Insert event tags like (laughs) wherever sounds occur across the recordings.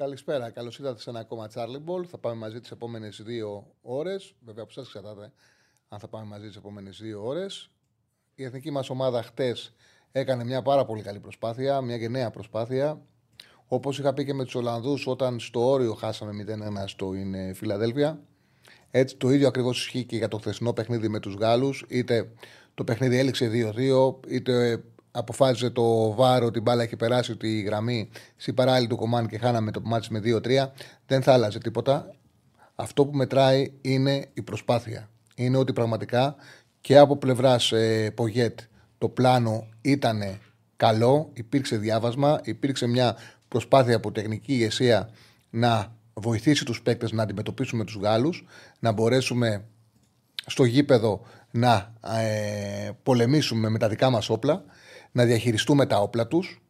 Καλησπέρα, καλώς ήρθατε σε ένα ακόμα Charlie Ball. Θα πάμε μαζί τις επόμενες δύο ώρες. Βέβαια, από εσά εξαρτάται αν θα πάμε μαζί τις επόμενες δύο ώρες. Η εθνική μας ομάδα χτες έκανε μια πάρα πολύ καλή προσπάθεια, μια γενναία προσπάθεια. Όπως είχα πει και με τους Ολλανδούς, όταν στο όριο χάσαμε 0-1 στο είναι Φιλαδέλφια. Έτσι το ίδιο ακριβώς ισχύει και για το χθεσινό παιχνίδι με τους Γάλλους. Είτε το παιχνίδι έληξε 2-2, είτε αποφάσισε το βάρο ότι η μπάλα έχει περάσει τη γραμμή στην παράλληλη του κομμάτι και χάναμε το μάτι με 2-3. Δεν θα άλλαζε τίποτα. Αυτό που μετράει είναι η προσπάθεια. Είναι ότι πραγματικά και από πλευράς ε, Πογέτ το πλάνο ήταν καλό, υπήρξε διάβασμα, υπήρξε μια προσπάθεια από τεχνική ηγεσία να βοηθήσει τους παίκτες να αντιμετωπίσουμε τους Γάλλους, να μπορέσουμε στο γήπεδο να ε, πολεμήσουμε με τα δικά μας όπλα, να διαχειριστούμε τα όπλα τους.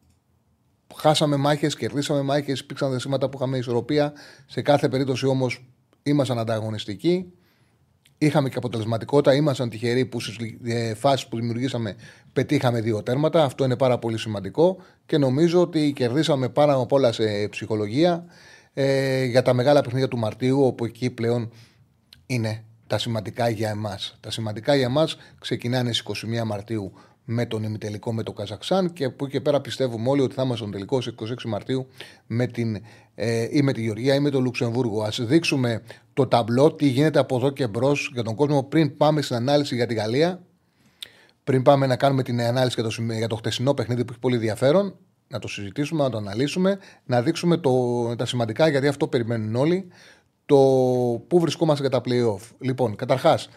Χάσαμε μάχες, κερδίσαμε μάχες, υπήρξαν δεσίματα που είχαμε ισορροπία. Σε κάθε περίπτωση όμως ήμασταν ανταγωνιστικοί. Είχαμε και αποτελεσματικότητα. Ήμασταν τυχεροί που στις φάσεις που δημιουργήσαμε πετύχαμε δύο τέρματα. Αυτό είναι πάρα πολύ σημαντικό και νομίζω ότι κερδίσαμε πάρα απ' όλα σε ψυχολογία ε, για τα μεγάλα παιχνίδια του Μαρτίου, όπου εκεί πλέον είναι τα σημαντικά για εμάς. Τα σημαντικά για εμάς ξεκινάνε στις 21 Μαρτίου με τον ημιτελικό με το Καζαξάν και που και πέρα πιστεύουμε όλοι ότι θα είμαστε στον τελικό στις 26 Μαρτίου με την, ε, ή με τη Γεωργία ή με το Λουξεμβούργο. Α δείξουμε το ταμπλό, τι γίνεται από εδώ και μπρος για τον κόσμο πριν πάμε στην ανάλυση για τη Γαλλία. Πριν πάμε να κάνουμε την ανάλυση για το, για το χτεσινό παιχνίδι που έχει πολύ ενδιαφέρον, να το συζητήσουμε, να το αναλύσουμε, να δείξουμε το, τα σημαντικά γιατί αυτό περιμένουν όλοι. Το πού βρισκόμαστε για τα playoff. Λοιπόν, καταρχάς,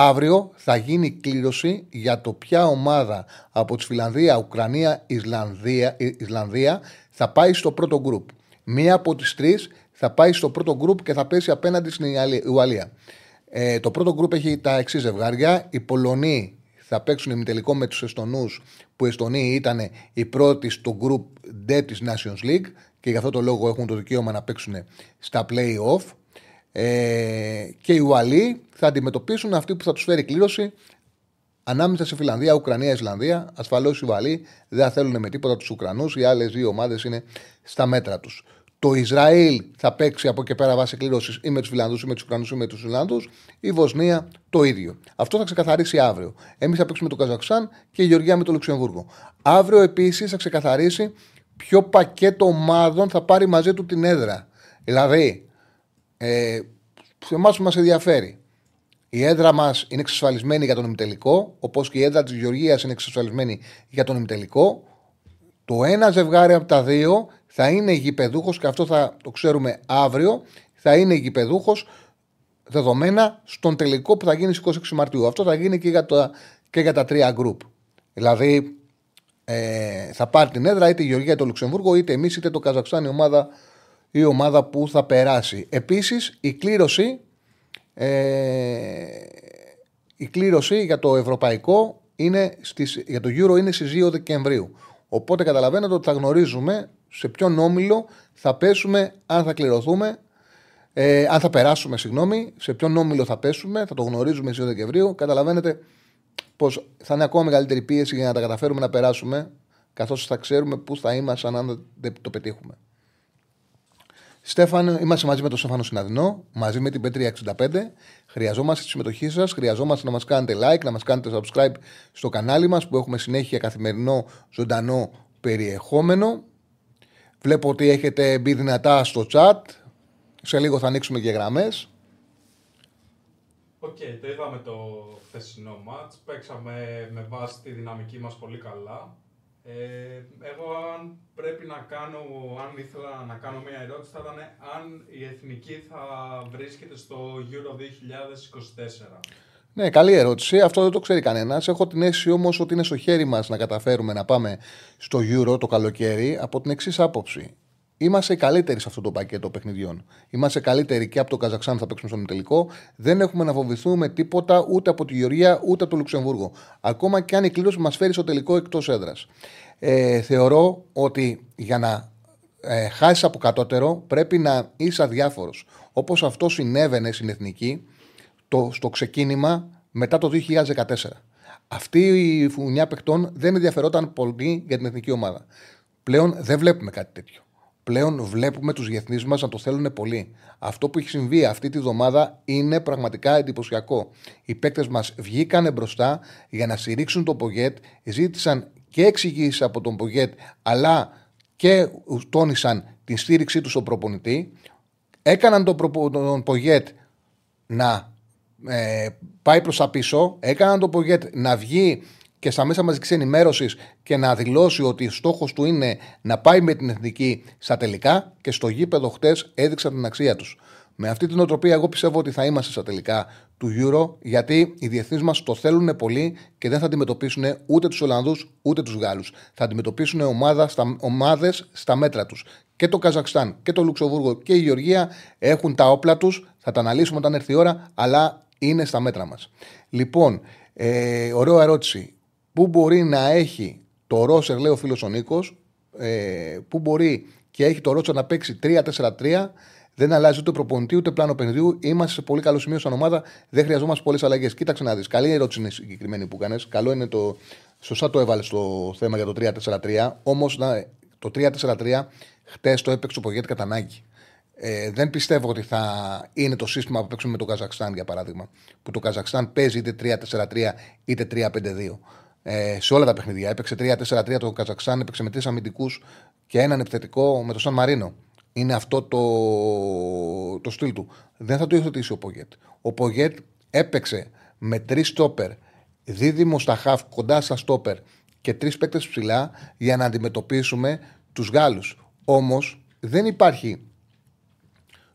Αύριο θα γίνει κλήρωση για το ποια ομάδα από τη Φιλανδία, Ουκρανία, Ισλανδία, Ισλανδία θα πάει στο πρώτο γκρουπ. Μία από τις τρεις θα πάει στο πρώτο γκρουπ και θα πέσει απέναντι στην Ουαλία. Ε, το πρώτο γκρουπ έχει τα εξής ζευγάρια. Οι Πολωνοί θα παίξουν ημιτελικό με τους Εστονούς που οι Εστονοί ήταν οι πρώτοι στο γκρουπ D της Nations League και γι' αυτό το λόγο έχουν το δικαίωμα να παίξουν στα play-off. Ε, και οι Ουαλοί θα αντιμετωπίσουν αυτοί που θα τους φέρει κλήρωση ανάμεσα σε Φιλανδία, Ουκρανία, Ισλανδία. Ασφαλώς οι Ουαλοί δεν θέλουν με τίποτα τους Ουκρανούς. Οι άλλες δύο ομάδες είναι στα μέτρα τους. Το Ισραήλ θα παίξει από εκεί πέρα βάσει κλήρωσης ή με τους Φιλανδούς ή με τους Ουκρανούς ή με τους Ισλανδούς. Η Βοσνία το ίδιο. Αυτό θα ξεκαθαρίσει αύριο. Εμείς θα παίξουμε το Καζακστάν και η Γεωργία με το Λουξεμβούργο. Αύριο επίσης θα ξεκαθαρίσει ποιο πακέτο ομάδων θα πάρει μαζί του την έδρα. Δηλαδή, ε, σε εμάς που μας ενδιαφέρει. Η έδρα μας είναι εξασφαλισμένη για τον ημιτελικό, όπως και η έδρα της Γεωργίας είναι εξασφαλισμένη για τον ημιτελικό. Το ένα ζευγάρι από τα δύο θα είναι γηπεδούχος και αυτό θα το ξέρουμε αύριο. Θα είναι γηπεδούχος δεδομένα στον τελικό που θα γίνει στις 26 Μαρτίου. Αυτό θα γίνει και για, τα, και για τα τρία γκρουπ. Δηλαδή ε, θα πάρει την έδρα είτε η Γεωργία είτε το Λουξεμβούργο, είτε εμείς είτε το Καζακστάν η ομάδα η ομάδα που θα περάσει. Επίσης η κλήρωση, ε, η κλήρωση για το ευρωπαϊκό είναι στις, για το Euro είναι στις 2 Δεκεμβρίου. Οπότε καταλαβαίνετε ότι θα γνωρίζουμε σε ποιον όμιλο θα πέσουμε, αν θα κληρωθούμε, ε, αν θα περάσουμε, συγγνώμη, σε ποιον όμιλο θα πέσουμε, θα το γνωρίζουμε στις 2 Δεκεμβρίου. Καταλαβαίνετε πως θα είναι ακόμα μεγαλύτερη πίεση για να τα καταφέρουμε να περάσουμε, καθώς θα ξέρουμε πού θα είμαστε αν δεν το πετύχουμε. Στέφαν, είμαστε μαζί με τον Στέφανο Συναδεινό, μαζί με την Πέτρια 65. Χρειαζόμαστε τη συμμετοχή σας, χρειαζόμαστε να μας κάνετε like, να μας κάνετε subscribe στο κανάλι μας που έχουμε συνέχεια καθημερινό ζωντανό περιεχόμενο. Βλέπω ότι έχετε μπει δυνατά στο chat. Σε λίγο θα ανοίξουμε και γραμμές. OK, okay, το είδαμε το χθεσινό μάτς. Παίξαμε με βάση τη δυναμική μας πολύ καλά. Ε, εγώ αν πρέπει να κάνω, αν ήθελα να κάνω μια ερώτηση θα ήταν αν η Εθνική θα βρίσκεται στο Euro 2024. Ναι, καλή ερώτηση. Αυτό δεν το ξέρει κανένας. Έχω την αίσθηση όμως ότι είναι στο χέρι μας να καταφέρουμε να πάμε στο Euro το καλοκαίρι από την εξής άποψη. Είμαστε καλύτεροι σε αυτό το πακέτο παιχνιδιών. Είμαστε καλύτεροι και από το Καζαξάν θα παίξουμε στον τελικό. Δεν έχουμε να φοβηθούμε τίποτα ούτε από τη Γεωργία ούτε από το Λουξεμβούργο. Ακόμα και αν η κλήρωση μας φέρει στο τελικό εκτός έδρας. Ε, θεωρώ ότι για να ε, χάσεις από κατώτερο πρέπει να είσαι αδιάφορος. Όπως αυτό συνέβαινε στην εθνική το, στο ξεκίνημα μετά το 2014. Αυτή η φουνιά παιχτών δεν ενδιαφερόταν πολύ για την εθνική ομάδα. Πλέον δεν βλέπουμε κάτι τέτοιο. Πλέον βλέπουμε τους διεθνείς μας να το θέλουν πολύ. Αυτό που έχει συμβεί αυτή τη βδομάδα είναι πραγματικά εντυπωσιακό. Οι παίκτες μας βγήκαν μπροστά για να στηρίξουν τον Πογέτ, ζήτησαν και εξηγήσεις από τον Πογέτ, αλλά και τόνισαν την στήριξή τους στον προπονητή. Έκαναν τον, τον Πογέτ να ε, πάει προς τα πίσω. Έκαναν τον Πογέτ να βγει και στα μέσα μαζικής ενημέρωσης και να δηλώσει ότι ο στόχος του είναι να πάει με την εθνική στα τελικά και στο γήπεδο χτες έδειξαν την αξία τους. Με αυτή την οτροπία, εγώ πιστεύω ότι θα είμαστε στα τελικά του Euro, γιατί οι διεθνείς μας το θέλουν πολύ και δεν θα αντιμετωπίσουν ούτε τους Ολλανδούς ούτε τους Γάλλους. Θα αντιμετωπίσουν ομάδες στα μέτρα τους. Και το Καζακστάν και το Λουξεμβούργο και η Γεωργία έχουν τα όπλα τους. Θα τα αναλύσουμε όταν έρθει η ώρα, αλλά είναι στα μέτρα μας. Λοιπόν, ε, ωραίο ερώτηση. Πού μπορεί να έχει το Ρόσερ, λέει ο φίλος ο Νίκος, ε, πού μπορεί και έχει το Ρόσερ να παίξει 3-4-3 δεν αλλάζει ούτε προπονητή ούτε πλάνο παιχνιδιού. Είμαστε σε πολύ καλό σημείο σαν ομάδα. Δεν χρειαζόμαστε πολλές αλλαγές. Κοίταξε να δεις. Καλή ερώτηση είναι συγκεκριμένη που κάνεις. Καλό είναι το. Σωστά το έβαλες το θέμα για το 3-4-3. Όμως το 3-4-3 χτες το έπαιξε ο Πογέτη κατά ανάγκη. Ε, δεν πιστεύω ότι θα είναι το σύστημα που παίξουμε με το Καζακστάν για παράδειγμα. Που το Καζακστάν παίζει είτε 3-4-3 είτε 3-5-2. Ε, σε όλα τα παιχνίδια. Έπαιξε 3-4-3 το Καζακστάν, έπαιξε με τρεις αμυντικούς και έναν επιθετικό με το Σαν Μαρίνο. Είναι αυτό το, το στυλ του. Δεν θα το υιοθετήσει ο Πογέτ. Ο Πογέτ έπαιξε με τρεις στόπερ, δίδυμο στα χαφ, κοντά στα στόπερ και τρεις παίκτες ψηλά για να αντιμετωπίσουμε τους Γάλλους. Όμως δεν υπάρχει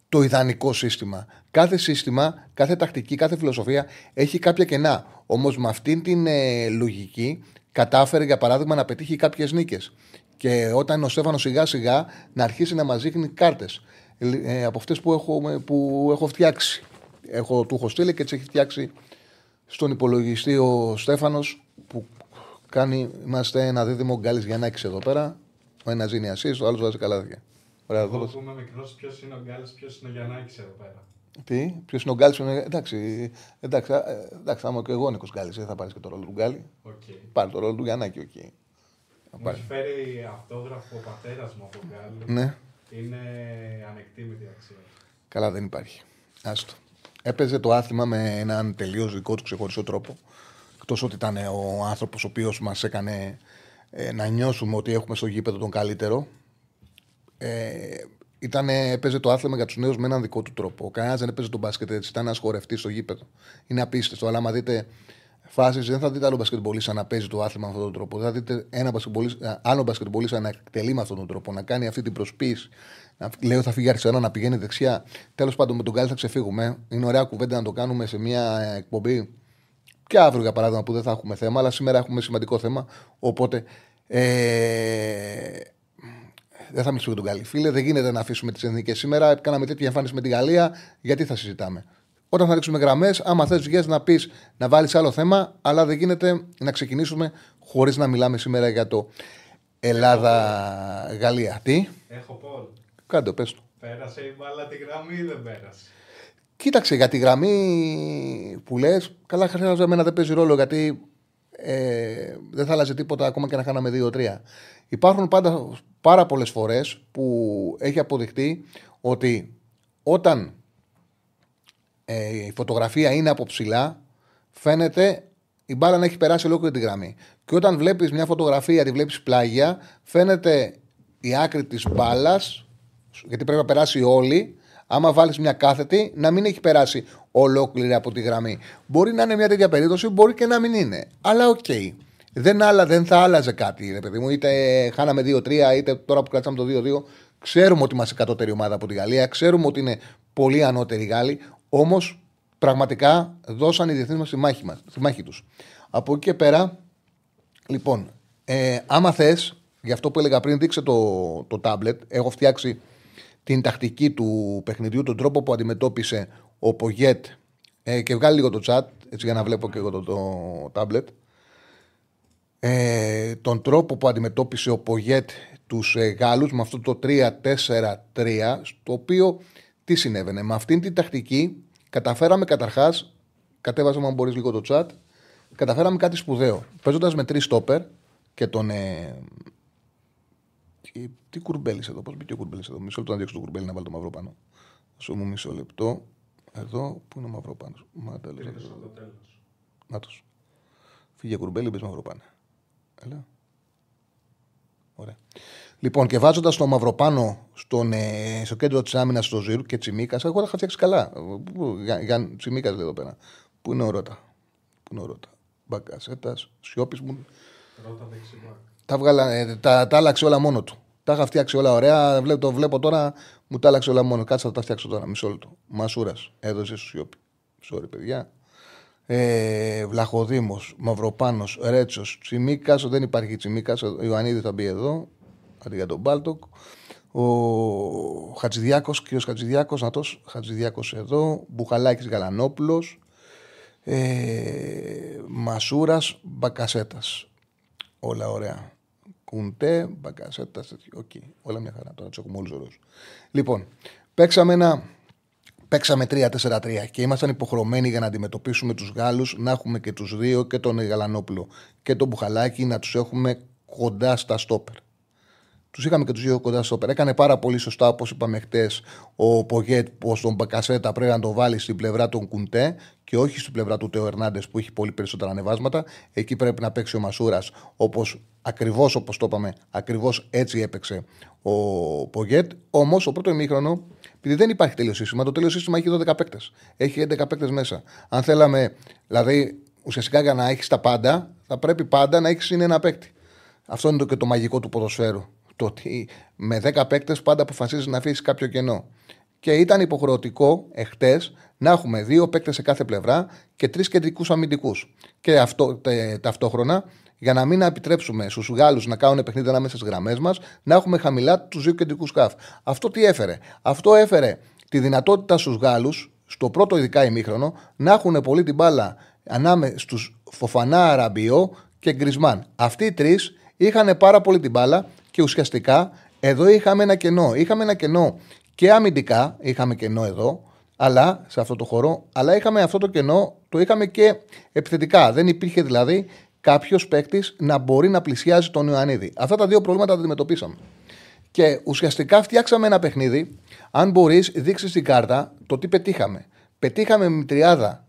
το ιδανικό σύστημα. Κάθε σύστημα, κάθε τακτική, κάθε φιλοσοφία έχει κάποια κενά. Όμως με αυτήν την ε, λογική κατάφερε για παράδειγμα να πετύχει κάποιες νίκες. Και όταν ο Στέφανος σιγά σιγά να αρχίσει να μας δείχνει κάρτες ε, από αυτές που έχω, που έχω φτιάξει. Έχω, του έχω στείλει και τις έχει φτιάξει στον υπολογιστή ο Στέφανος που κάνει, είμαστε ένα δίδυμο Γκάλης Γιαννάκης εδώ πέρα. Ο ένας δίνει ασίστ, ο άλλος βάζει καλάθια. Ωραία, εδώ πούμε μικρός ποιος είναι ο Γκάλης, ποιος είναι ο Γιαννάκης εδώ πέρα. Τι, ποιος είναι ο Γκάλης, εντάξει, εντάξει, ε, εντάξει, άμα και εγώ Νίκος Γκάλης, δεν θα πάρεις και το ρόλο του Γκάλη. Okay. Πάρει το ρόλο του Γιαννάκη, OK. Okay. Μου έχει φέρει αυτόγραφο ο πατέρας μου από Γκάλη. Ναι. Είναι ανεκτίμητη αξία. Καλά, δεν υπάρχει. Άστο. Έπαιζε το άθλημα με έναν τελείως δικό του ξεχωριστό τρόπο. Εκτός ότι ήταν ο άνθρωπος ο οποίος μας έκανε ε, να νιώσουμε ότι έχουμε στο γήπεδο τον καλύτερο. Ε, ήταν, έπαιζε το άθλημα για τους νέους με έναν δικό του τρόπο. Κανένας δεν έπαιζε τον μπάσκετ έτσι. Ήταν ένας χορευτής στο γήπεδο. Είναι απίστευτο. Αλλά άμα δείτε φάσεις, δεν θα δείτε άλλο μπασκετμπολίστα να παίζει το άθλημα με αυτόν τον τρόπο. Δεν θα δείτε ένα άλλο μπασκετμπολίστα να εκτελεί με αυτόν τον τρόπο, να κάνει αυτή την προσποίηση. Να λέω θα φύγει αριστερά, να πηγαίνει δεξιά. Τέλος πάντων, με τον Γκάλι θα ξεφύγουμε. Είναι ωραία κουβέντα να το κάνουμε σε μια εκπομπή. Και αύριο, για παράδειγμα, που δεν θα έχουμε θέμα, αλλά σήμερα έχουμε σημαντικό θέμα. Οπότε. Ε, δεν θα μιλήσουμε για τον Γκάλι. Φίλε, δεν γίνεται να αφήσουμε τις εθνικές σήμερα. Κάναμε τέτοια εμφάνιση με τη Γαλλία. Γιατί θα συζητάμε; Όταν θα ρίξουμε γραμμές, άμα θες βγει να πεις να βάλεις άλλο θέμα, αλλά δεν γίνεται να ξεκινήσουμε χωρίς να μιλάμε σήμερα για το Ελλάδα-Γαλλία. Τι; Έχω πόλ. Κάντε, πες το. Πέρασε η μπάλα τη γραμμή ή δεν πέρασε; Κοίταξε, για τη γραμμή που λες, καλά, χαρακτηριστικά εμένα δεν παίζει ρόλο γιατί ε, δεν θα άλλαζε τίποτα ακόμα και να κάναμε 2-3. Υπάρχουν πάντα πάρα πολλές φορές που έχει αποδειχτεί ότι όταν ε, η φωτογραφία είναι από ψηλά, φαίνεται η μπάλα να έχει περάσει ολόκληρη τη γραμμή. Και όταν βλέπεις μια φωτογραφία, τη βλέπεις πλάγια, φαίνεται η άκρη της μπάλας, γιατί πρέπει να περάσει όλη. Άμα βάλεις μια κάθετη, να μην έχει περάσει ολόκληρη από τη γραμμή. Μπορεί να είναι μια τέτοια περίπτωση, μπορεί και να μην είναι. Αλλά OK. Okay. Δεν, άλλα, δεν θα άλλαζε κάτι, ρε παιδί μου. Είτε χάναμε 2-3, είτε τώρα που κρατήσαμε το 2-2. Ξέρουμε ότι είμαστε κατώτερη ομάδα από τη Γαλλία. Ξέρουμε ότι είναι πολύ ανώτεροι Γάλλοι. Όμως πραγματικά δώσαν οι διεθνείς μας τη μάχη, μας, τη μάχη τους. Από εκεί και πέρα, λοιπόν, ε, άμα θες, Γι' αυτό που έλεγα πριν, δείξε το, το tablet. Έχω φτιάξει την τακτική του παιχνιδιού, τον τρόπο που αντιμετώπισε ο Πογέτ ε, και βγάλει λίγο το chat, έτσι για να βλέπω και εγώ το, το tablet. Ε, τον τρόπο που αντιμετώπισε ο Πογέτ τους ε, Γάλλους με αυτό το 3-4-3, στο οποίο τι συνέβαινε; Με αυτήν την τακτική καταφέραμε καταρχάς, κατέβαζα αν μπορείς λίγο το chat, καταφέραμε κάτι σπουδαίο. Παίζοντας με τρεις στόπερ και τον. Ε, τι, τι κουρμπέλης εδώ, πώς μπήκε ο κουρμπέλης εδώ; Μισό λεπτό να διώξω το κουρμπέλη να βάλω το μαύρο πάνω. Σου μου μισό λεπτό. Εδώ, πού είναι ο μαύρο πάνω; Μάτα, λέει. Νάτος. Φύγε κουρμπέλη, μπες μαύρο πάνω. Έλα. Ωραία. Λοιπόν, και βάζοντας το μαυροπάνω στον, ε, στο κέντρο της άμυνας στο Ζήρου και Τσιμίκας, εγώ τα είχα φτιάξει καλά. Για, για Τσιμίκας λέει εδώ πέρα. Πού είναι ο Ρότα; Πού είναι ο Ρότα; Μπακασέτα, Σιώπης μου. Τα, βγάλα, ε, τα, τα άλλαξε όλα μόνο του. Τα είχα φτιάξει όλα ωραία. Βλέπω, το βλέπω τώρα, μου τα άλλαξε όλα μόνο. Κάτσε θα τα φτιάξω τώρα. Μισό λεπτό. Μασούρας. Έδωσε σου Σιώπη. Sorry, παιδιά. Ε, Βλαχοδήμος, Μαυροπάνος, Ρέτσος, Τσιμίκας. Δεν υπάρχει Τσιμίκας. Ο Ιωαννίδη θα μπει εδώ. Αντί για τον Μπάλτοκ. Ο Χατζηδιάκος, κύριος Χατζηδιάκος, να το Χατζηδιάκος εδώ. Μπουχαλάκης Γαλανόπουλος. Ε, Μασούρας, Μπακασέτας. Όλα ωραία. Κουντέ, Μπακασέτας, OK. Okay. Όλα μια χαρά. Τώρα του έχουμε όλου ωραίου. Λοιπόν, παίξαμε ένα. Παίξαμε 3-4-3 και ήμασταν υποχρεωμένοι για να αντιμετωπίσουμε τους Γάλλους να έχουμε και τους δύο και τον Γαλανόπουλο και τον Μπουχαλάκη να τους έχουμε κοντά στα στόπερ. Τους είχαμε και τους δύο κοντά στο πέρα. Έκανε πάρα πολύ σωστά, όπως είπαμε χτες, ο Πογέτ, που στον Μπακασέτα πρέπει να το βάλει στην πλευρά των Κουντέ και όχι στην πλευρά του Τεο Ερνάντες που έχει πολύ περισσότερα ανεβάσματα. Εκεί πρέπει να παίξει ο Μασούρας, όπως ακριβώς όπως το είπαμε, ακριβώς έτσι έπαιξε ο Πογέτ. Όμως, ο πρώτο ημίχρονο, επειδή δεν υπάρχει τέλειο σύστημα, το τέλειο σύστημα έχει 12 παίκτες. Έχει 11 παίκτες μέσα. Αν θέλαμε, δηλαδή, ουσιαστικά για να έχεις τα πάντα, θα πρέπει πάντα να έχεις ένα παίκτη. Αυτό είναι το και το μαγικό του ποδοσφαίρου το ότι με 10 παίκτες πάντα αποφασίζεις να αφήσεις κάποιο κενό. Και ήταν υποχρεωτικό εχθές να έχουμε δύο παίκτες σε κάθε πλευρά και τρεις κεντρικούς αμυντικούς. Και αυτό τε, ταυτόχρονα, για να μην επιτρέψουμε στους Γάλλους να κάνουν παιχνίδι ανάμεσα στις γραμμές μας, να έχουμε χαμηλά τους δύο κεντρικούς σκάφ. Αυτό τι έφερε; Αυτό έφερε τη δυνατότητα στους Γάλλους, στο πρώτο ειδικά ημίχρονο, να έχουν πολύ την μπάλα ανάμεσα στους Φοφανά Αραμπιό και Γκρισμάν. Αυτοί οι τρεις είχαν πάρα πολύ την μπάλα και ουσιαστικά εδώ είχαμε ένα κενό. Είχαμε ένα κενό και αμυντικά, είχαμε κενό εδώ, αλλά σε αυτό το χώρο, αλλά είχαμε αυτό το κενό, το είχαμε και επιθετικά. Δεν υπήρχε δηλαδή κάποιος παίκτης να μπορεί να πλησιάζει τον Ιωαννίδη. Αυτά τα δύο προβλήματα τα αντιμετωπίσαμε. Και ουσιαστικά φτιάξαμε ένα παιχνίδι. Αν μπορείς, δείξεις την κάρτα το τι πετύχαμε. Πετύχαμε με τριάδα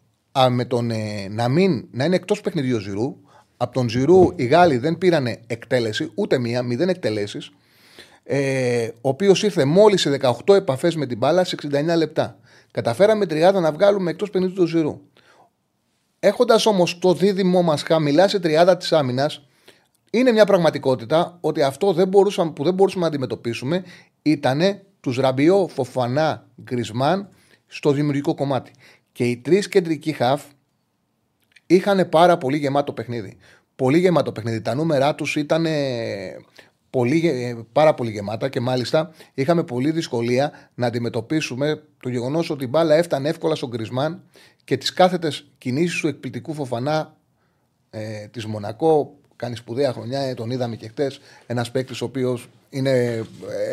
με τον, ε, να, μην, να είναι εκτός παιχνιδιού Ζηρού, από τον Ζηρού οι Γάλλοι δεν πήραν εκτέλεση, ούτε μία, μηδέν εκτελέσεις. Ε, ο οποίος ήρθε μόλις σε 18 επαφές με την μπάλα σε 69 λεπτά. Καταφέραμε τριάδα να βγάλουμε εκτός 50 του Ζηρού. Έχοντας όμως το δίδυμό μας χαμηλά σε τριάδα της άμυνας, είναι μια πραγματικότητα ότι αυτό δεν μπορούσαμε, που δεν μπορούσαμε να αντιμετωπίσουμε ήταν τους Ραμπιό, Φοφανά, Γκρισμάν στο δημιουργικό κομμάτι. Και οι τρεις κεντρικοί χαφ είχαν πάρα πολύ γεμάτο παιχνίδι. Πολύ γεμάτο παιχνίδι. Τα νούμερά τους ήταν πολύ, ε, πάρα πολύ γεμάτα και μάλιστα είχαμε πολύ δυσκολία να αντιμετωπίσουμε το γεγονός ότι η μπάλα έφτανε εύκολα στον Γκρισμάν και τις κάθετες κινήσεις του εκπληκτικού φοφανά ε, της Μονακό. Κάνει σπουδαία χρονιά, ε, τον είδαμε και χτες. Ένας παίκτης ο οποίος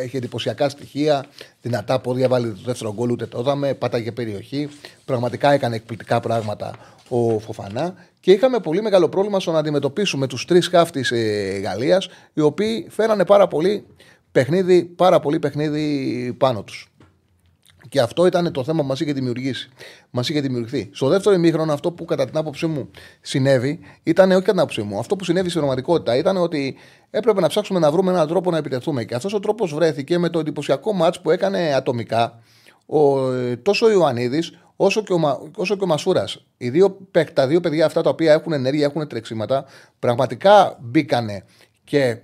έχει εντυπωσιακά στοιχεία, δυνατά πόδια, βάλει το δεύτερο γκολ, ούτε το είδαμε, πάταγε περιοχή. Πραγματικά έκανε εκπληκτικά πράγματα ο Φοφανά και είχαμε πολύ μεγάλο πρόβλημα στο να αντιμετωπίσουμε τους τρεις χάφ τη ε, Γαλλίας, οι οποίοι φέρανε πάρα πολύ παιχνίδι, πάρα πολύ παιχνίδι πάνω τους. Και αυτό ήταν το θέμα που μας είχε δημιουργήσει. Μας είχε δημιουργηθεί. Στο δεύτερο ημίχρονο, αυτό που κατά την άποψή μου συνέβη, ήταν όχι κατά την άποψή μου. Αυτό που συνέβη στην πραγματικότητα ήταν ότι έπρεπε να ψάξουμε να βρούμε έναν τρόπο να επιτεθούμε. Και αυτός ο τρόπος βρέθηκε με το εντυπωσιακό μάτς που έκανε ατομικά ο, ε, τόσο ο Ιωαννίδης όσο και ο, όσο και ο Μασούρας. Δύο, τα δύο παιδιά αυτά τα οποία έχουν ενέργεια, έχουν τρεξίματα, πραγματικά μπήκανε και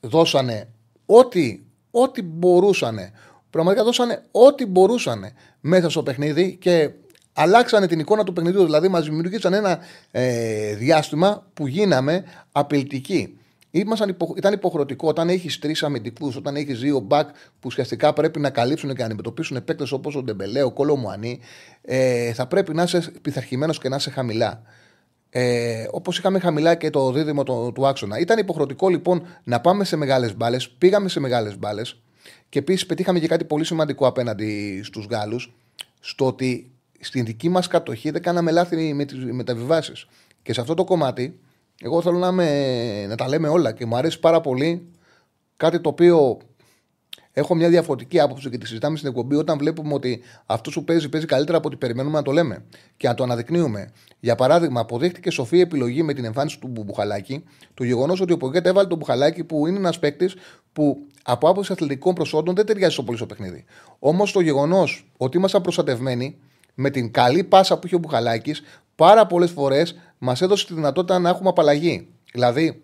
δώσανε ό,τι, ό,τι μπορούσανε. Πραγματικά δώσανε ό,τι μπορούσανε μέσα στο παιχνίδι και αλλάξανε την εικόνα του παιχνιδιού. Δηλαδή, μας δημιουργήσαν ένα ε, διάστημα που γίναμε απειλητικοί. Ήμασταν υπο... Ήταν υποχρεωτικό όταν έχεις τρεις αμυντικούς, όταν έχεις δύο μπακ που ουσιαστικά πρέπει να καλύψουν και να αντιμετωπίσουν παίκτε όπως ο Ντεμπελέ, ο Κολομουανί, ε, θα πρέπει να είσαι πειθαρχημένος και να είσαι χαμηλά. Ε, Όπως είχαμε χαμηλά και το δίδυμο του, του άξονα. Ήταν υποχρεωτικό λοιπόν να πάμε σε μεγάλες μπάλες. Πήγαμε σε μεγάλες μπάλες και επίσης πετύχαμε και κάτι πολύ σημαντικό απέναντι στους Γάλλους. Στο ότι στην δική μας κατοχή δεν κάναμε λάθη με τις μεταβιβάσεις. Και σε αυτό το κομμάτι, εγώ θέλω να, με, να τα λέμε όλα και μου αρέσει πάρα πολύ κάτι το οποίο έχω μια διαφορετική άποψη και τη συζητάμε στην εκπομπή όταν βλέπουμε ότι αυτό που παίζει παίζει καλύτερα από ό,τι περιμένουμε να το λέμε και να το αναδεικνύουμε. Για παράδειγμα, αποδείχτηκε σοφή επιλογή με την εμφάνιση του Μπουχαλάκη το γεγονός ότι ο Πογκέτ έβαλε τον Μπουχαλάκη που είναι ένας παίκτης που από άποψη αθλητικών προσόντων δεν ταιριάζει στο πολύ στο παιχνίδι. Όμως το γεγονός ότι ήμασταν προστατευμένοι με την καλή πάσα που είχε ο Μπουχαλάκης, πάρα πολλές φορές μας έδωσε τη δυνατότητα να έχουμε απαλλαγή. Δηλαδή,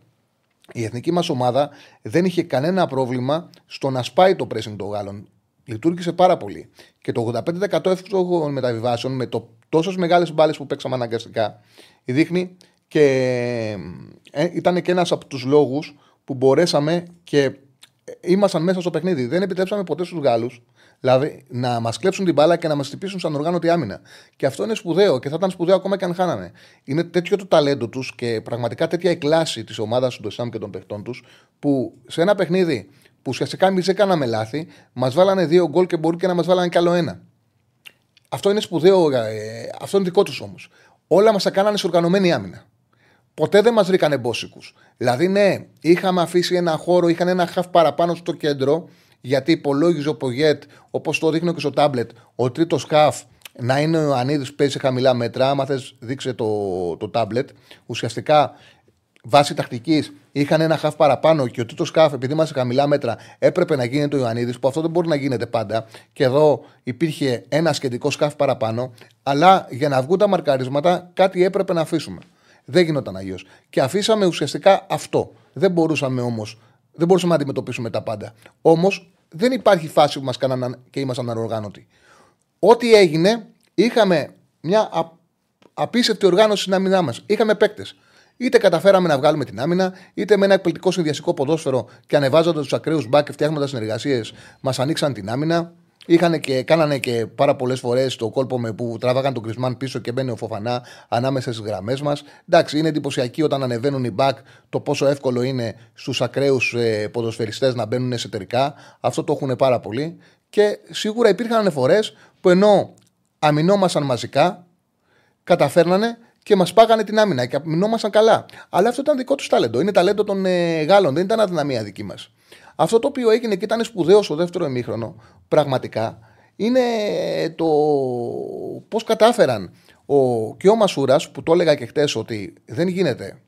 η εθνική μας ομάδα δεν είχε κανένα πρόβλημα στο να σπάει το pressing των Γάλλων. Λειτουργήσε πάρα πολύ. Και το 85% εύκολο μεταβιβάσεων με το τόσες μεγάλες μπάλες που παίξαμε αναγκαστικά δείχνει και ε, ήταν και ένας από τους λόγους που μπορέσαμε και ήμασταν μέσα στο παιχνίδι. Δεν επιτρέψαμε ποτέ στους Γάλλους Δηλαδή να μας κλέψουν την μπάλα και να μας χτυπήσουν σαν οργάνωτη άμυνα. Και αυτό είναι σπουδαίο και θα ήταν σπουδαίο ακόμα και αν χάνανε. Είναι τέτοιο το ταλέντο τους και πραγματικά τέτοια η κλάση της ομάδας του Ντοσάμ και των παιχτών τους που σε ένα παιχνίδι που ουσιαστικά εμείς δεν κάναμε λάθη, μας βάλανε δύο γκολ και μπορεί και να μας βάλανε κι άλλο ένα. Αυτό είναι σπουδαίο, ε, αυτό είναι δικό τους όμως. Όλα μας τα κάνανε σε οργανωμένη άμυνα. Ποτέ δεν μας βρήκανε μπόσικους. Δηλαδή, ναι, είχαμε αφήσει ένα χώρο, είχαν ένα χαφ παραπάνω στο κέντρο γιατί υπολόγιζε ο Πογέτ, όπως το δείχνω και στο τάμπλετ, ο τρίτος χαφ να είναι ο Ανίδης που παίζει σε χαμηλά μέτρα. Άμα θες, δείξε το, το τάμπλετ. Ουσιαστικά, βάσει τακτικής, είχαν ένα χαφ παραπάνω και ο τρίτος χαφ, επειδή είμαστε σε χαμηλά μέτρα, έπρεπε να γίνεται ο Ιωαννίδη, που αυτό δεν μπορεί να γίνεται πάντα. Και εδώ υπήρχε ένα σχετικός σκάφ παραπάνω. Αλλά για να βγουν τα μαρκαρίσματα, κάτι έπρεπε να αφήσουμε. Δεν γινόταν αλλιώς. Και αφήσαμε ουσιαστικά αυτό. Δεν μπορούσαμε όμως δεν μπορούσαμε να αντιμετωπίσουμε τα πάντα. Όμως δεν υπάρχει φάση που μας κάνανε και ήμασταν ανοργάνωτοι. Ό,τι έγινε, είχαμε μια απίστευτη οργάνωση στην άμυνά μας. Είχαμε παίκτες. Είτε καταφέραμε να βγάλουμε την άμυνα, είτε με ένα εκπληκτικό συνδυαστικό ποδόσφαιρο και ανεβάζοντας τους ακραίους μπακ και φτιάχνοντας συνεργασίες, μας ανοίξαν την άμυνα. Είχαν και, κάνανε και πάρα πολλές φορές το κόλπο με που τραβάγαν τον Κρισμάν πίσω και μπαίνει ο Φοφανά ανάμεσα στις γραμμές μας. Εντάξει, είναι εντυπωσιακή όταν ανεβαίνουν οι μπακ το πόσο εύκολο είναι στους ακραίους ε, ποδοσφαιριστές να μπαίνουν εσωτερικά. Αυτό το έχουν πάρα πολύ. Και σίγουρα υπήρχαν φορές που ενώ αμυνόμασταν μαζικά, καταφέρνανε και μας πάγανε την άμυνα και αμυνόμασταν καλά. Αλλά αυτό ήταν δικό τους ταλέντο. Είναι ταλέντο των ε, Γάλλων, δεν ήταν αδυναμία δική μας. Αυτό το οποίο έγινε και ήταν σπουδαίο στο δεύτερο ημίχρονο, πραγματικά, είναι το πώς κατάφεραν ο, και ο Μασούρας, που το έλεγα και χτες ότι δεν γίνεται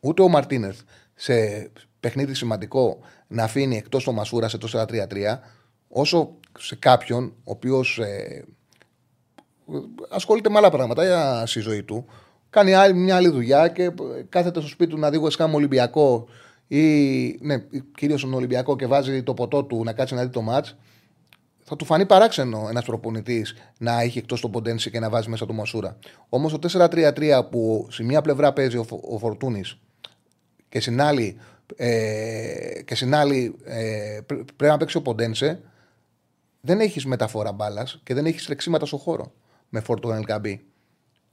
ούτε ο Μαρτίνεθ σε παιχνίδι σημαντικό να αφήνει εκτός το Μασούρας σε το 4-3-3, όσο σε κάποιον ο οποίος ε, ασχολείται με άλλα πράγματα στη ζωή του, κάνει άλλη, μια άλλη δουλειά και κάθεται στο σπίτι του να δει West Ολυμπιακό ή ναι, κυρίως στον Ολυμπιακό και βάζει το ποτό του να κάτσει να δει το ματ, θα του φανεί παράξενο ένας προπονητής να έχει εκτός τον Ποντένση και να βάζει μέσα το Μασούρα. Όμως το 4-3-3 που σε μία πλευρά παίζει ο, ο Φορτούνης και στην άλλη, ε, και στην άλλη ε, πρέπει να παίξει ο Ποντένσε, δεν έχεις μεταφορά μπάλας και δεν έχεις τρεξίματα στο χώρο με Φορτούνη Ελκαμπή.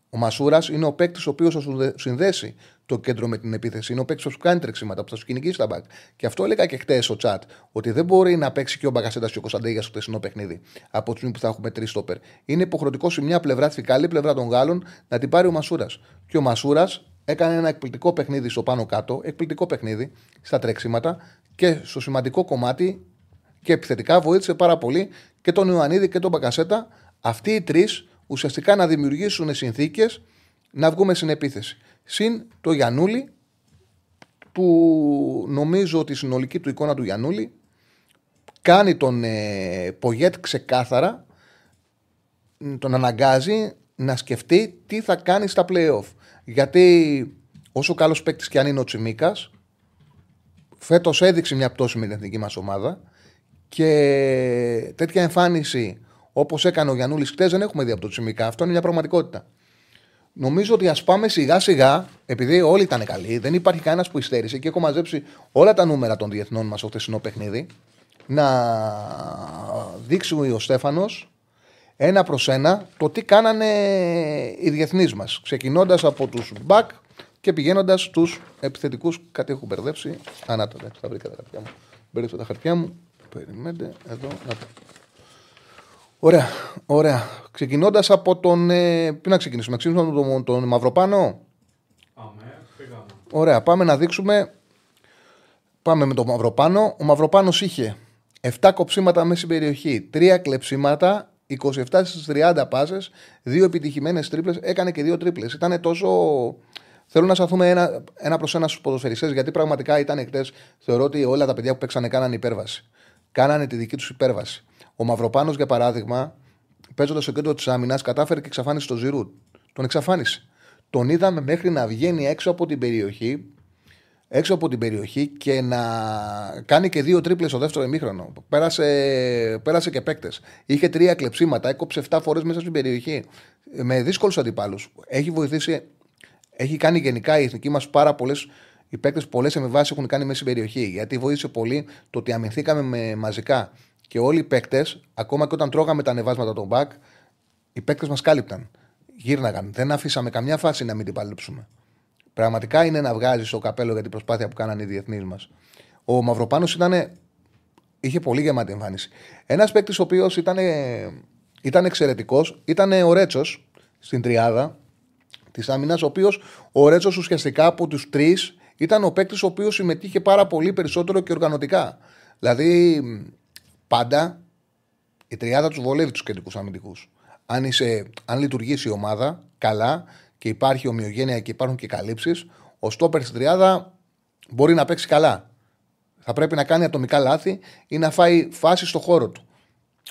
Ο Μασούρας είναι ο παίκτης ο οποίος θα σου συνδέσει το κέντρο με την επίθεση. Είναι ο παίκτης που σου κάνει τρεξίματα, που θα σου κυνηγήσει τα μπακ. Και αυτό έλεγα και χτες στο chat, ότι δεν μπορεί να παίξει και ο Μπαγκασέτα και ο Κωνσταντέγιας στο χτεσινό παιχνίδι από τη στιγμή που θα έχουμε τρεις στόπερ. Είναι υποχρεωτικό σε μια πλευρά, στη καλή πλευρά των Γάλλων, να την πάρει ο Μασούρας. Και ο Μασούρας έκανε ένα εκπληκτικό παιχνίδι στο πάνω κάτω, εκπληκτικό παιχνίδι στα τρεξίματα και στο σημαντικό κομμάτι και επιθετικά βοήθησε πάρα πολύ και τον Ιωαννίδη και τον Μπακασέτα. Αυτοί οι τρεις ουσιαστικά να δημιουργήσουν συνθήκες να βγούμε στην επίθεση. Συν το Γιανούλη, που νομίζω ότι η συνολική του εικόνα του Γιανούλη κάνει τον ε, Πογέτ ξεκάθαρα, τον αναγκάζει να σκεφτεί τι θα κάνει στα playoff. Γιατί όσο καλός παίκτης και αν είναι ο Τσιμίκας, φέτος έδειξε μια πτώση με την εθνική μας ομάδα και τέτοια εμφάνιση Όπως έκανε ο Γιανούλης χτες, δεν έχουμε δει από το Τσιμικά. Αυτό είναι μια πραγματικότητα. Νομίζω ότι ας πάμε σιγά σιγά, επειδή όλοι ήταν καλοί, δεν υπάρχει κανένας που υστέρησε και έχω μαζέψει όλα τα νούμερα των διεθνών μας στο χθεσινό παιχνίδι. Να δείξει ο Στέφανος ένα προς ένα το τι κάνανε οι διεθνείς μας. Ξεκινώντας από τους μπακ και πηγαίνοντας στου επιθετικούς. Κάτι έχω μπερδέψει. Ανάτο, θα βρήκα τα χαρτιά μου. Μπέρδεψα τα χαρτιά μου. Περιμένετε, εδώ. Να το. Ωραία, ωραία. Ξεκινώντας από τον. Ε, πού να ξεκινήσουμε, να ξεκινήσουμε από τον, τον Μαυροπάνο. Πάμε, πήγαμε. Ωραία, πάμε να δείξουμε. Πάμε με τον Μαυροπάνο. Ο Μαυροπάνο είχε 7 κοψίματα μέσα στην περιοχή, 3 κλεψίματα, 27 στις 30 πάσες, 2 επιτυχημένες τρίπλες. Έκανε και 2 τρίπλες. Ήταν τόσο. Θέλω να σταθούμε ένα, ένα προς ένα στους ποδοσφαιριστές, γιατί πραγματικά ήταν χτες. Θεωρώ ότι όλα τα παιδιά που παίξανε κάνανε υπέρβαση. Κάνανε τη δική τους υπέρβαση. Ο Μαυροπάνος, για παράδειγμα, παίζοντας στο κέντρο της άμυνας, κατάφερε και εξαφάνισε τον Ζηρού. Τον εξαφάνισε. Τον είδαμε μέχρι να βγαίνει έξω από την περιοχή έξω από την περιοχή και να κάνει και δύο τρίπλες στο δεύτερο ημίχρονο. Πέρασε, πέρασε και παίκτες. Είχε τρία κλεψίματα, έκοψε 7 φορές μέσα στην περιοχή. Με δύσκολους αντιπάλους. Έχει βοηθήσει, έχει κάνει γενικά η εθνική μας πάρα πολλές. Οι παίκτες πολλές εμβάσεις έχουν κάνει μέσα στην περιοχή. Γιατί βοήθησε πολύ το ότι αμυνθήκαμε με μαζικά. Και όλοι οι παίκτες, ακόμα και όταν τρώγαμε τα ανεβάσματα των μπακ, οι παίκτες μας κάλυπταν. Γύρναγαν. Δεν αφήσαμε καμιά φάση να μην την παλέψουμε. Πραγματικά είναι να βγάζεις το καπέλο για την προσπάθεια που κάνανε οι διεθνείς μας. Ο Μαυροπάνος είχε πολύ γεμάτη εμφάνιση. Ένας παίκτης ο οποίος ήταν, ήταν εξαιρετικός ήταν ο Ρέτσος στην τριάδα της άμυνας, ο οποίο ο Ρέτσος ουσιαστικά από τους τρεις ήταν ο παίκτης ο οποίος συμμετείχε πάρα πολύ περισσότερο και οργανωτικά. Δηλαδή, πάντα η τριάδα τους βολεύει τους κεντρικούς αμυντικούς. Αν, αν λειτουργήσει η ομάδα καλά, και υπάρχει ομοιογένεια και υπάρχουν και καλύψεις, ο στόπερ στην τριάδα μπορεί να παίξει καλά. Θα πρέπει να κάνει ατομικά λάθη ή να φάει φάση στο χώρο του.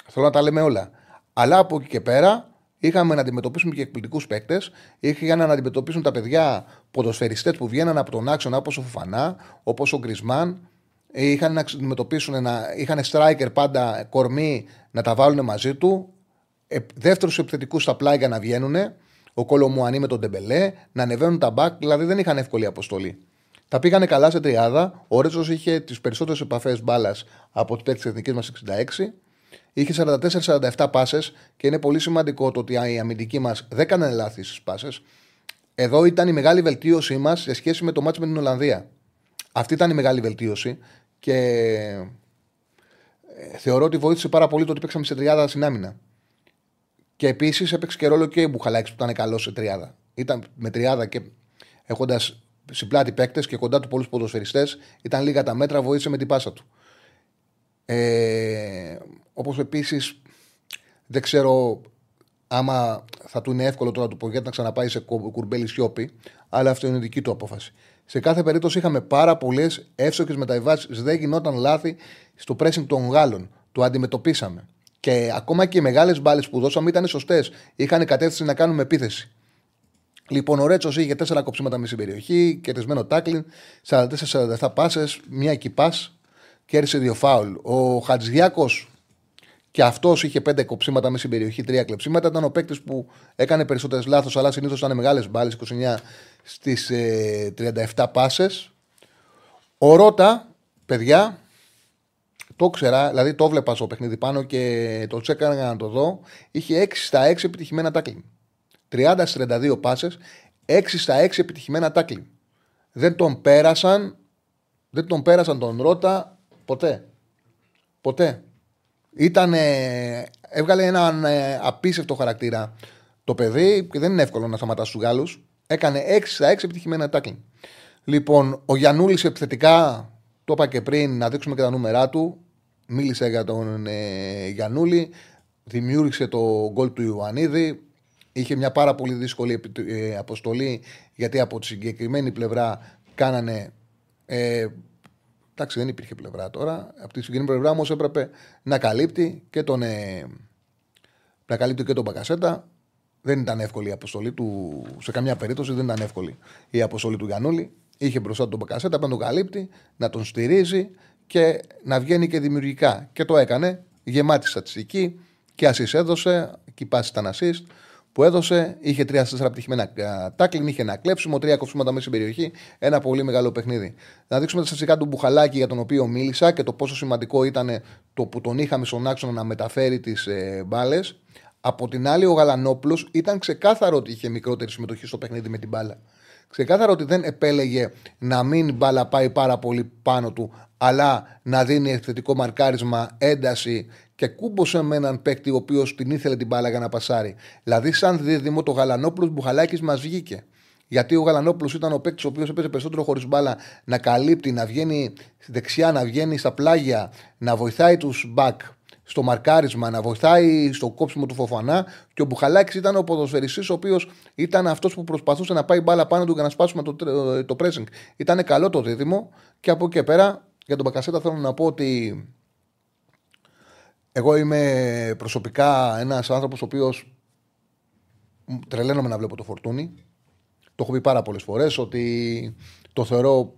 Θέλω να τα λέμε όλα. Αλλά από εκεί και πέρα είχαμε να αντιμετωπίσουμε και εκπληκτικούς παίκτες. Είχαν να αντιμετωπίσουν τα παιδιά ποδοσφαιριστές που βγαίναν από τον άξονα όπως ο Φουφανά, όπως ο Γκρισμάν. Είχαν να αντιμετωπίσουν, ένα, είχαν striker πάντα κορμί να τα βάλουν μαζί του. Ε, Δεύτερους επιθετικούς στα πλάγια να βγαίνουν ο Κολομουανί με τον Τεμπελέ, να ανεβαίνουν τα μπακ, δηλαδή δεν είχαν εύκολη αποστολή. Τα πήγανε καλά σε τριάδα. Ο Ρέτσος είχε τις περισσότερες επαφές μπάλας από τι παίκτε εθνικής μας 66. Είχε 44-47 πάσες και είναι πολύ σημαντικό το ότι οι αμυντικοί μας δεν έκαναν λάθη στις πάσες. Εδώ ήταν η μεγάλη βελτίωσή μας σε σχέση με το μάτσο με την Ολλανδία. Αυτή ήταν η μεγάλη βελτίωση και ε, θεωρώ ότι βοήθησε πάρα πολύ το ότι παίξαμε σε τριάδα στην άμυνα. Και επίσης έπαιξε και ρόλο και η Μπουχαλάκης που ήταν καλός σε τριάδα. Ήταν με τριάδα και έχοντας συμπλάτη παίκτες και κοντά του πολλούς ποδοσφαιριστές, ήταν λίγα τα μέτρα, βοήθησε με την πάσα του. Ε, Όπως επίσης δεν ξέρω άμα θα του είναι εύκολο τώρα του Πογέτ να ξαναπάει σε κουρμπέλι σιώπη, αλλά αυτό είναι δική του απόφαση. Σε κάθε περίπτωση είχαμε πάρα πολλές εύστοχε μεταβιβάσεις. Δεν γινόταν λάθη στο pressing των Γάλλων. Το αντιμετωπίσαμε. Και ακόμα και οι μεγάλες μπάλες που δώσαμε ήταν σωστές. Είχαν κατεύθυνση να κάνουμε επίθεση. Λοιπόν, ο Ρέτσος είχε τέσσερα κοψίματα μες στην περιοχή, κερδισμένο τάκλιν, 44-47 πάσες, μία κυπά, κέρδισε δύο φάουλ. Ο Χατζιάκο και αυτός είχε πέντε κοψίματα με στην περιοχή, τρία κλεψίματα. Ήταν ο παίκτης που έκανε περισσότερες λάθος, αλλά συνήθως ήταν μεγάλες μπάλες, 29 στις 37 πάσες. Ο Ρότα, παιδιά, το ξέρα, δηλαδή το βλέπα στο παιχνίδι πάνω και το τσέκανα για να το δω. Είχε 6 στα 6 επιτυχημένα τάκλινγκ. 30 στα 32 πάσες, 6 στα 6 επιτυχημένα τάκλινγκ. Δεν τον πέρασαν, δεν τον πέρασαν τον Ρότα ποτέ. Ποτέ. Ήταν, έβγαλε έναν ε, απίστευτο χαρακτήρα το παιδί και δεν είναι εύκολο να σταματάς του Γάλλους. Έκανε 6 στα 6 επιτυχημένα τάκλινγκ. Λοιπόν, ο Γιανούλης επιθετικά, το είπα και πριν, να δείξουμε και τα νούμερά του μίλησε για τον ε, Γιανούλη, δημιούργησε το γκολ του Ιωαννίδη. Είχε μια πάρα πολύ δύσκολη ε, αποστολή γιατί από τη συγκεκριμένη πλευρά κάνανε. Ε, εντάξει, δεν υπήρχε πλευρά τώρα. Από τη συγκεκριμένη πλευρά όμως έπρεπε να καλύπτει και τον. Ε, να καλύπτει και τον Μπακασέτα. Δεν ήταν εύκολη η αποστολή του. Σε καμιά περίπτωση δεν ήταν εύκολη η αποστολή του Γιανούλη. Είχε μπροστά τον Μπακασέτα, να τον καλύπτει, να τον στηρίζει και να βγαίνει και δημιουργικά. Και το έκανε, γεμάτη στατιστική και assist έδωσε, εκεί πάση ήταν assist. Που έδωσε. Είχε 3-4 πτυχημένα τάκλιν, είχε ένα κλέψιμο, τρία κοψίματα μέσα στην περιοχή. Ένα πολύ μεγάλο παιχνίδι. Να δείξουμε τα στατιστικά του Μπουχαλάκη για τον οποίο μίλησα και το πόσο σημαντικό ήταν το που τον είχαμε στον άξονα να μεταφέρει τις ε, μπάλες. Από την άλλη, ο Γαλανόπουλος ήταν ξεκάθαρο ότι είχε μικρότερη συμμετοχή στο παιχνίδι με την μπάλα. Ξεκάθαρο ότι δεν επέλεγε να μην μπάλα πάει πάρα πολύ πάνω του, αλλά να δίνει επιθετικό μαρκάρισμα, ένταση και κούμπωσε με έναν παίκτη ο οποίος την ήθελε την μπάλα για να πασάρει. Δηλαδή, σαν δίδυμο, το Γαλανόπουλος Μπουχαλάκης μας βγήκε. Γιατί ο Γαλανόπουλος ήταν ο παίκτης ο οποίος έπαιζε περισσότερο χωρίς μπάλα να καλύπτει, να βγαίνει δεξιά, να βγαίνει στα πλάγια, να βοηθάει τους μπακ στο μαρκάρισμα, να βοηθάει στο κόψιμο του Φοφανά. Και ο Μπουχαλάκης ήταν ο ποδοσφαιριστής, ο οποίος ήταν αυτός που προσπαθούσε να πάει μπάλα πάνω του για να σπάσουμε το, το pressing. Ήταν καλό το δίδυμο και από εκεί και πέρα για τον Μπακασέτα θέλω να πω ότι εγώ είμαι προσωπικά ένας άνθρωπος ο οποίος τρελαίνομαι να βλέπω το φορτούνι. Το έχω πει πάρα πολλές φορές ότι το θεωρώ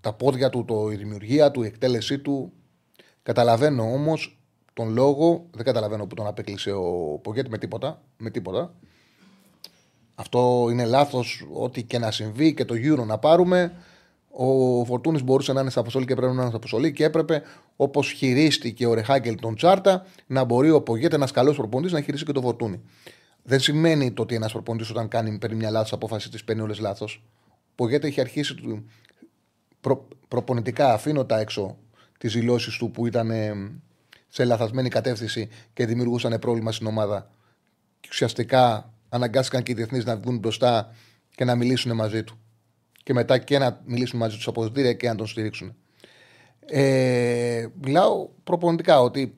τα πόδια του, το, η δημιουργία του, η εκτέλεσή του. Καταλαβαίνω όμως τον λόγο, δεν καταλαβαίνω που τον απέκλεισε ο Πογέτη με τίποτα. Με τίποτα. Αυτό είναι λάθος. Ό,τι και να συμβεί και το γύρο να πάρουμε. Ο Φορτούνης μπορούσε να είναι στα αποστολή και πρέπει να είναι στα αποστολή και έπρεπε, όπως χειρίστηκε ο Ρεχάγκελ τον Τσάρτα, να μπορεί ο Πογέτη, ένας καλός προπονητής, να χειρίσει και το Φορτούνη. Δεν σημαίνει το ότι ένας προπονητής όταν κάνει, παίρνει μια λάθος απόφαση της παίρνει όλες λάθος. Ο Πογέτη έχει αρχίσει προ, προπονητικά, αφήνω τα έξω τις δηλώσεις του που ήταν σε λαθασμένη κατεύθυνση και δημιουργούσαν πρόβλημα στην ομάδα. Και ουσιαστικά αναγκάστηκαν και οι διεθνείς να βγουν μπροστά και να μιλήσουν μαζί του. Και μετά και να μιλήσουν μαζί τους στα αποδητήρια και να τον στηρίξουν. Ε, μιλάω προπονητικά ότι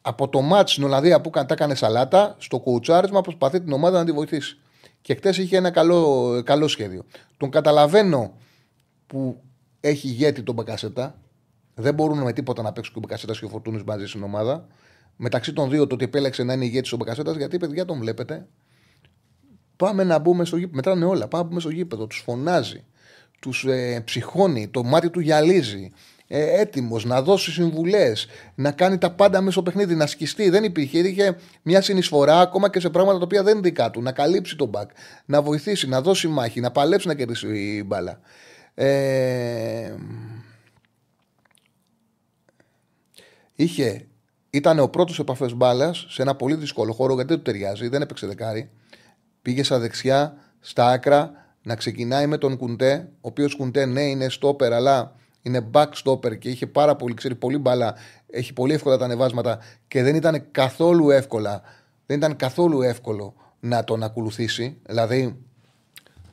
από το μάτς στην Ολλανδία που τα έκανε σαλάτα, στο κουτσάρισμα προσπαθεί την ομάδα να τη βοηθήσει. Και χτες είχε ένα καλό, καλό σχέδιο. Τον καταλαβαίνω που έχει ηγέτη τον Μπακασέτα, δεν μπορούν με τίποτα να παίξουν και ο Μπακασέτα και ο Φορτούνης μαζί στην ομάδα. Μεταξύ των δύο, το ότι επέλεξε να είναι ηγέτης ο Μπακασέτα, γιατί παιδιά τον βλέπετε. Πάμε να μπούμε στο γήπεδο. Μετράνε όλα. Πάμε να μπούμε στο γήπεδο. Τους φωνάζει. Τους ε, ψυχώνει. Το μάτι του γυαλίζει. Ε, Έτοιμος να δώσει συμβουλές. Να κάνει τα πάντα μέσα στο παιχνίδι. Να σκιστεί. Δεν υπήρχε. Είχε μια συνεισφορά ακόμα και σε πράγματα τα οποία δεν είναι δικά του. Να καλύψει τον μπακ. Να βοηθήσει. Να δώσει μάχη. Να παλέψει να κερδίσει η μπάλα. Ε, είχε, ήταν ο πρώτος επαφές μπάλας σε ένα πολύ δύσκολο χώρο γιατί δεν του ταιριάζει, δεν έπαιξε δεκάρι. Πήγε στα δεξιά, στα άκρα, να ξεκινάει με τον Κουντέ, ο οποίος Κουντέ ναι είναι στόπερ, αλλά είναι back stopper και είχε πάρα πολύ, ξέρει πολύ μπάλα, έχει πολύ εύκολα τα ανεβάσματα και δεν ήταν καθόλου εύκολα, δεν ήταν καθόλου εύκολο να τον ακολουθήσει. Δηλαδή,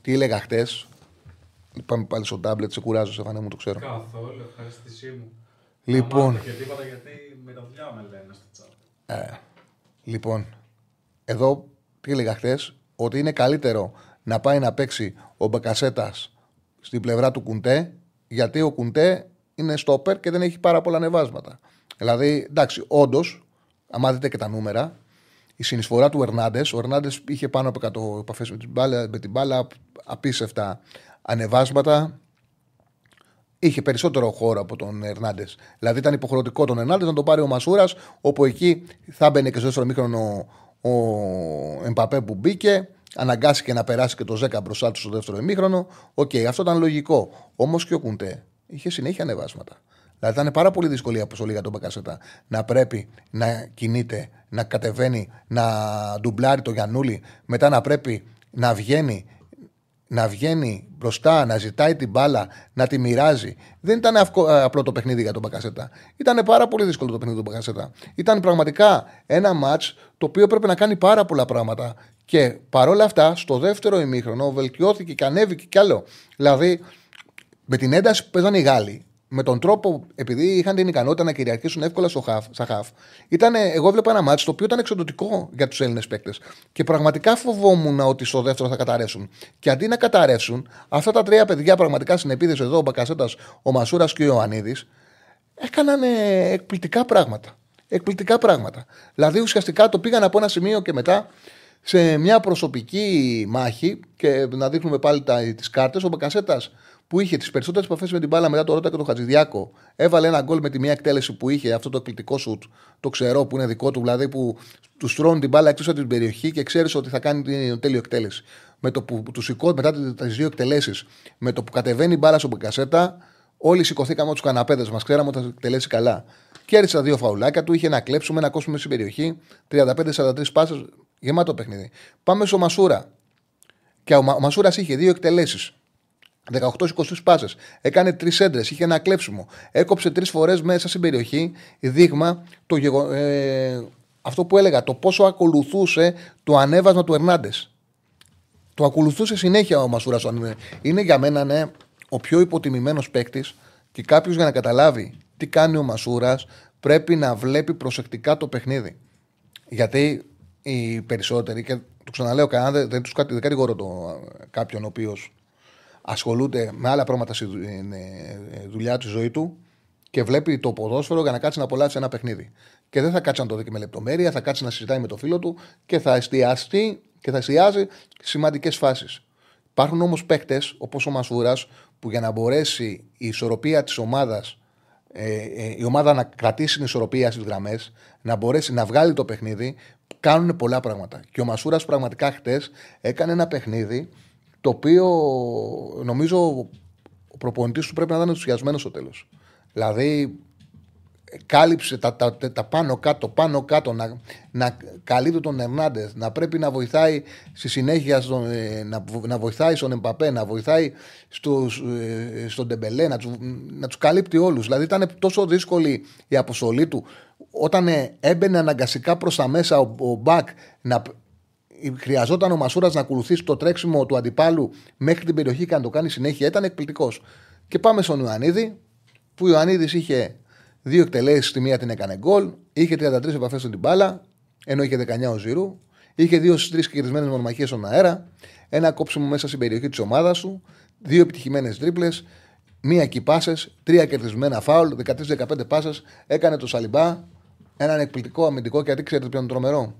τι έλεγα χτες, Πάμε πάλι στο τάμπλετ, σε κουράζω, σε μου το ξέρω. Καθόλου, ευχαριστησή μου. Λοιπόν. Και τίποτα γιατί με τα δουλειά με λένε στο chat. Ε, λοιπόν, εδώ τι έλεγα χθε, ότι είναι καλύτερο να πάει να παίξει ο Μπακασέτας στην πλευρά του Κουντέ, γιατί ο Κουντέ είναι στόπερ και δεν έχει πάρα πολλά ανεβάσματα. Δηλαδή, εντάξει, όντως, άμα δείτε και τα νούμερα, η συνεισφορά του Ερνάντες, ο Ερνάντες είχε πάνω από 100 επαφές με, με την μπάλα, απίστευτα ανεβάσματα είχε περισσότερο χώρο από τον Ερνάντες. Δηλαδή ήταν υποχρεωτικό τον Ερνάντες να τον πάρει ο Μασούρας, όπου εκεί θα μπαινε και στο δεύτερο ημίχρονο ο Εμπαπέ που μπήκε, αναγκάστηκε να περάσει και το Ζέκα μπροστά του στο δεύτερο ημίχρονο. OK, okay, αυτό ήταν λογικό. Όμως και ο Κουντέ είχε συνέχεια ανεβάσματα. Δηλαδή ήταν πάρα πολύ δύσκολη η αποστολή για τον Μπακασέτα να πρέπει να κινείται, να κατεβαίνει, να ντουμπλάρει το Γιαννούλη, μετά να πρέπει να βγαίνει να βγαίνει μπροστά, να ζητάει την μπάλα, να τη μοιράζει. Δεν ήταν ε, απλό το παιχνίδι για τον Μπακασέτα. Ήταν πάρα πολύ δύσκολο το παιχνίδι του Μπακασέτα. Ήταν πραγματικά ένα ματ το οποίο έπρεπε να κάνει πάρα πολλά πράγματα. Και παρόλα αυτά, στο δεύτερο ημίχρονο βελτιώθηκε και ανέβηκε κι άλλο. Δηλαδή, με την ένταση που παίζανε οι Γάλλοι, με τον τρόπο, επειδή είχαν την ικανότητα να κυριαρχήσουν εύκολα στο χαφ, στα χαφ, ήταν, εγώ έβλεπα ένα μάτσο το οποίο ήταν εξοδοτικό για τους Έλληνες παίκτες. Και πραγματικά φοβόμουν ότι στο δεύτερο θα καταρρεύσουν. Και αντί να καταρρεύσουν, αυτά τα τρία παιδιά πραγματικά στην επίθεση εδώ, ο Μπακασέτας, ο Μασούρας και ο Ιωαννίδης, έκαναν εκπληκτικά πράγματα. Εκπληκτικά πράγματα. Δηλαδή ουσιαστικά το πήγαν από ένα σημείο και μετά σε μια προσωπική μάχη και να δείχνουμε πάλι τις κάρτες. Ο Μπακασέτας που είχε τις περισσότερες επαφές με την μπάλα μετά το Ρότα και τον Χατζηδιάκο. Έβαλε ένα γκολ με τη μία εκτέλεση που είχε αυτό το εκπληκτικό σουτ, το ξερό που είναι δικό του, δηλαδή που τους τρώνε την μπάλα εκτός από την περιοχή και ξέρεις ότι θα κάνει την τέλειο εκτέλεση. Με το που τους σηκώνει μετά τις δύο εκτελέσεις, με το που κατεβαίνει η μπάλα στο Μπεκασέτα, όλοι σηκωθήκαμε από του καναπέδες μας. Ξέραμε ότι θα εκτελέσει καλά. Κέρδισε τα δύο φαουλάκια του, είχε να κλέψουμε, να κόσουμε στην περιοχή. 35-43 πάσες, γεμάτο παιχνίδι. Πάμε στο Μασούρα. Και ο, Μα, ο Μασούρας είχε δύο εκτελέσεις. 18-23 πάσες. Έκανε τρεις έντρες. Είχε ένα κλέψιμο. Έκοψε τρεις φορές μέσα στην περιοχή. Δείγμα το γεγο... ε, αυτό που έλεγα. Το πόσο ακολουθούσε το ανέβασμα του Ερνάντες. Το ακολουθούσε συνέχεια ο Μασούρας. Είναι για μένα ναι, ο πιο υποτιμημένος παίκτης και κάποιος για να καταλάβει τι κάνει ο Μασούρας πρέπει να βλέπει προσεκτικά το παιχνίδι. Γιατί οι περισσότεροι, και το ξαναλέω, κανένα, δεν, δεν, δεν κατηγορώ το, κάποιον ο οποίος ασχολούνται με άλλα πράγματα στη δουλειά του, ζωή του και βλέπει το ποδόσφαιρο για να κάτσει να απολαύσει ένα παιχνίδι. Και δεν θα κάτσει να το δει και με λεπτομέρεια, θα κάτσει να συζητάει με το φίλο του και θα εστιαστεί και θα εστιάζει σημαντικές φάσεις. Υπάρχουν όμως παίκτες όπως ο Μασούρας που για να μπορέσει η ισορροπία της ομάδας ε, ε, η ομάδα να κρατήσει την ισορροπία στις γραμμές, να μπορέσει να βγάλει το παιχνίδι, κάνουν πολλά πράγματα. Και ο Μασούρας πραγματικά χτες έκανε ένα παιχνίδι το οποίο νομίζω ο προπονητής του πρέπει να ήταν ενθουσιασμένος στο τέλος. Δηλαδή, κάλυψε τα, τα, τα, πάνω κάτω, πάνω κάτω, να, να καλύπτει τον Ερνάντε, να πρέπει να βοηθάει στη συνέχεια στον, ε, να, να βοηθάει στον Εμπαπέ, να βοηθάει στους, ε, στον Ντεμπελέ, να, τους, να τους καλύπτει όλους. Δηλαδή ήταν τόσο δύσκολη η αποστολή του. Όταν ε, έμπαινε αναγκαστικά προς τα μέσα ο, ο Μπακ να, χρειαζόταν ο Μασούρας να ακολουθήσει το τρέξιμο του αντιπάλου μέχρι την περιοχή και να το κάνει συνέχεια. Ήταν εκπληκτικός. Και πάμε στον Ιωαννίδη, που ο Ιωαννίδης είχε δύο εκτελέσεις, τη μία την έκανε γκολ, είχε 33 επαφές στην μπάλα, ενώ είχε 19 ο Ζηρού, είχε δύο στις τρεις κερδισμένε μονομαχίες στον αέρα, ένα κόψιμο μέσα στην περιοχή της ομάδας του, δύο επιτυχημένες τρίπλες, μία κυπάσε, τρία κερδισμένα φάουλ, 13-15 πάσες, έκανε το Σαλιμπά, έναν εκπληκτικό αμυντικό γιατί ξέρετε ποιο είναι τρομερό;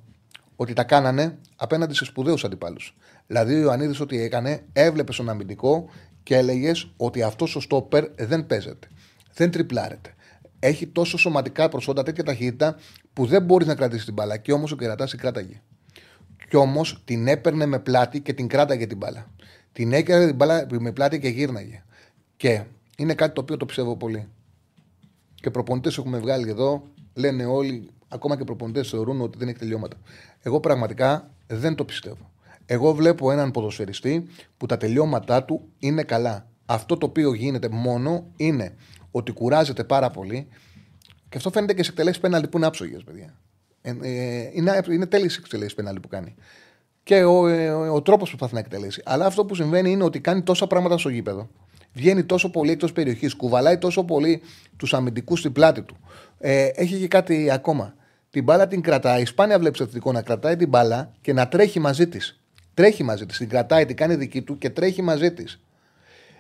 Ότι τα κάνανε απέναντι σε σπουδαίους αντιπάλους. Δηλαδή, ο Ιωαννίδης ό,τι έκανε, έβλεπε στον αμυντικό και έλεγες ότι αυτός ο στόπερ δεν παίζεται. Δεν τριπλάρεται. Έχει τόσο σωματικά προσόντα, τέτοια ταχύτητα που δεν μπορείς να κρατήσεις την μπάλα. Και όμως ο κερατάς την κράταγε. Κι όμως την έπαιρνε με πλάτη και την κράταγε την μπάλα. Την έκανε την μπάλα με πλάτη και γύρναγε. Και είναι κάτι το οποίο το πιστεύω πολύ. Και προπονητές έχουμε βγάλει εδώ, λένε όλοι Ακόμα και προπονητές θεωρούν ότι δεν έχει τελειώματα. Εγώ πραγματικά δεν το πιστεύω. Εγώ βλέπω έναν ποδοσφαιριστή που τα τελειώματά του είναι καλά. Αυτό το οποίο γίνεται μόνο είναι ότι κουράζεται πάρα πολύ και αυτό φαίνεται και σε εκτελέσεις πέναλι που είναι άψογες, παιδιά. Ε, ε, είναι είναι τέλειες εκτελέσεις πέναλι που κάνει. Και ο, ε, ο, ο τρόπος που θα να εκτελέσει. Αλλά αυτό που συμβαίνει είναι ότι κάνει τόσα πράγματα στο γήπεδο. Βγαίνει τόσο πολύ εκτός περιοχής, κουβαλάει τόσο πολύ τους αμυντικούς στην πλάτη του. Ε, έχει και κάτι ακόμα την μπάλα την κρατάει. Σπάνια βλέπεις εθνικό να κρατάει την μπάλα και να τρέχει μαζί της. Τρέχει μαζί της. Την κρατάει, την κάνει δική του και τρέχει μαζί της.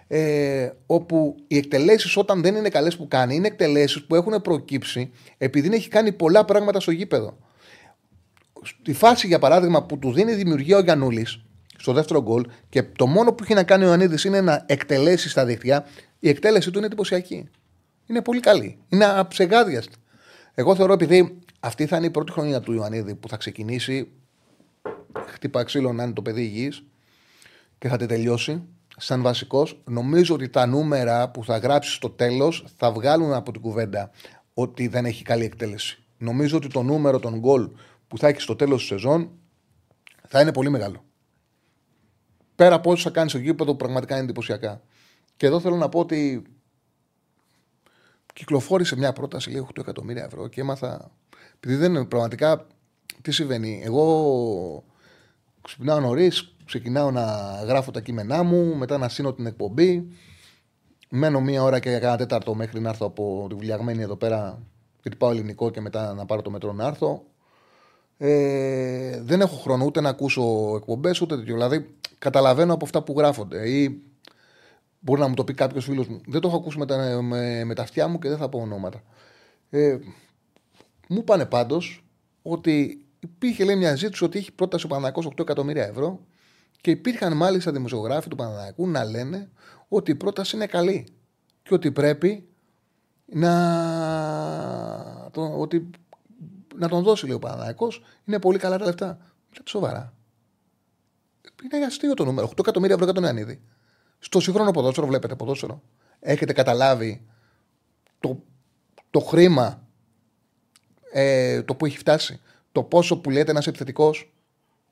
Ε, όπου οι εκτελέσεις όταν δεν είναι καλές που κάνει, είναι εκτελέσεις που έχουν προκύψει επειδή έχει κάνει πολλά πράγματα στο γήπεδο. Στη φάση, για παράδειγμα, που του δίνει δημιουργία ο Γιανούλη στο δεύτερο γκολ και το μόνο που έχει να κάνει ο Ανίδη είναι να εκτελέσει στα δίχτυα, η εκτέλεση του είναι εντυπωσιακή. Είναι πολύ καλή. Είναι αψεγάδιαστη. Εγώ θεωρώ επειδή αυτή θα είναι η πρώτη χρονιά του Ιωαννίδη που θα ξεκινήσει. Χτύπα ξύλο να είναι το παιδί υγιής και θα τη τελειώσει. Σαν βασικός, νομίζω ότι τα νούμερα που θα γράψει στο τέλος θα βγάλουν από την κουβέντα ότι δεν έχει καλή εκτέλεση. Νομίζω ότι το νούμερο των γκολ που θα έχει στο τέλος της σεζόν θα είναι πολύ μεγάλο. Πέρα από όσο θα κάνει στο γήπεδο, πραγματικά είναι εντυπωσιακά. Και εδώ θέλω να πω ότι κυκλοφόρησε μια πρόταση λίγο 8 εκατομμύρια ευρώ και έμαθα επειδή δεν είναι πραγματικά. Τι συμβαίνει. Εγώ ξυπνάω νωρίς, ξεκινάω να γράφω τα κείμενά μου, μετά να σύνω την εκπομπή. Μένω μία ώρα και κάνα τέταρτο μέχρι να έρθω από τη βουλιαγμένη εδώ πέρα. Γιατί πάω ελληνικό και μετά να πάρω το μετρό να έρθω. Ε, δεν έχω χρόνο ούτε να ακούσω εκπομπές ούτε τέτοιο. Δηλαδή, καταλαβαίνω από αυτά που γράφονται. Ή μπορεί να μου το πει κάποιος φίλος μου. Δεν το έχω ακούσει με τα, με, με τα αυτιά μου και δεν θα πω ονόματα. Ε, μου είπανε πάντως ότι υπήρχε λέει, μια ζήτηση ότι έχει πρόταση ο Παναγό 8 εκατομμύρια ευρώ Και υπήρχαν μάλιστα δημοσιογράφοι του Παναναναϊκού να λένε ότι η πρόταση είναι καλή και ότι πρέπει να, το, ότι, να τον δώσει, λέει ο Παναναναϊκός. Είναι πολύ καλά τα λεφτά. Μιλάτε σοβαρά. Είναι αστείο το νούμερο. 8 εκατομμύρια ευρώ για τον Ιωαννίδη. Στο σύγχρονο ποδόσφαιρο βλέπετε ποδόσφαιρο. Έχετε καταλάβει το, το χρήμα ε, το που έχει φτάσει. Το πόσο που λέτε ένα επιθετικός.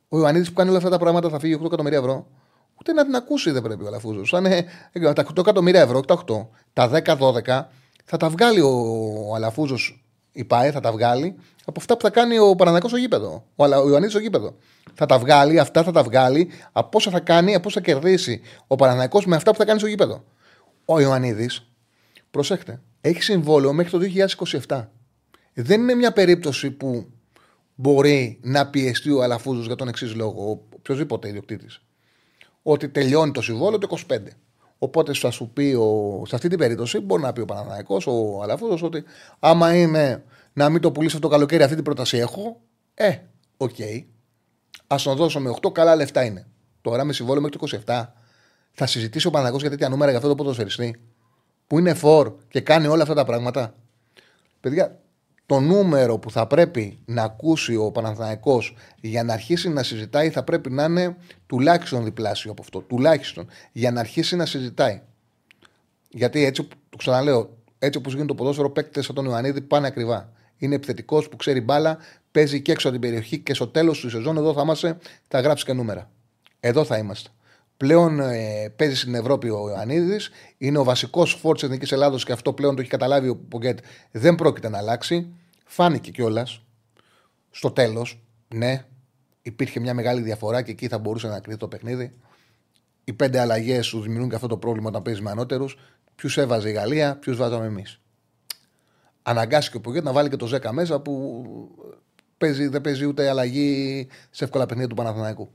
Ο Ιωαννίδης που κάνει όλα αυτά τα πράγματα θα φύγει 8 εκατομμύρια ευρώ. Ούτε να την ακούσει δεν πρέπει ο Αλαφούζος. Αν είναι τα 8 εκατομμύρια ευρώ, τα 8, τα 10-12, θα τα βγάλει ο, ο Αλαφούζος, η ΠΑΕ θα τα βγάλει από αυτά που θα κάνει ο Παναναναϊκός στο γήπεδο. Ο, ο Ιωαννίδης στο γήπεδο. Θα τα βγάλει, αυτά θα τα βγάλει από όσα θα κάνει, από όσα θα κερδίσει ο Παναναναϊκός με αυτά που θα κάνει στο γήπεδο. Ο Ιωαννίδης, προσέχτε, έχει συμβόλαιο μέχρι το 2027. Δεν είναι μια περίπτωση που μπορεί να πιεστεί ο Αλαφούζος για τον εξής λόγο, οποιοδήποτε ιδιοκτήτης. Ότι τελειώνει το συμβόλαιο το 25. Οπότε θα σου πει, ο, σε αυτή την περίπτωση, μπορεί να πει ο Παναθηναϊκός, ο Αλαφούζος, ότι άμα είναι να μην το πουλήσω αυτό το καλοκαίρι, αυτή την πρόταση έχω. Ε, OK. Okay. Ας τον δώσω με 8, καλά λεφτά είναι. Τώρα με συμβόλαιο μέχρι το 27 θα συζητήσει ο Παναθηναϊκός για τέτοια νούμερα για αυτό το ποδοσφαιριστή που είναι φορ και κάνει όλα αυτά τα πράγματα. Παιδιά, το νούμερο που θα πρέπει να ακούσει ο Παναθηναϊκός για να αρχίσει να συζητάει θα πρέπει να είναι τουλάχιστον διπλάσιο από αυτό. Τουλάχιστον για να αρχίσει να συζητάει. Γιατί έτσι, το ξαναλέω, έτσι όπως γίνεται το ποδόσφαιρο, παίκτες σαν τον Ιωαννίδη πάνε ακριβά. Είναι επιθετικός που ξέρει μπάλα, παίζει και έξω από την περιοχή και στο τέλος του σεζόν εδώ θα είμαστε, θα γράψει και νούμερα. Εδώ θα είμαστε. Πλέον ε, παίζει στην Ευρώπη ο Ιωαννίδης. Είναι ο βασικός φόρ της Εθνικής Ελλάδος και αυτό πλέον το έχει καταλάβει ο Πογκέτ. Δεν πρόκειται να αλλάξει. Φάνηκε κιόλας στο τέλος. Ναι, υπήρχε μια μεγάλη διαφορά και εκεί θα μπορούσε να κρυθεί το παιχνίδι. Οι πέντε αλλαγές σου δημιουργούν και αυτό το πρόβλημα όταν παίζεις με ανώτερους. Ποιους έβαζε η Γαλλία, ποιους βάζαμε εμείς. Αναγκάστηκε ο Πογκέτ να βάλει και το Ζέκα μέσα που παίζει, δεν παίζει ούτε αλλαγή σε εύκολα παιχνίδια του Παναθηναϊκού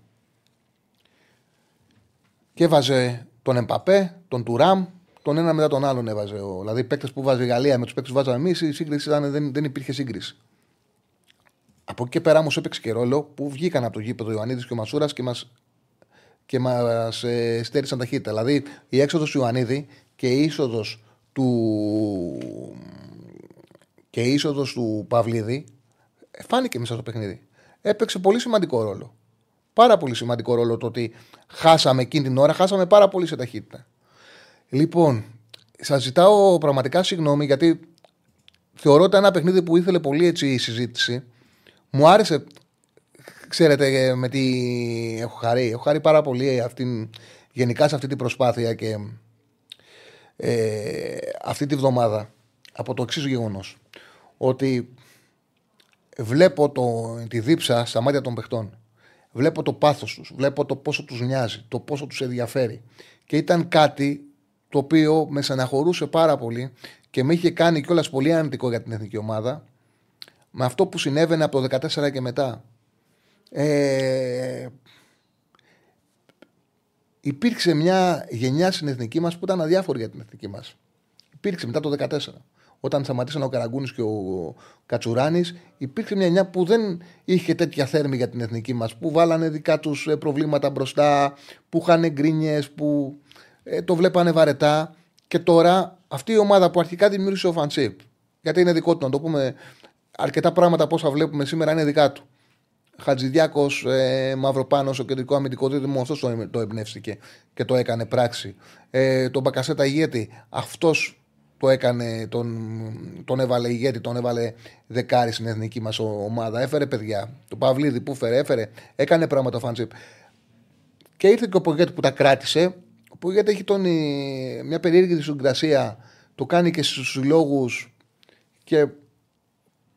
και έβαζε τον Εμπαπέ, τον Τουράμ, τον ένα μετά τον άλλον έβαζε. Ο, δηλαδή, οι παίκτες που βάζει η Γαλλία με τους παίκτες που βάζαμε εμείς, η σύγκριση ήταν, δεν, δεν υπήρχε σύγκριση. Από εκεί και πέρα όμως έπαιξε και ρόλο που βγήκαν από το γήπεδο ο Ιωαννίδης και ο Μασούρας και μα και μας, ε, στέρισαν ταχύτητα. Δηλαδή η έξοδος του Ιωαννίδη και η είσοδος του, και η είσοδος του Παυλίδη φάνηκε μέσα στο παιχνίδι. Έπαιξε πολύ σημαντικό ρόλο πάρα πολύ σημαντικό ρόλο το ότι χάσαμε εκείνη την ώρα, χάσαμε πάρα πολύ σε ταχύτητα. Λοιπόν, σας ζητάω πραγματικά συγγνώμη γιατί θεωρώ ότι ένα παιχνίδι που ήθελε πολύ έτσι η συζήτηση. Μου άρεσε, ξέρετε, με τι έχω χαρεί. Έχω χαρεί πάρα πολύ αυτήν, γενικά σε αυτή την προσπάθεια και ε, αυτή τη βδομάδα από το εξής γεγονός. Ότι βλέπω το, τη δίψα στα μάτια των παιχτών. Βλέπω το πάθος τους, βλέπω το πόσο τους νοιάζει, το πόσο τους ενδιαφέρει. Και ήταν κάτι το οποίο με στεναχωρούσε πάρα πολύ και με είχε κάνει κιόλας πολύ αρνητικό για την εθνική ομάδα με αυτό που συνέβαινε από το 2014 και μετά. Ε, υπήρξε μια γενιά στην εθνική μας που ήταν αδιάφορη για την εθνική μας. Υπήρξε μετά το 2014 όταν σταματήσαν ο Καραγκούνης και ο Κατσουράνης, υπήρχε μια νιά που δεν είχε τέτοια θέρμη για την εθνική μας. Που βάλανε δικά τους ε, προβλήματα μπροστά, που είχαν γκρίνιες, που ε, το βλέπανε βαρετά. Και τώρα αυτή η ομάδα που αρχικά δημιούργησε ο Φαντσίπ, γιατί είναι δικό του, να το πούμε, αρκετά πράγματα από όσα βλέπουμε σήμερα είναι δικά του. Χατζηδιάκος, ε, Μαυροπάνος, ο κεντρικό αμυντικός δίδυμο, αυτός το, το εμπνεύστηκε και το έκανε πράξη. Ε, τον Μπακασέτα ηγέτη, αυτός το έκανε, τον, τον έβαλε ηγέτη, τον έβαλε δεκάρι στην εθνική μας ομάδα. Έφερε παιδιά. Το Παυλίδη που έφερε, έφερε, έκανε πράγματα ο Φάντσιπ. Και ήρθε και ο Πογέτη που τα κράτησε. Ο Πογέτη έχει τον, μια περίεργη συγκρασία. Το κάνει και στους συλλόγους και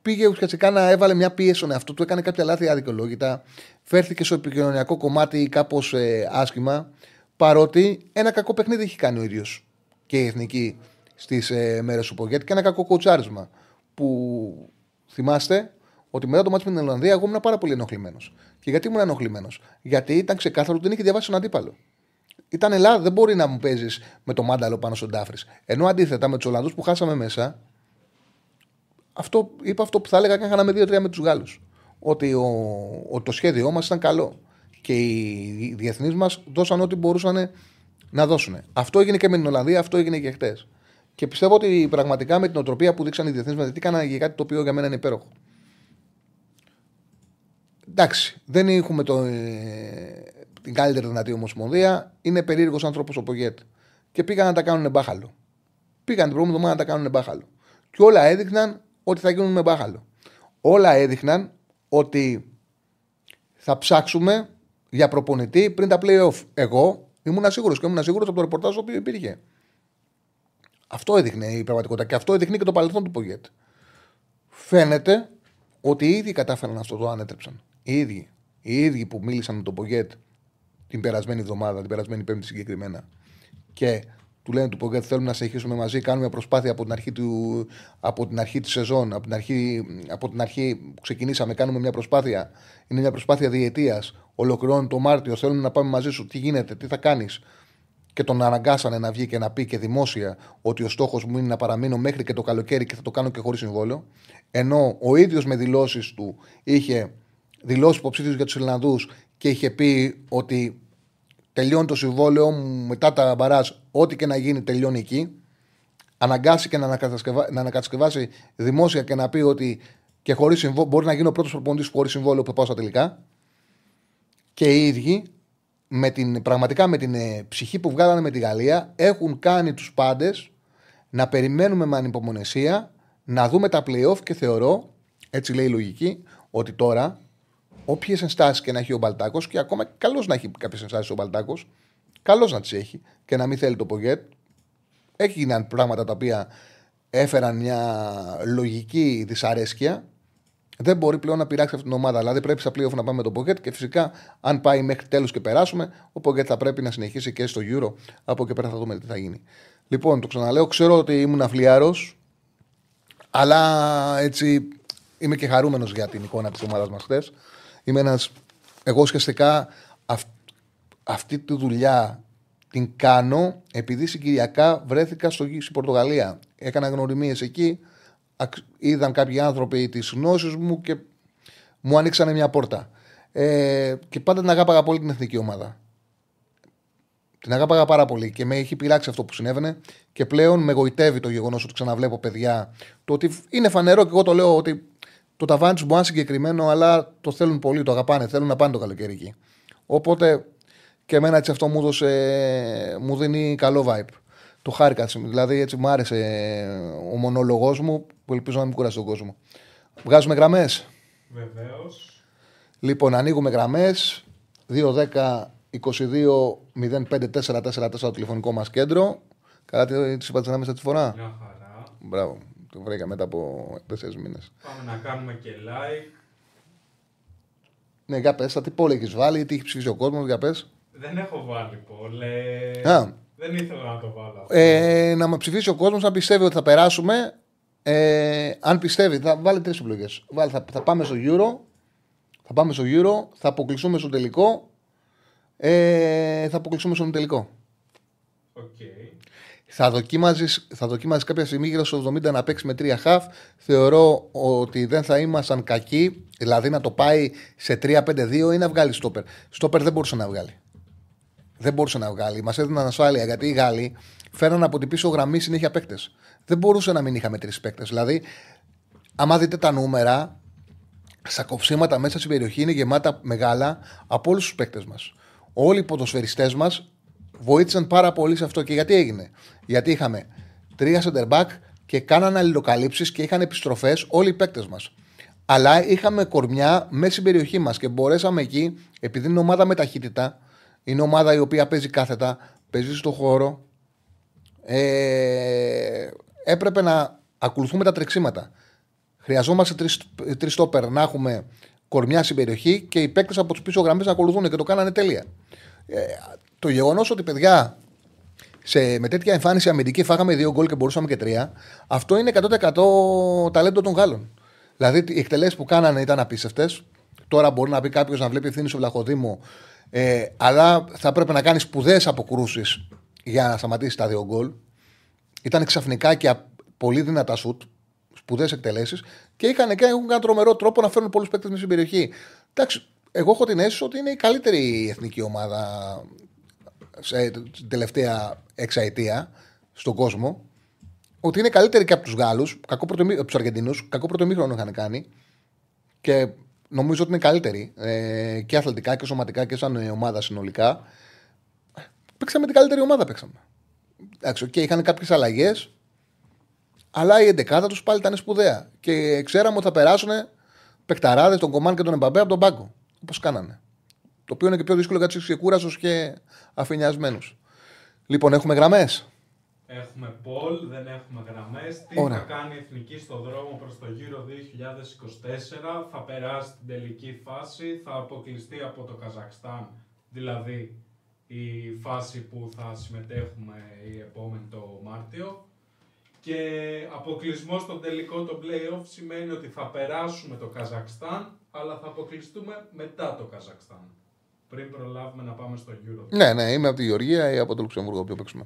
πήγε ουσιαστικά να έβαλε μια πίεση στον εαυτό του. Έκανε κάποια λάθη αδικαιολόγητα. Φέρθηκε στο επικοινωνιακό κομμάτι κάπως ε, άσχημα. Παρότι ένα κακό παιχνίδι έχει κάνει ο ίδιος και η εθνική στις ε, μέρες του Πογκέτ και ένα κακό κοτσάρισμα. Που θυμάστε ότι μετά το μάτι με την Ολλανδία, εγώ ήμουν πάρα πολύ ενοχλημένος. Και γιατί ήμουν ενοχλημένος, Γιατί ήταν ξεκάθαρο ότι δεν είχε διαβάσει τον αντίπαλο. Ήταν Ελλάδα, δεν μπορεί να μου παίζεις με το μάνταλο πάνω στον Τάφρης. Ενώ αντίθετα με τους Ολλανδούς που χάσαμε μέσα, αυτό, είπα αυτό που θα έλεγα και είχαμε 2-3 με τους Γάλλους. Ότι ο, ο, το σχέδιό μας ήταν καλό. Και οι διεθνείς μας δώσαν ό,τι μπορούσαν να δώσουν. Αυτό έγινε και με την Ολλανδία, αυτό έγινε και χτες. Και πιστεύω ότι πραγματικά με την οτροπία που δείξαν οι διεθνείς μαθητές κάνανε για κάτι το οποίο για μένα είναι υπέροχο. Εντάξει, δεν έχουμε το, ε, την καλύτερη δυνατή ομοσπονδία. Είναι περίεργος άνθρωπος ο Πογέτ. Και πήγαν να τα κάνουν μπάχαλο. Πήγαν την προηγούμενη εβδομάδα να τα κάνουν μπάχαλο. Και όλα έδειχναν ότι θα γίνουν με μπάχαλο. Όλα έδειχναν ότι θα ψάξουμε για προπονητή πριν τα playoff. Εγώ ήμουν σίγουρος και ήμουν σίγουρος από το ρεπορτάζ το οποίο υπήρχε. Αυτό έδειχνε η πραγματικότητα και αυτό έδειχνε και το παρελθόν του Πογέτ. Φαίνεται ότι οι ίδιοι κατάφεραν αυτό το ανέτρεψαν. Οι ίδιοι. Οι ίδιοι που μίλησαν με τον Πογέτ την περασμένη εβδομάδα, την περασμένη Πέμπτη συγκεκριμένα. Και του λένε του Πογκέτ θέλουμε να συνεχίσουμε μαζί. Κάνουμε προσπάθεια από την αρχή, του, από την αρχή της σεζόν, από την αρχή, από την αρχή που ξεκινήσαμε. Κάνουμε μια προσπάθεια. Είναι μια προσπάθεια διετίας. Ολοκληρώνει το Μάρτιο. Θέλουμε να πάμε μαζί σου. Τι γίνεται, τι θα κάνεις; Και τον αναγκάσανε να βγει και να πει και δημόσια ότι ο στόχος μου είναι να παραμείνω μέχρι και το καλοκαίρι και θα το κάνω και χωρίς συμβόλαιο. Ενώ ο ίδιος με δηλώσεις του είχε δηλώσει υποψήφιος για τους Ιρλανδούς και είχε πει ότι τελειώνει το συμβόλαιο μου μετά τα μπαράζ, ό,τι και να γίνει τελειώνει εκεί. Αναγκάσει να, να ανακατασκευάσει δημόσια και να πει ότι και χωρίς συμβόλαιο, μπορεί να γίνει ο πρώτος προπονητής που χωρίς συμβόλαιο που πάω στα τελικά. Και οι ίδιοι, με την, πραγματικά με την ε, ψυχή που βγάλανε με τη Γαλλία, έχουν κάνει τους πάντες να περιμένουμε με ανυπομονησία να δούμε τα playoff και θεωρώ, έτσι λέει η λογική, ότι τώρα όποιες ενστάσεις και να έχει ο Μπαλτάκος, και ακόμα καλό να έχει κάποιες ενστάσεις ο Μπαλτάκος, καλό να τις έχει και να μην θέλει το Πογέτ. Έχει γίνει πράγματα τα οποία έφεραν μια λογική δυσαρέσκεια. Δεν μπορεί πλέον να πειράξει αυτή την ομάδα. Δηλαδή πρέπει στα playoff να πάμε με τον Πογέτ και φυσικά αν πάει μέχρι τέλου και περάσουμε, ο Πογέτ θα πρέπει να συνεχίσει και στο Euro. Από εκεί πέρα θα δούμε τι θα γίνει. Λοιπόν, το ξαναλέω, ξέρω ότι ήμουν αφλιάρος, αλλά έτσι είμαι και χαρούμενος για την εικόνα της ομάδας μας χθες. Είμαι ένας, εγώ ουσιαστικά αυτή τη δουλειά την κάνω επειδή συγκυριακά βρέθηκα στο, στην Πορτογαλία. Έκανα γνωριμίες εκεί, είδαν κάποιοι άνθρωποι τις γνώσεις μου και μου ανοίξανε μια πόρτα. Ε, και πάντα την αγάπαγα πολύ την εθνική ομάδα. Την αγάπαγα πάρα πολύ και με έχει πειράξει αυτό που συνέβαινε και πλέον με γοητεύει το γεγονός ότι ξαναβλέπω παιδιά. Το ότι είναι φανερό και εγώ το λέω ότι το ταβάνι τους μπορεί να είναι συγκεκριμένο, αλλά το θέλουν πολύ, το αγαπάνε, θέλουν να πάνε το καλοκαίρι εκεί. Οπότε και εμένα έτσι αυτό μου, δώσε, μου δίνει καλό vibe. Το χάρηκα. Δηλαδή έτσι μου άρεσε ο μονόλογό μου που ελπίζω να μην κουράσει τον κόσμο. Βγάζουμε γραμμές; Βεβαίως. Λοιπόν, ανοίγουμε γραμμές. 2-10-22-05-444 το τηλεφωνικό μας κέντρο. Καλά, τι είπατε να τη φορά. Μια χαρά. Μπράβο. Το βρήκα μετά από τέσσερις μήνες. Πάμε να κάνουμε και like. Ναι, για πες, τι πόλη έχεις βάλει, τι έχει ψηφίσει ο κόσμος, για πες. Δεν έχω βάλει πόλες. Α. Δεν ήθελα να το βάλω. Ε, να με ψηφίσει ο κόσμος, αν πιστεύει ότι θα περάσουμε. Ε, αν πιστεύει, θα βάλει τρεις επιλογές. Θα, θα πάμε στο Euro. Θα πάμε στο Euro, θα αποκλειστούμε στο τελικό. Ε, θα αποκλειστούμε στον τελικό. Okay θα δοκίμαζε θα δοκίμαζες κάποια στιγμή γύρω στο 70 να παίξεις με τρία χαφ. Θεωρώ ότι δεν θα ήμασταν κακοί, δηλαδή να το πάει σε 3-5-2 ή να βγάλει στόπερ. Στόπερ δεν μπορούσε να βγάλει. Δεν μπορούσε να βγάλει. Μας έδιναν ασφάλεια γιατί οι Γάλλοι φέραν από την πίσω γραμμή συνέχεια παίκτες. Δεν μπορούσε να μην είχαμε τρεις παίκτες. Δηλαδή, άμα δείτε τα νούμερα, στα κοψίματα μέσα στην περιοχή είναι γεμάτα μεγάλα από όλους τους παίκτες μας. Όλοι οι ποδοσφαιριστές μας βοήθησαν πάρα πολύ σε αυτό. Και γιατί έγινε. Γιατί είχαμε τρία center back και κάνανε αλληλοκαλύψεις και είχαν επιστροφές όλοι οι παίκτες μας. Αλλά είχαμε κορμιά μέσα στην περιοχή μας και μπορέσαμε εκεί, επειδή είναι ομάδα με ταχύτητα, είναι ομάδα η οποία παίζει κάθετα, παίζει στο χώρο. Ε, έπρεπε να ακολουθούμε τα τρεξίματα. Χρειαζόμαστε τρεις στόπερ να έχουμε κορμιά στην περιοχή και οι παίκτες από του πίσω γραμμές να ακολουθούν και το κάνανε τέλεια. Ε, το γεγονός ότι παιδιά σε, με τέτοια εμφάνιση αμυντική φάγαμε δύο γκολ και μπορούσαμε και τρία, αυτό είναι 100% ταλέντο των Γάλλων. Δηλαδή οι εκτελέσεις που κάνανε ήταν απίστευτες. Τώρα μπορεί να πει κάποιος να βλέπει ευθύνη στο Βλαχοδήμο, ε, αλλά θα πρέπει να κάνεις σπουδαίες αποκρούσεις για να σταματήσει τα δύο γκολ. Ήταν ξαφνικά και πολύ δυνατά σουτ, σπουδαίες εκτελέσεις και είχαν και έχουν ένα τρομερό τρόπο να φέρουν πολλούς παίκτες με στην περιοχή. Εντάξει, εγώ έχω την αίσθηση ότι είναι η καλύτερη εθνική ομάδα σε την τελευταία εξαετία στον κόσμο. Ότι είναι καλύτερη και από τους Γάλλους, από τους Αργεντινούς. Κακό πρωτομήχρονο είχαν κάνει. Και νομίζω ότι είναι καλύτερη ε, και αθλητικά και σωματικά και σαν ομάδα συνολικά. Παίξαμε την καλύτερη ομάδα. Παίξαμε. Εντάξει, και είχαν κάποιες αλλαγές, αλλά η εντεκάδα τους πάλι ήταν σπουδαία. Και ξέραμε ότι θα περάσουν παικταράδε, τον Κομάν και τον Εμπαμπέ από τον πάγκο. Όπως κάνανε. Το οποίο είναι και πιο δύσκολο γιατί είσαι κούρασο και αφηνιασμένο. Λοιπόν, έχουμε γραμμές. Έχουμε Πολ, δεν έχουμε γραμμές. Τι Ωραία. θα κάνει η Εθνική στο δρόμο προς το γύρο 2024. Θα περάσει την τελική φάση, θα αποκλειστεί από το Καζακστάν, δηλαδή η φάση που θα συμμετέχουμε η επόμενη το Μάρτιο. Και αποκλεισμός στο τελικό το playoff σημαίνει ότι θα περάσουμε το Καζακστάν, αλλά θα αποκλειστούμε μετά το Καζακστάν. Πριν προλάβουμε να πάμε στο Euro. Ναι, ναι, είμαι από τη Γεωργία ή από το Λουξεμβούργο που παίξουμε.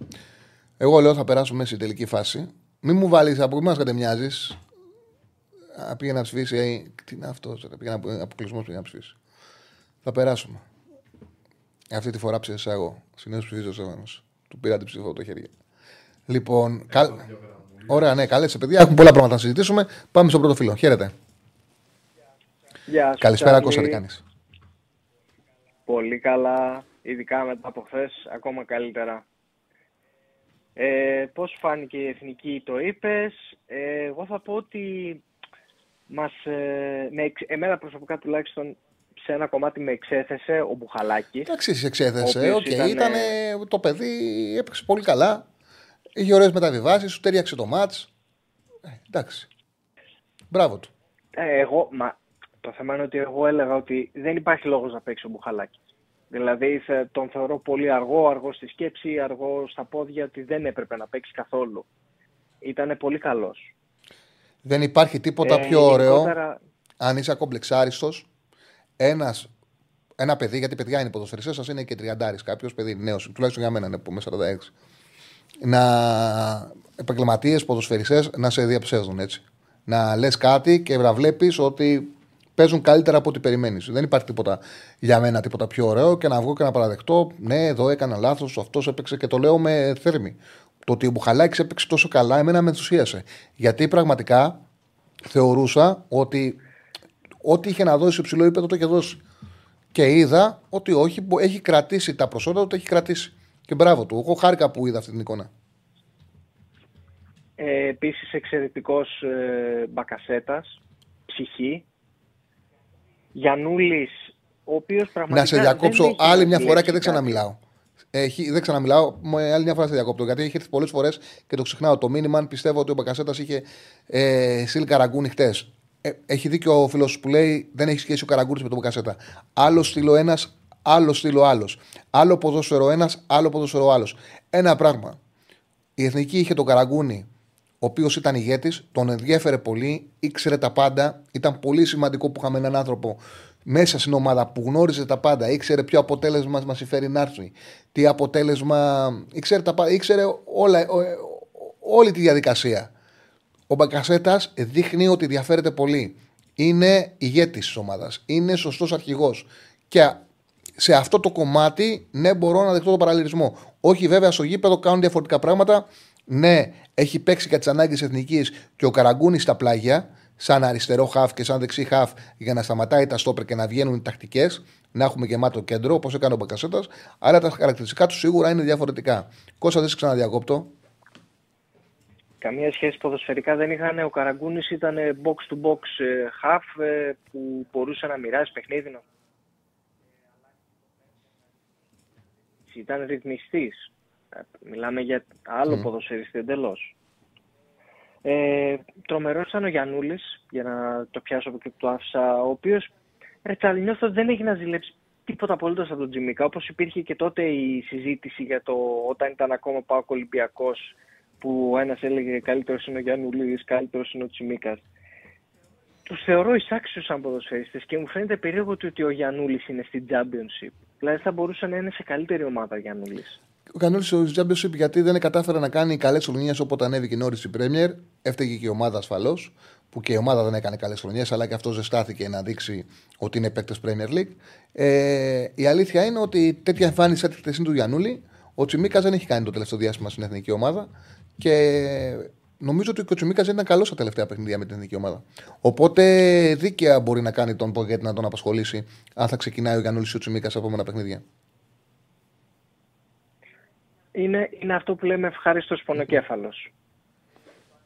Εγώ λέω θα περάσουμε στην τελική φάση. Μην μου βάλεις από εμάς κατεμοιάζει. Πήγε να ψηφίσει. Τι είναι αυτός, πήγε να αποκλεισμός πήγε να ψηφίσει. Θα περάσουμε. Αυτή τη φορά ψήφισα εγώ. Συνήθως ψηφίζω ο Σέβανο. Του πήρα την ψήφο από το χέρι. Λοιπόν. Καλ... Ωραία, ναι, καλές παιδιά. Έχουμε πολλά πράγματα να συζητήσουμε. Πάμε στο πρώτο φίλο. Χαίρετε. Γεια Καλησπέρα, Κώστα, τι κάνεις; Πολύ καλά. Ειδικά μετά από χθες, ακόμα καλύτερα. Ε, πώς φάνηκε η εθνική, το είπες. Ε, εγώ θα πω ότι μας, ε, με, εμένα προσωπικά τουλάχιστον σε ένα κομμάτι με εξέθεσε ο Μπουχαλάκης. Εντάξει, σε εξέθεσε. Okay, ήταν... Ήτανε, το παιδί έπαιξε πολύ καλά. Είχε ωραίες μεταβιβάσεις, σου τέριαξε το μάτς. Ε, εντάξει. Μπράβο του. Ε, εγώ, μα, το θέμα είναι ότι εγώ έλεγα ότι δεν υπάρχει λόγος να παίξει ο Μπουχαλάκης. Δηλαδή τον θεωρώ πολύ αργό, αργό στη σκέψη, αργό στα πόδια, ότι δεν έπρεπε να παίξει καθόλου. Ήταν πολύ καλός. Δεν υπάρχει τίποτα ε, πιο ωραίο, αν είσαι ακομπλεξάριστος, ένας, ένα παιδί, γιατί παιδιά είναι ποδοσφαιριστές, σας είναι και τριαντάρης κάποιος, παιδί νέος, τουλάχιστον για μένα είναι που με 46, να επαγγελματίες ποδοσφαιριστές να σε διαψεύδουν έτσι. Να λες κάτι και να βλέπεις ότι παίζουν καλύτερα από ό,τι περιμένεις. Δεν υπάρχει τίποτα για μένα τίποτα πιο ωραίο και να βγω και να παραδεχτώ. Ναι, εδώ έκανα λάθος, αυτός έπαιξε και το λέω με θέρμη. Το ότι ο Μπουχαλάκης έπαιξε τόσο καλά, εμένα με ενθουσίασε. Γιατί πραγματικά θεωρούσα ότι ό,τι είχε να δώσει υψηλό ύπεδο το είχε δώσει. Και είδα ότι όχι, έχει κρατήσει τα προσόντα του, έχει κρατήσει. Και μπράβο του. Εγώ χάρηκα που είδα αυτή την εικόνα. Ε, Επίσης, εξαιρετικός ε, μπακασέτας, ψυχή, Γιανούλης, ο οποίος πραγματικά. Να σε διακόψω άλλη μια φορά και δεν ξαναμιλάω. Έχει, δεν ξαναμιλάω, με άλλη μια φορά σε διακόπτω. Γιατί έχει έρθει πολλές φορές και το ξεχνάω το μήνυμα. Πιστεύω ότι ο Μπακασέτας είχε ε, στείλει καραγκούνι χτες. Ε, έχει δίκιο ο φίλος που λέει δεν έχει σχέση ο καραγκούνις με τον Μπακασέτα. Άλλο στείλω ένας, άλλο στείλω άλλος. Άλλο ποδόσφαιρο ένας, άλλο ποδόσφαιρο άλλος. Ένα πράγμα. Η εθνική είχε τον καραγκούνι ο οποίος ήταν ηγέτης, τον ενδιέφερε πολύ, ήξερε τα πάντα. Ήταν πολύ σημαντικό που είχαμε έναν άνθρωπο μέσα στην ομάδα που γνώριζε τα πάντα, ήξερε ποιο αποτέλεσμα μας συμφέρει να έρθει, τι αποτέλεσμα. ήξερε, τα, ήξερε όλα, όλη τη διαδικασία. Ο Μπακασέτα δείχνει ότι ενδιαφέρεται πολύ. Είναι ηγέτης της ομάδας. Είναι σωστός αρχηγός. Και σε αυτό το κομμάτι, ναι, μπορώ να δεχτώ τον παραλληλισμό. Όχι, βέβαια, στο γήπεδο κάνουν διαφορετικά πράγματα. Ναι, έχει παίξει για τις ανάγκες εθνικής και ο Καραγκούνη στα πλάγια, σαν αριστερό χαφ και σαν δεξί χαφ, για να σταματάει τα στόπερ και να βγαίνουν οι τακτικές, να έχουμε γεμάτο κέντρο, όπως έκανε ο Μπακασέτας. Άρα τα χαρακτηριστικά του σίγουρα είναι διαφορετικά. Κόσα δεν σε ξαναδιακόπτω. Καμία σχέση ποδοσφαιρικά δεν είχαν. Ο Καραγκούνης ήταν box to box ε, half ε, που μπορούσε να μοιράσει παιχνίδι. Ήταν ρυθμιστής. Μιλάμε για άλλο mm. ποδοσφαιριστή εντελώς. Ε, Τρομερός ήταν ο Γιανούλης, για να το πιάσω από εκεί που το άφησα, ο οποίος νιώθω δεν έχει να ζηλέψει τίποτα απολύτως από τον Τζιμίκα. Όπως υπήρχε και τότε η συζήτηση για το όταν ήταν ακόμα πάω Ολυμπιακός, που ένας έλεγε καλύτερος είναι ο Γιανούλης, καλύτερος είναι ο Τσιμίκα. Τους θεωρώ εισάξιου σαν ποδοσφαιριστές και μου φαίνεται περίεργο ότι ο Γιανούλης είναι στην Championship. Δηλαδή θα μπορούσε να είναι σε καλύτερη ομάδα ο Γιανούλης ο κανόνα του Championship γιατί δεν κατάφερε να κάνει καλές ουρνίε όποτε ανέβηκε νωρί η Premier. Έφταιγε και η ομάδα ασφαλώς. που και η ομάδα δεν έκανε καλές χρονιές, αλλά και αυτός ζεστάθηκε να δείξει ότι είναι παίκτες Premier League. Ε, η αλήθεια είναι ότι τέτοια εμφάνιση έτυχε τη του Γιανούλη. Ο Τσιμίκας δεν έχει κάνει το τελευταίο διάστημα στην εθνική ομάδα και νομίζω ότι ο Τσιμίκας δεν ήταν καλός στα τελευταία παιχνίδια με την εθνική ομάδα. Οπότε δίκαια μπορεί να κάνει τον Πογκέτ να τον απασχολήσει αν θα ξεκινάει ο Γιαννούλης ή ο Τσιμίκας σε επόμενα παιχνίδια. Είναι, είναι αυτό που λέμε ευχάριστος πονοκέφαλος.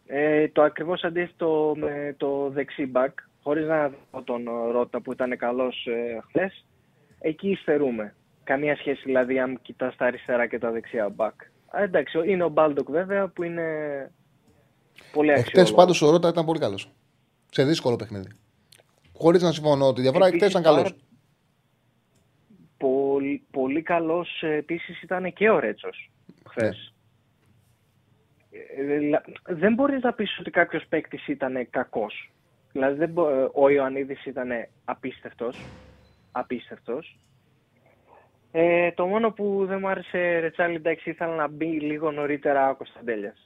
Ε, το ακριβώς αντίθετο με το δεξί μπακ, χωρίς να δω τον Ρότα που ήταν καλός ε, χθες, εκεί υστερούμε. Καμία σχέση δηλαδή αν κοιτάς τα αριστερά και τα δεξιά μπακ. εντάξει, είναι ο Μπάλντοκ βέβαια που είναι πολύ αξιόλογος. Χθες πάντως ο Ρότα ήταν πολύ καλός. Σε δύσκολο παιχνίδι. Χωρίς να συμφωνώ ότι η διαφορά χθες ήταν καλός. Πολύ, πολύ καλός επίσης ήταν και ο Ρέτσος χθες. Ναι. Ε, δεν μπορείς να πεις ότι κάποιος παίκτης ήταν κακός. Δηλαδή δεν ο Ιωαννίδης ήταν απίστευτος. Απίστευτος. Ε, το μόνο που δεν μου άρεσε Ρετσάλι, εντάξει, ήθελα να μπει λίγο νωρίτερα ο Κωνσταντέλιας.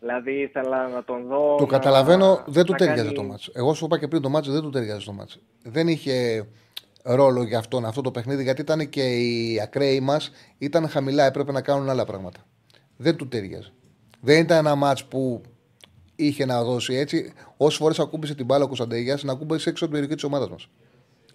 Δηλαδή ήθελα να τον δω. Το καταλαβαίνω, δεν του ταιριάζει το μάτσο. Εγώ σου είπα και πριν το μάτσο δεν του ταιριάζει το μάτσο. Δεν είχε ρόλο για αυτόν αυτό το παιχνίδι γιατί ήταν και οι ακραίοι μας ήταν χαμηλά, έπρεπε να κάνουν άλλα πράγματα. Δεν του ταιριάζει. Δεν ήταν ένα μάτ που είχε να δώσει έτσι. Όσες φορές ακούμπησε την μπάλα ο Κωνσταντέγιας, να ακούμπησε έξω από την περιοχή της ομάδας μας.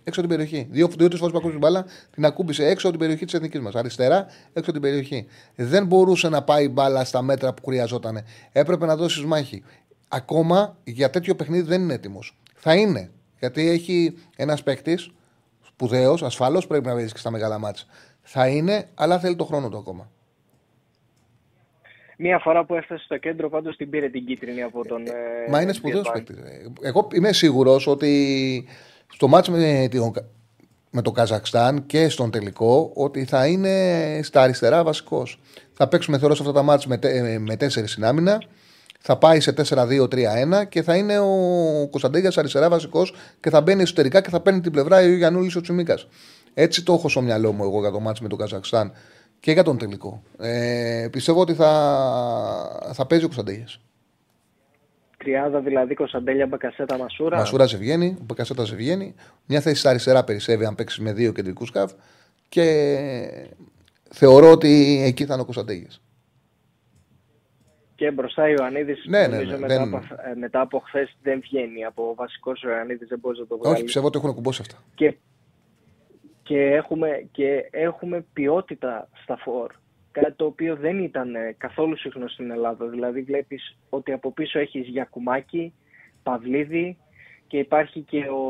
Έξω από την περιοχή. Δύο-τρει δύο, φορές που ακούμπησε την μπάλα, την ακούμπησε έξω από την περιοχή της εθνικής μας. Αριστερά, έξω από την περιοχή. Δεν μπορούσε να πάει μπάλα στα μέτρα που χρειαζόταν. Έπρεπε να δώσει μάχη. Ακόμα για τέτοιο παιχνίδι δεν είναι έτοιμος. Θα είναι. Γιατί έχει ένας παίκτης σπουδαίος, ασφαλώς πρέπει να βρίσκει στα μεγάλα μάτια. Θα είναι, αλλά θέλει το χρόνο του ακόμα. Μία φορά που έφτασε στο κέντρο, πάντως την πήρε την κίτρινη από τον. Ε, Μα είναι σπουδαίος παίκτης. Εγώ είμαι σίγουρος ότι στο μάτσο με, με το Καζακστάν και στον τελικό ότι θα είναι στα αριστερά βασικός. Θα παίξουμε θεωρώ σε αυτά τα μάτια με, με τέσσερις συνάμυνα. Θα πάει σε 4-2-3-1 και θα είναι ο Κωνσταντέγια αριστερά βασικός και θα μπαίνει εσωτερικά και θα παίρνει την πλευρά ο Γιανούλης ο Τσιμίκας. Έτσι το έχω στο μυαλό μου εγώ για το μάτσο με το Καζακστάν και για τον τελικό. Ε, πιστεύω ότι θα, θα παίζει ο Κωνσταντέλια. Τριάδα δηλαδή Κωνσταντέλια, Μπακασέτα, Μασούρα. Μασούρα σε βγαίνει, Μπακασέτα σε βγαίνει. Μια θέση στα αριστερά περισσεύει αν παίξει με δύο κεντρικούς σκαφ. Και θεωρώ ότι εκεί θα είναι ο Κωνσταντέλια. Και μπροστά ο Ιωαννίδης. Ναι, ναι, ναι, μετά, δεν... από, ε, μετά από χθες δεν βγαίνει. Από βασικός ο Ιωαννίδης δεν μπορείς να το βγάλεις. Όχι, πιστεύω ότι έχουν κουμπώσει αυτά. Και και έχουμε, και έχουμε ποιότητα στα φόρ. Κάτι το οποίο δεν ήταν ε, καθόλου συχνό στην Ελλάδα. Δηλαδή βλέπεις ότι από πίσω έχεις Γιακουμάκη, Παυλίδη και υπάρχει και ο,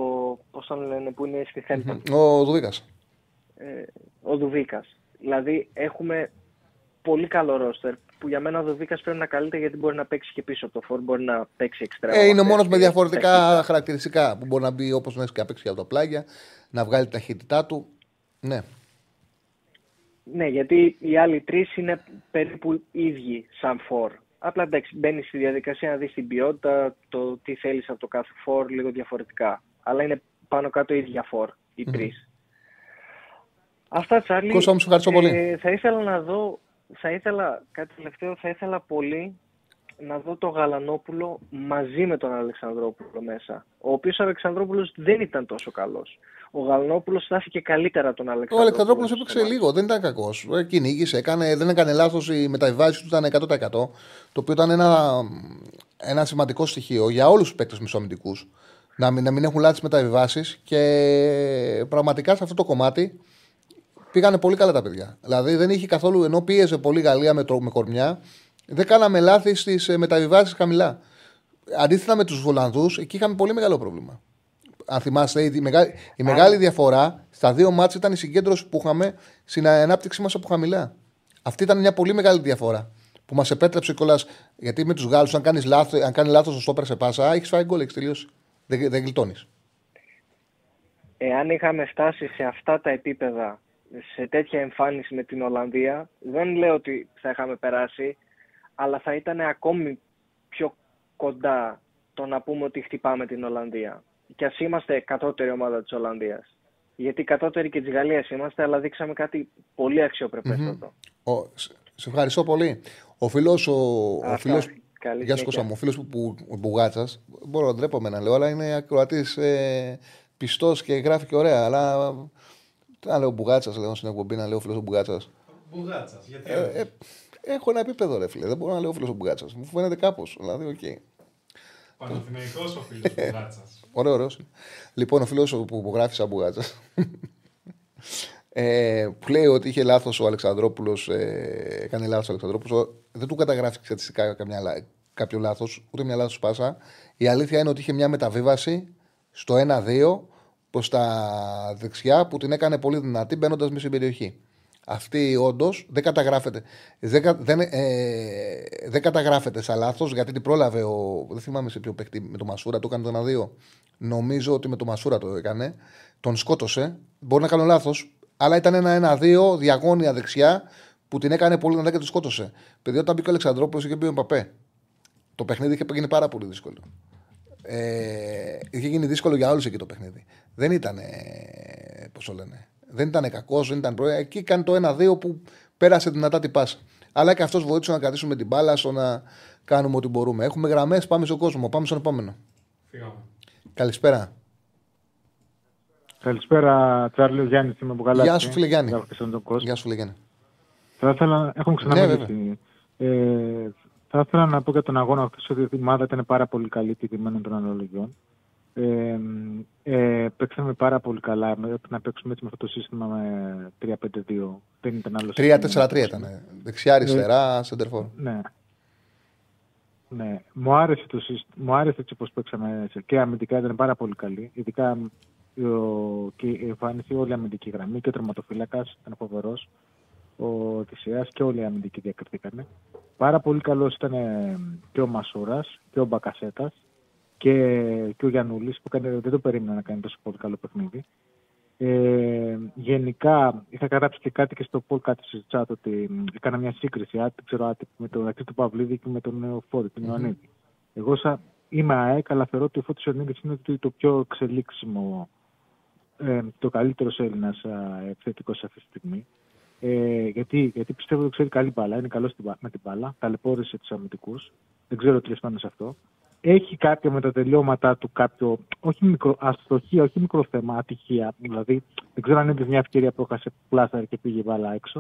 πώς τον λένε, που είναι στη Θέλτα. Ο Δουβίκας. Ε, ο Δουβίκας. Δηλαδή έχουμε πολύ καλό ρόστερ που για μένα ο Δουβίκα πρέπει να καλείται γιατί μπορεί να παίξει και πίσω από το φόρ, μπορεί να παίξει εξτρέμμα. Ε, είναι ο μόνος με διαφορετικά χαρακτηριστικά που μπορεί να μπει όπως να έχει και παίξει από τα πλάγια, να βγάλει τη ταχύτητά του. Ναι. Ναι, γιατί οι άλλοι τρεις είναι περίπου ίδιοι σαν φόρ. Απλά εντάξει, μπαίνεις στη διαδικασία να δεις την ποιότητα, το τι θέλεις από το κάθε φόρ λίγο διαφορετικά. Αλλά είναι πάνω κάτω ίδια φόρ οι mm. τρεις. Αυτά, Τσάρλι. Κώστα μου, σου ευχαριστώ πολύ. Ε, θα ήθελα να δω θα ήθελα, κάτι τελευταίο, θα ήθελα πολύ να δω το Γαλανόπουλο μαζί με τον Αλεξανδρόπουλο μέσα. Ο οποίος ο Αλεξανδρόπουλος δεν ήταν τόσο καλός. Ο Γαλανόπουλος στάθηκε καλύτερα τον Αλεξανδρόπουλο. Ο Αλεξανδρόπουλος έπαιξε λίγο, δεν ήταν κακός. Ε, κυνήγησε, έκανε, δεν έκανε λάθος, η μεταβιβάση του ήταν 100%. Το οποίο ήταν ένα, ένα σημαντικό στοιχείο για όλους τους παίκτες μισομητικούς. Να μην, να μην έχουν λάθη μεταβιβάσεις και πραγματικά σε αυτό το κομμάτι πήγανε πολύ καλά τα παιδιά. Δηλαδή δεν είχε καθόλου, ενώ πίεζε πολύ Γαλλία με, με κορμιά, δεν κάναμε λάθη στις ε, μεταβιβάσεις χαμηλά. Αντίθετα με τους Ολλανδούς, εκεί είχαμε πολύ μεγάλο πρόβλημα. Αν θυμάστε, η, μεγάλη, η μεγάλη διαφορά στα δύο μάτια ήταν η συγκέντρωση που είχαμε στην ανάπτυξή μας από χαμηλά. Αυτή ήταν μια πολύ μεγάλη διαφορά που μας επέτρεψε κιόλας. Γιατί με τους Γάλλους, αν κάνεις λάθο, αν κάνει λάθος στο στόπερ σε πάσα, έχεις φάει γκολ, έχεις τελειώσει. Δεν, δεν γλιτώνεις. Εάν είχαμε φτάσει σε αυτά τα επίπεδα σε τέτοια εμφάνιση με την Ολλανδία, δεν λέω ότι θα είχαμε περάσει, αλλά θα ήταν ακόμη πιο κοντά το να πούμε ότι χτυπάμε την Ολλανδία. Και ας είμαστε κατώτερη ομάδα της Ολλανδίας. Γιατί κατώτερη και της Γαλλίας είμαστε, αλλά δείξαμε κάτι πολύ αξιοπρεπέστατο. Mm-hmm. σε ευχαριστώ πολύ. Ο φίλος, ο, ο φίλος, Καλή Γεια σου συνέχεια. Κώστα μου, ο φίλος που, που, Μπουγάτσας. Μπορώ να ντρέπομαι να λέω, αλλά είναι ακροατής ε, πιστός και γράφει και ωραία. Αλλά. Τι να λέω Μπουγάτσας, λέω στην εκπομπή να λέω φίλος ο Μπουγάτσας. Μπουγάτσας. Γιατί. Ε, ε, έχω ένα επίπεδο, ρε φίλε. Δεν μπορώ να λέω φίλος ο Μπουγάτσας. Μου φαίνεται κάπως. Δηλαδή, οκ. Παναθηναϊκός ο φίλος Μπουγάτσας. Ωραίο, ωραίος. Λοιπόν, ο φίλος που, που γράφεις σαν Μπουγάτσας. Ε, που λέει ότι είχε λάθος ο Αλεξανδρόπουλος. Ε, έκανε λάθος ο Αλεξανδρόπουλος. Δεν του καταγράφει στατιστικά καμιά, λα- κάποιο λάθος, ούτε μια λάθος πάσα. Η αλήθεια είναι ότι είχε μια μεταβίβαση στο 1-2 προς τα δεξιά που την έκανε πολύ δυνατή μπαίνοντας μέσα στην περιοχή. Αυτή όντως δεν καταγράφεται. Δεν, κα- δεν, ε, δεν καταγράφεται σαν λάθος γιατί την πρόλαβε ο. Δεν θυμάμαι σε ποιο παίκτη με το Μασούρα το έκανε το 1-2. Νομίζω ότι με το Μασούρα το έκανε. Τον σκότωσε. Μπορεί να κάνω λάθος, αλλά ήταν ένα 1-2 διαγώνια δεξιά που την έκανε πολύ δυνατά και τον σκότωσε. Παιδί, όταν μπήκε ο Αλεξανδρόπουλος είχε μπει ο Παπέ. Το παιχνίδι είχε γίνει πάρα πολύ δύσκολο. Ε, είχε γίνει δύσκολο για όλους εκεί το παιχνίδι. Δεν ήταν. Πώς το λένε. Δεν ήταν κακός, δεν ήταν πρόεδρος. Εκεί κάνει το 1-2 που πέρασε δυνατά την πάσα. Αλλά και αυτός βοήθησε να κρατήσουμε την μπάλα στο να κάνουμε ό,τι μπορούμε. Έχουμε γραμμές, πάμε στον κόσμο. Πάμε στον επόμενο. Φύγαμε. Καλησπέρα. Καλησπέρα, Τσάρλι, ο Γιάννη είμαι από Γαλάτσι. Γεια σου, φίλε Γιάννη. Γεια σου, τον κόσμο. Γεια σου, Λεγέννη. Θα ήθελα, έχουμε Ναι, ξαναμιλήσει. ε, θα ήθελα να πω για τον αγώνα χθες ότι η ομάδα ήταν πάρα πολύ καλή τιμημένων των αναλογιών. Ε, ε, παίξαμε πάρα πολύ καλά. Έπρεπε να παίξουμε έτσι με αυτό το σύστημα με 3-5-2. Δεν ήταν άλλο 3-4-3 ήταν. Δεξιά, αριστερά, σεντερφόρ. Ναι. Ναι. Μου άρεσε, το σύστημα, μου άρεσε έτσι πώς παίξαμε και αμυντικά ήταν πάρα πολύ καλή. Ειδικά ο, και εμφάνισε όλη η αμυντική γραμμή και ο τερματοφύλακας ήταν φοβερός. Ο Οδυσσέας και όλοι οι αμυντικοί διακριθήκανε. Πάρα πολύ καλός ήταν ε, και ο Μασούρας και ο Μπακασέτας και, και ο Γιαννούλης που έκανε, δεν το περίμενα να κάνει τόσο πολύ καλό παιχνίδι. Ε, γενικά, είχα γράψει και κάτι και στο podcast στο chat ότι μ, έκανα μια σύγκριση άτυπη, ξέρω, άτυπη, με τον Ακρίτο Παυλίδη και με τον ε, Φώτη, τον Ιωαννίδη. Εγώ σα, είμαι ΑΕΚ, αλλά θεωρώ ότι ο Φώτης Ιωαννίδης είναι το, το πιο εξελίξιμο, ε, το καλύτερος Έλληνας ε, επιθετικός αυτή τη στιγμή. Ε, γιατί, γιατί πιστεύω ότι ξέρει καλή μπάλα, είναι καλός στην μπα- με την μπάλα, ταλαιπώρησε τους αμυντικούς, δεν ξέρω τι λες πάνω σε αυτό. Έχει κάποια με τα τελειώματά του κάποιο, όχι μικρό, αστοχία, όχι μικρό θέμα, ατυχία. Δηλαδή, δεν ξέρω αν είναι μια ευκαιρία που έχασε πλάσταρ και πήγε η μπάλα έξω.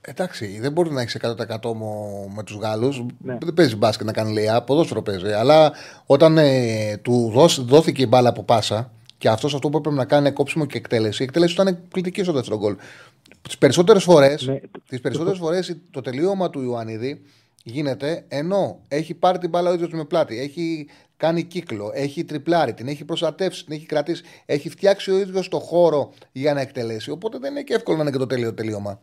Εντάξει, δεν μπορεί να έχεις 100% μο- με τους Γάλλους. Ναι. Δεν παίζει μπάσκετ να κάνει λέει, ποδόσφαιρο παίζει. Αλλά όταν ε, του δώσ- δόθηκε η μπάλα από πάσα και αυτός αυτό που έπρεπε να κάνει είναι κόψιμο και εκτέλεση, η εκτέλεση του ήταν κριτική στο δεύτερο γκολ. Τις περισσότερες φορές Ναι. τις περισσότερες φορές το τελείωμα του Ιωαννίδη γίνεται ενώ έχει πάρει την μπάλα ο ίδιος με πλάτη, έχει κάνει κύκλο, έχει τριπλάρει, την έχει προστατεύσει, την έχει κρατήσει, έχει φτιάξει ο ίδιος το χώρο για να εκτελέσει. Οπότε δεν είναι και εύκολο να είναι και το τέλειο τελείωμα.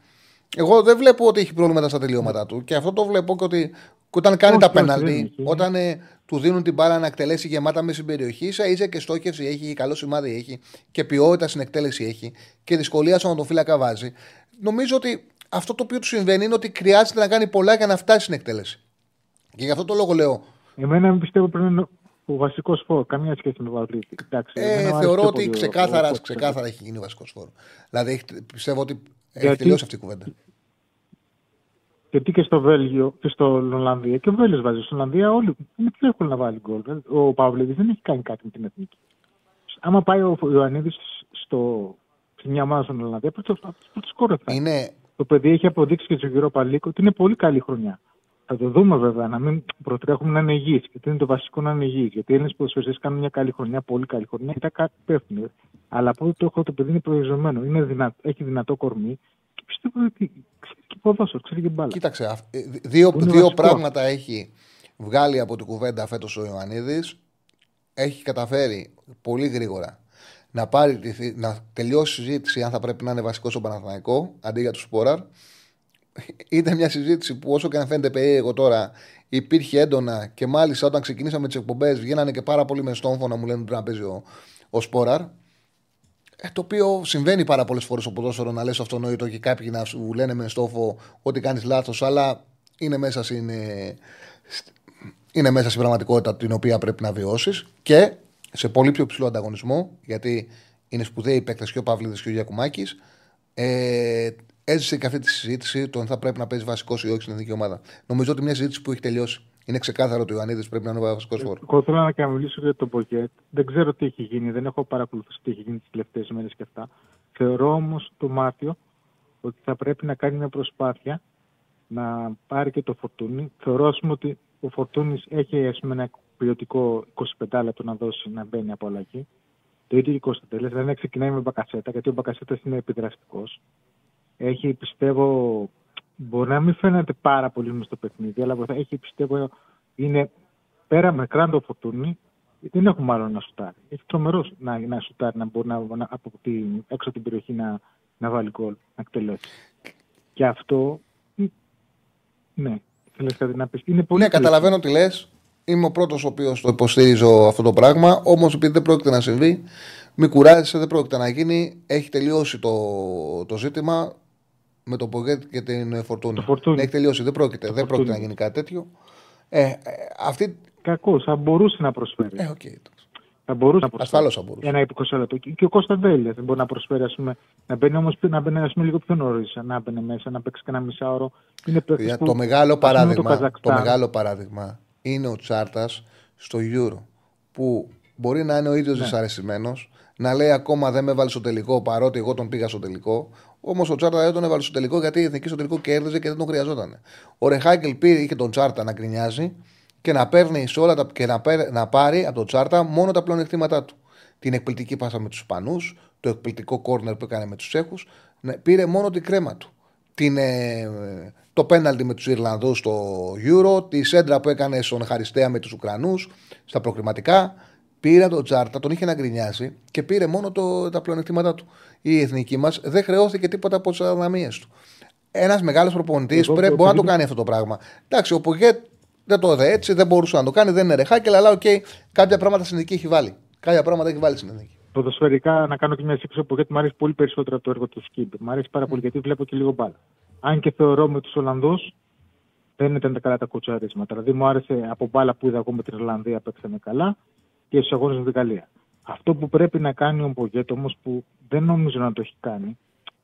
Εγώ δεν βλέπω ότι έχει προβλήματα στα τελειώματα του και αυτό το βλέπω και ότι και όταν κάνει Όχι, τα όχι, δεν πέναλτι, έχει. όταν ε, του δίνουν την μπάλα να εκτελέσει γεμάτα μέσα στην περιοχή, ίσα ίσα και στόχευση έχει, καλό σημάδι έχει και ποιότητα στην εκτέλεση έχει και δυσκολία στον ατοφύλακα βάζει. Νομίζω ότι αυτό το οποίο του συμβαίνει είναι ότι χρειάζεται να κάνει πολλά για να φτάσει στην εκτέλεση. Και γι' αυτό το λόγο λέω. Εμένα πιστεύω πρέπει να είναι ο βασικός φόρ. Καμία σχέση με τον Παυλίδη. Εντάξει, Ε, εμένα μου άρεσε θεωρώ πιο ότι πολύ ο- ξεκάθαρα, ο Φώτης. ξεκάθαρα έχει γίνει βασικός φόρος. Δηλαδή έχει- πιστεύω ότι έχει Γιατί- τελειώσει αυτή η κουβέντα. Γιατί και στο Βέλγιο και στο Ολλανδία και ο Βέλγιος βάζει. Στην Ολλανδία όλοι είναι πιο εύκολο να βάλει γκολ. Ο Παυλίδη δεν έχει κάνει κάτι με την εθνική. Άμα πάει ο Ιωαννίδης στο, σε μια ομάδα στην Ολλανδία, πρώτο σκόρ θα είναι. Είναι Το παιδί έχει αποδείξει και στο γύρο Παλίκο ότι είναι πολύ καλή χρονιά. Θα το δούμε βέβαια, να μην προτρέχουμε να είναι υγιείς. Γιατί είναι το βασικό να είναι υγιείς. Γιατί οι Έλληνες ποδοσφαιριστές κάνουν μια καλή χρονιά, πολύ καλή χρονιά, μετά κάτι πέφτουν. Αλλά από ό,τι το έχω, το παιδί είναι προοριζωμένο. Είναι δυνατό, έχει δυνατό κορμί και πιστεύω ότι ξέρει και ποδόσφαιρο, ξέρει και μπάλα. Κοίταξε, αυ- ε, δύο, Που είναι δύο βασικό. πράγματα έχει βγάλει από την κουβέντα φέτος ο Ιωαννίδης. Έχει καταφέρει πολύ γρήγορα να, πάρει, τη θη- να τελειώσει η συζήτηση αν θα πρέπει να είναι βασικό στον Παναθηναϊκό αντί για τους Σπόραρ. Ήταν μια συζήτηση που όσο και αν φαίνεται περίεργο τώρα υπήρχε έντονα και μάλιστα όταν ξεκινήσαμε τις εκπομπές βγαίνανε και πάρα πολύ μες στόμφο να μου λένε ότι πρέπει να παίζει ο, ο Σπόραρ. Ε, το οποίο συμβαίνει πάρα πολλές φορές στο ποδόσφαιρο να λες αυτονόητο και κάποιοι να σου λένε μες στόφο ότι κάνεις λάθος, αλλά είναι μέσα, στην, ε, σ- είναι μέσα στην πραγματικότητα την οποία πρέπει να βιώσεις και σε πολύ πιο ψηλό ανταγωνισμό, γιατί είναι σπουδαίοι παίκτες και ο Παύλιδης και ο Γιακουμάκης. Ε, έζησε και αυτή τη συζήτηση το αν θα πρέπει να παίζει βασικός ή όχι στην εθνική ομάδα. Νομίζω ότι μια συζήτηση που έχει τελειώσει. Είναι ξεκάθαρο ότι ο Ιωαννίδη πρέπει να είναι ο βασικός φόρος. Εγώ θέλω να και να μιλήσω για τον Μπογκέτ. Δεν ξέρω τι έχει γίνει, δεν έχω παρακολουθήσει τι έχει γίνει τις τελευταίες μέρες και αυτά. Θεωρώ όμως το Μάρτιο ότι θα πρέπει να κάνει μια προσπάθεια να πάρει και το φορτούνι. Θεωρώ ας πούμε, ότι ο Φορτούνη έχει ας πούμε, ένα ποιοτικό 25 λεπτό να δώσει να μπαίνει από αλλαγή. Το ίδιο και ο Κωνσταντέλε. Δηλαδή ξεκινάει με μπακασέτα, γιατί ο μπακασέτας είναι επιδραστικός. Έχει, πιστεύω, μπορεί να μην φαίνεται πάρα πολύ με στο παιχνίδι, αλλά έχει, πιστεύω, είναι πέρα με κράντο φορτούνι, δεν έχουμε άλλο να σουτάρει. Έχει τρομερός να, να σουτάρει, να μπορεί να, να, από την, έξω από την περιοχή να, να βάλει γκολ, να εκτελέσει. Και αυτό, ναι, θέλεις κάτι να πεις. Είναι πολύ ναι, καταλαβαίνω τι λες. Είμαι ο πρώτος ο οποίος το υποστηρίζω αυτό το πράγμα. Όμως επειδή δεν πρόκειται να συμβεί, μην κουράζεσαι, δεν πρόκειται να γίνει. Έχει τελειώσει το, το ζήτημα με το Πογκέτ και την Φορτούνη. Φορτούνη. Έχει τελειώσει. Δεν πρόκειται, δεν πρόκειται να γίνει κάτι τέτοιο. Ε, ε, αυτή... Κακό, θα μπορούσε να προσφέρει. Ε, okay. Θα μπορούσε να προσφέρει. Ασφαλώς θα μπορούσε. Ένα 20 λεπτό. Και ο Κώστα Βέλια δεν μπορεί να προσφέρει, ας πούμε, να μπαίνει όμως να μπαίνει ας πούμε, λίγο πιο νωρίς, να μπαίνει μέσα, να παίξει κανένα μισάωρο. Είναι Για το, μεγάλο παράδειγμα, το, το μεγάλο παράδειγμα είναι ο Τσάρτας στο Euro. Που μπορεί να είναι ο ίδιος ναι. δυσαρεστημένος, να λέει ακόμα δεν με έβαλε στο τελικό παρότι εγώ τον πήγα στο τελικό. Όμως ο Τσάρτας δεν τον έβαλε στο τελικό γιατί η εθνική στο τελικό κέρδιζε και δεν τον χρειαζόταν. Ο Ρεχάκελ πήρε, είχε τον Τσάρτα να γκρινιάζει και να παίρνει σε όλα τα, και να, παίρ, να πάρει από τον Τσάρτα μόνο τα πλεονεκτήματά του. Την εκπληκτική πάσα με τους Ισπανούς, το εκπληκτικό κόρνερ που έκανε με τους Τσέχους. Ναι, πήρε μόνο την κρέμα του. Την, ε, το πέναλτι με τους Ιρλανδούς στο Euro, τη σέντρα που έκανε στον Χαριστέα με τους Ουκρανούς στα προκριματικά. Πήρε τον Τσάρτα, τον είχε να γκρινιάσει και πήρε μόνο το, τα πλεονεκτήματά του. Η εθνική μας δεν χρεώθηκε τίποτα από τις αδυναμίες του. Ένας μεγάλος προπονητής πρέπει μπορεί να το κάνει αυτό το πράγμα. Εντάξει, ο Πογέτ δεν το είδε έτσι, δεν μπορούσε να το κάνει, δεν είναι ρεχάκι, αλλά okay, κάποια πράγματα στην εθνική έχει βάλει. Κάποια πράγματα έχει βάλει στην εθνική. Ποδοσφαιρικά να κάνω και μια σύγκριση που μου αρέσει πολύ περισσότερο από το έργο του Σκίμπ. Μου αρέσει πάρα πολύ γιατί βλέπω και λίγο μπάλα. Αν και θεωρώ με τους Ολλανδούς δεν ήταν τα καλά τα κουτσαρίσματα. Δηλαδή μου άρεσε από μπάλα που είδα εγώ με την Ιρλανδία παίξαμε καλά και στους αγώνες με την Γαλλία. Αυτό που πρέπει να κάνει ο Μπογκέτ όμως που δεν νομίζω να το έχει κάνει,